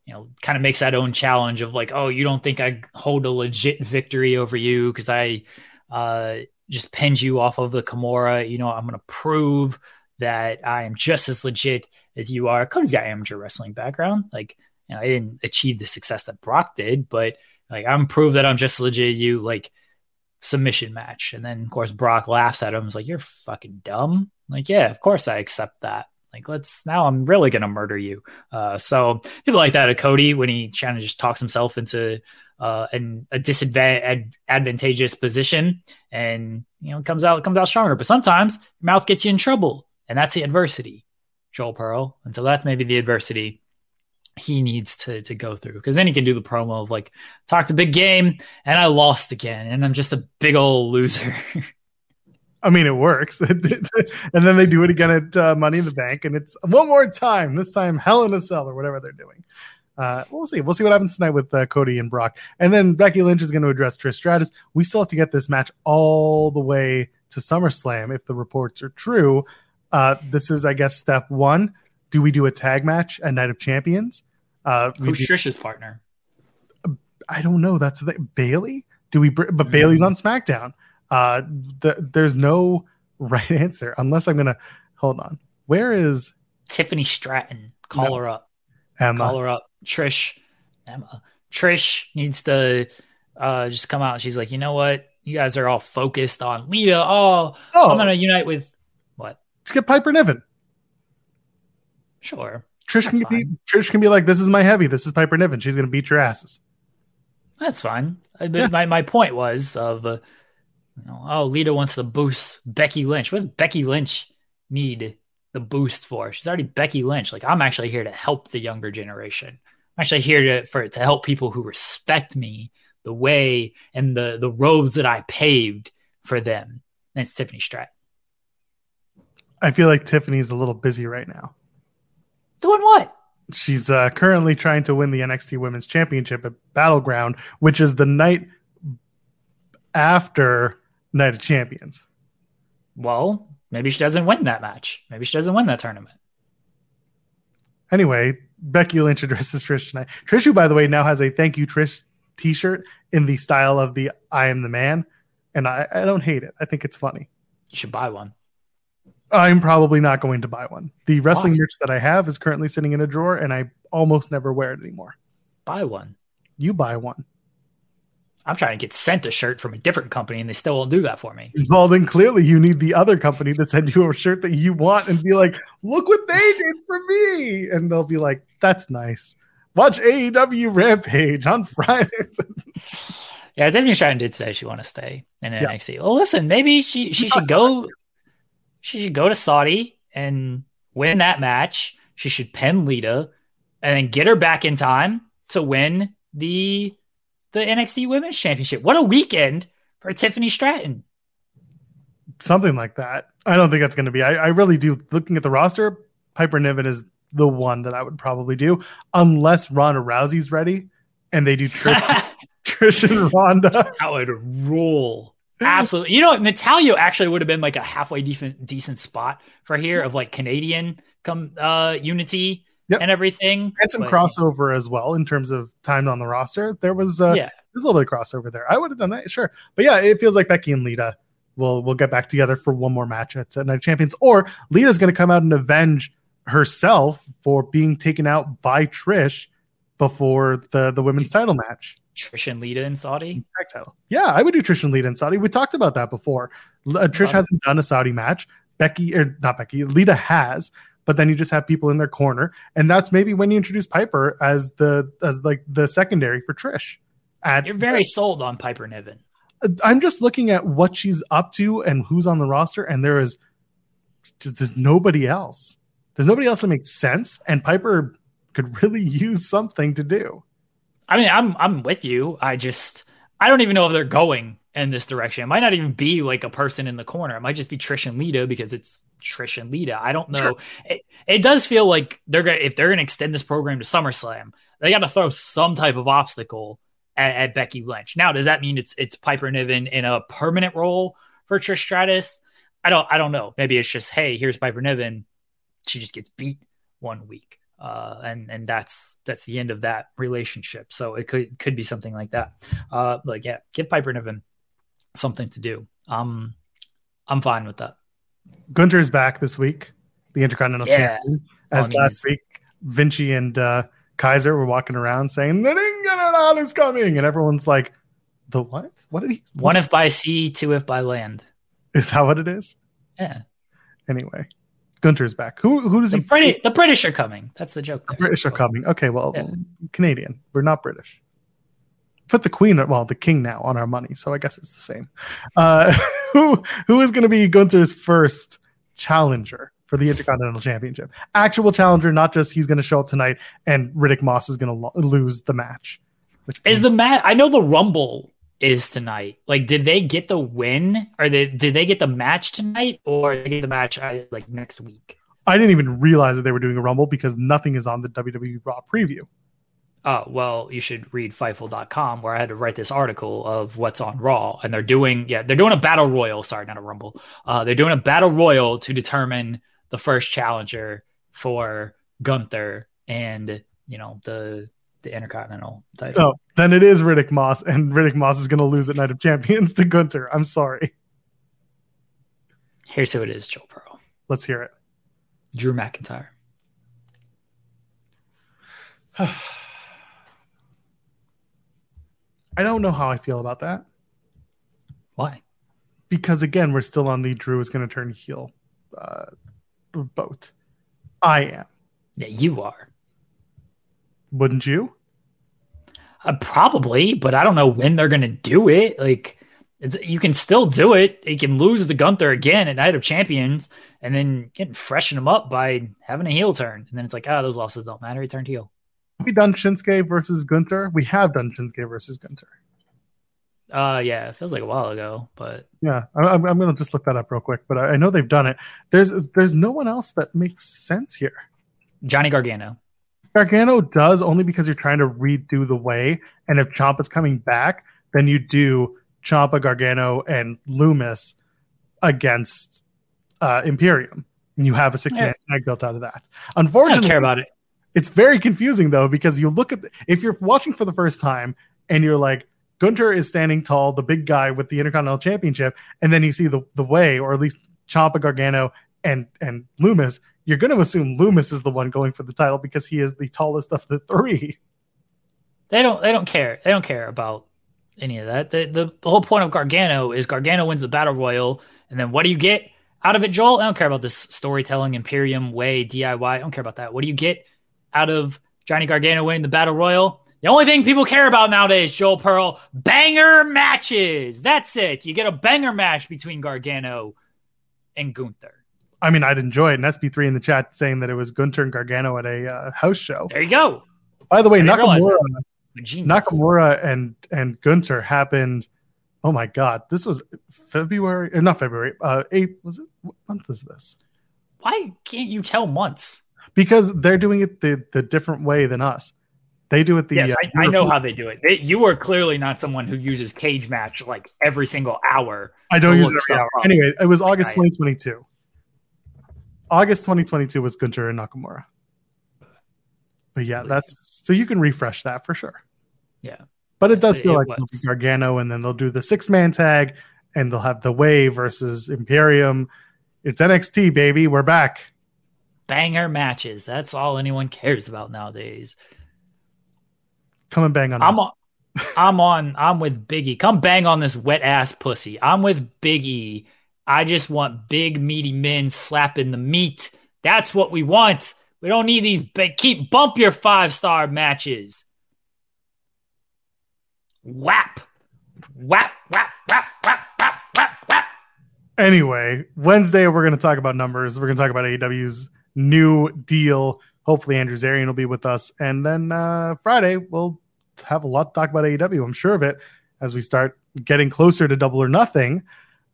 you know kind of makes that own challenge of like, oh, you don't think I hold a legit victory over you because I uh, just pinned you off of the Kimura. You know, I'm gonna prove that I am just as legit as you are. Cody's got amateur wrestling background. Like, you know, I didn't achieve the success that Brock did, but like I'm prove that I'm just legit you. Like submission match. And then of course Brock laughs at him. He's like, You're fucking dumb. Like, yeah, of course I accept that. Like, let's now I'm really gonna murder you. Uh so people like that at Cody when he kind of just talks himself into uh an, a disadvantageous position and you know comes out comes out stronger. But sometimes your mouth gets you in trouble, and that's the adversity, Joel Pearl. And so that's maybe the adversity he needs to to go through because then he can do the promo of like talked a big game and I lost again and I'm just a big old loser. I mean, it works. and then they do it again at uh, Money in the Bank, and it's one more time. This time, Hell in a Cell or whatever they're doing. Uh, we'll see. We'll see what happens tonight with uh, Cody and Brock, and then Becky Lynch is going to address Trish Stratus. We still have to get this match all the way to SummerSlam if the reports are true. Uh, this is, I guess, step one. Do we do a tag match at Night of Champions? Uh, Who's Trish's partner? I don't know. That's the Bayley. Do we? But mm-hmm. Bayley's on SmackDown. Uh, the, there's no right answer unless I'm gonna hold on. Where is Tiffany Stratton? Call no. her up. Emma. Call her up. Trish. Emma. Trish needs to uh, just come out. She's like, you know what? You guys are all focused on Lita. Oh, oh. I'm gonna unite with? Let's get Piper Niven. Sure. Trish That's can fine. be Trish can be like, this is my heavy. This is Piper Niven. She's gonna beat your asses. That's fine. Yeah. My my point was of, uh, you know, oh, Lita wants to boost Becky Lynch. What does Becky Lynch need the boost for? She's already Becky Lynch. Like I'm actually here to help the younger generation. I'm actually here to for to help people who respect me the way and the the roads that I paved for them. And it's Tiffany Stratton. I feel like Tiffany's a little busy right now. Doing what? She's uh, currently trying to win the NXT Women's Championship at Battleground, which is the night after Night of Champions. Well, maybe she doesn't win that match. Maybe she doesn't win that tournament. Anyway, Becky Lynch addresses Trish tonight. Trish, who, by the way, now has a thank you, Trish t shirt in the style of the I am the man. And I, I don't hate it. I think it's funny. You should buy one. I'm probably not going to buy one. The wrestling Why? merch that I have is currently sitting in a drawer and I almost never wear it anymore. Buy one. You buy one. I'm trying to get sent a shirt from a different company and they still won't do that for me. Well, then clearly you need the other company to send you a shirt that you want and be like, look what they did for me. And they'll be like, that's nice. Watch AEW Rampage on Fridays. yeah, Tiffany Stratton did say she want to stay in yeah. NXT. Well, listen, maybe she she should go. She should go to Saudi and win that match. She should pin Lita and then get her back in time to win the the NXT Women's Championship. What a weekend for Tiffany Stratton. Something like that. I don't think that's going to be. I, I really do. Looking at the roster, Piper Niven is the one that I would probably do, unless Ronda Rousey's ready and they do Trish, Trish and Ronda. That would rule. Absolutely. You know, Natalya actually would have been like a halfway decent decent spot for here of like Canadian come uh unity yep. and everything. And some but, crossover as well in terms of time on the roster. There was uh yeah. there's a little bit of crossover there. I would have done that, sure. But yeah, it feels like Becky and Lita will will get back together for one more match at Night Champions. Or Lita's gonna come out and avenge herself for being taken out by Trish before the the women's title match. Trish and Lita in Saudi title. Yeah, I would do Trish and Lita in Saudi. We talked about that before. Uh, Trish hasn't done a Saudi match. Becky or not Becky, Lita has, but then you just have people in their corner, and that's maybe when you introduce Piper as the as like the secondary for Trish. At, You're very sold on Piper Niven. I'm just looking at what she's up to and who's on the roster, and there is there's nobody else. There's nobody else that makes sense, and Piper could really use something to do. I mean, I'm I'm with you. I just I don't even know if they're going in this direction. It might not even be like a person in the corner. It might just be Trish and Lita because it's Trish and Lita. I don't know. Sure. It, it does feel like they're gonna if they're gonna extend this program to SummerSlam, they got to throw some type of obstacle at, at, Becky Lynch. Now, does that mean it's it's Piper Niven in a permanent role for Trish Stratus? I don't I don't know. Maybe it's just hey, here's Piper Niven she just gets beat one week. Uh, and and that's that's the end of that relationship. So it could could be something like that. Uh, like yeah, give Piper Niven something to do. Um, I'm fine with that. Gunter is back this week, the Intercontinental yeah. Champion. As well, last week, Vinci and uh, Kaiser were walking around saying the Ring is coming, and everyone's like, "The what? What did he?" One if by sea, two if by land. Is that what it is? Yeah. Anyway, Gunther's back. Who who does the he? British, the British are coming. That's the joke. The British are coming. Okay, well, yeah. Canadian. We're not British. Put the Queen, well, the King now on our money, so I guess it's the same. Uh, who who is going to be Gunther's first challenger for the Intercontinental Championship? Actual challenger, not just he's going to show up tonight and Riddick Moss is going to lo- lose the match. Which Is the match? I know the Rumble is tonight. Like, did they get the win, or they, did they get the match tonight, or they get the match uh, like next week? I didn't even realize that they were doing a Rumble because nothing is on the WWE Raw preview. Oh, well, you should read Fightful.com where I had to write this article of what's on Raw. And they're doing, yeah, they're doing a battle royal. Sorry, not a Rumble. Uh, they're doing a battle royal to determine the first challenger for Gunther. And you know, the the Intercontinental title. Oh, then it is Riddick Moss, and Riddick Moss is going to lose at Night of Champions to Gunther. I'm sorry. Here's who it is, Joe Pearl. Let's hear it. Drew McIntyre. I don't know how I feel about that. Why? Because again, we're still on the Drew is going to turn heel uh, boat. I am. Yeah, you are. Wouldn't you? Uh, probably, but I don't know when they're going to do it. Like, you can still do it. You can lose the Gunther again at Night of Champions, and then get freshen him up by having a heel turn. And then it's like, ah, oh, those losses don't matter. He turned heel. Have we done Shinsuke versus Gunther? We have done Shinsuke versus Gunther. Uh, yeah, it feels like a while ago, but yeah, I'm, I'm gonna just look that up real quick. But I, I know they've done it. There's there's no one else that makes sense here. Johnny Gargano. Gargano does only because you're trying to redo the way, and if Ciampa's coming back, then you do Ciampa, Gargano, and Lumis against uh, Imperium, and you have a six man yeah. tag built out of that. Unfortunately, I care about it. It's very confusing though because you look at the, if you're watching for the first time and you're like Gunther is standing tall, the big guy with the Intercontinental Championship, and then you see the the way, or at least Ciampa, Gargano, and and Lumis. You're going to assume Lumis is the one going for the title because he is the tallest of the three. They don't. They don't care. They don't care about any of that. The, the, the whole point of Gargano is Gargano wins the battle royal, and then what do you get out of it, Joel? I don't care about this storytelling, Imperium way, DIY. I don't care about that. What do you get out of Johnny Gargano winning the battle royal? The only thing people care about nowadays, Joel Pearl, banger matches. That's it. You get a banger match between Gargano and Gunther. I mean, I'd enjoy it. And SB3 in the chat saying that it was Gunther and Gargano at a uh, house show. There you go. By the way, Nakamura, Nakamura and and Gunther happened. Oh my God, this was February, or not February. Uh, eight was it? What month is this? Why can't you tell months? Because they're doing it the the different way than us. They do it the. Yes, uh, I, I, know how they do it. They, you are clearly not someone who uses Cagematch like every single hour. I don't use it every hour. Up. Anyway, it was August 2022. August 2022 was Gunther and Nakamura. But yeah, that's so you can refresh that for sure. Yeah, but it does feel it like Gargano, and then they'll do the six man tag, and they'll have the Way versus Imperium. It's NXT, baby. We're back. Banger matches. That's all anyone cares about nowadays. Come and bang on I'm on, I'm on. I'm with Biggie. Come bang on this wet ass pussy. I'm with Biggie. I just want big meaty men slapping the meat. That's what we want. We don't need these big, keep bump your five star matches. Whap. Whap, whap, whap, whap, whap, whap, whap. Anyway, Wednesday we're going to talk about numbers. We're going to talk about AEW's new deal Hopefully, Andrew Zarian will be with us. And then uh, Friday, we'll have a lot to talk about AEW. I'm sure of it as we start getting closer to double or nothing.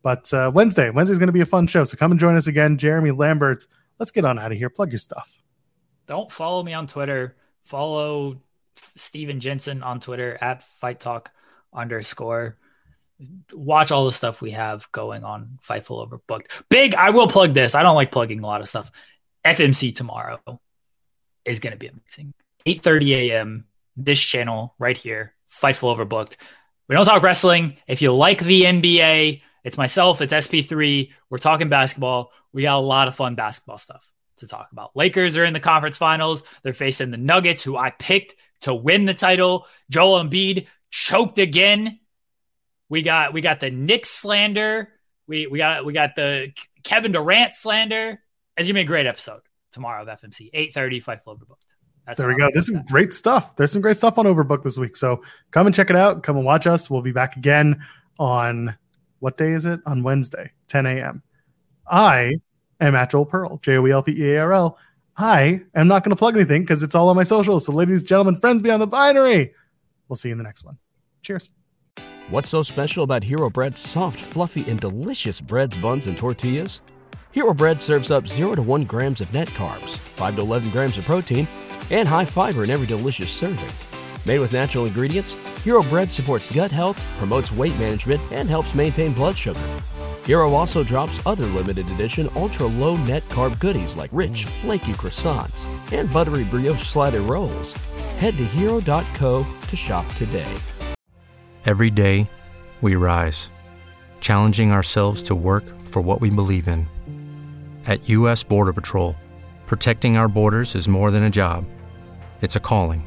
But uh, Wednesday, Wednesday's going to be a fun show. So come and join us again. Jeremy Lambert, let's get on out of here. Plug your stuff. Don't follow me on Twitter. Follow Steven Jensen on Twitter at Fight Talk underscore. Watch all the stuff we have going on Fightful Overbooked. Big, I will plug this. I don't like plugging a lot of stuff. FMC tomorrow is going to be amazing. 8:30 a.m. This channel right here, Fightful Overbooked. We don't talk wrestling. If you like the NBA, it's myself. It's SP3. We're talking basketball. We got a lot of fun basketball stuff to talk about. Lakers are in the conference finals. They're facing the Nuggets, who I picked to win the title. Joel Embiid choked again. We got we got the Knicks slander. We we got we got the Kevin Durant slander. It's gonna be a great episode tomorrow of FMC, 8.30, Fightful Overbooked. That's there we go. There's some that. great stuff. There's some great stuff on Overbook this week. So come and check it out. Come and watch us. We'll be back again on what day is it? On Wednesday, 10 a.m. I am at Joel Pearl, J O E L P E A R L. I am not going to plug anything because it's all on my socials. So, ladies, gentlemen, friends beyond the binary, we'll see you in the next one. Cheers. What's so special about Hero Bread's soft, fluffy, and delicious breads, buns, and tortillas? Hero Bread serves up 0 to 1 grams of net carbs, 5 to 11 grams of protein, and high fiber in every delicious serving. Made with natural ingredients, Hero Bread supports gut health, promotes weight management, and helps maintain blood sugar. Hero also drops other limited edition ultra low net carb goodies like rich, flaky croissants and buttery brioche slider rolls. Head to hero.co to shop today. Every day, we rise, challenging ourselves to work for what we believe in. At U.S. Border Patrol, protecting our borders is more than a job, it's a calling.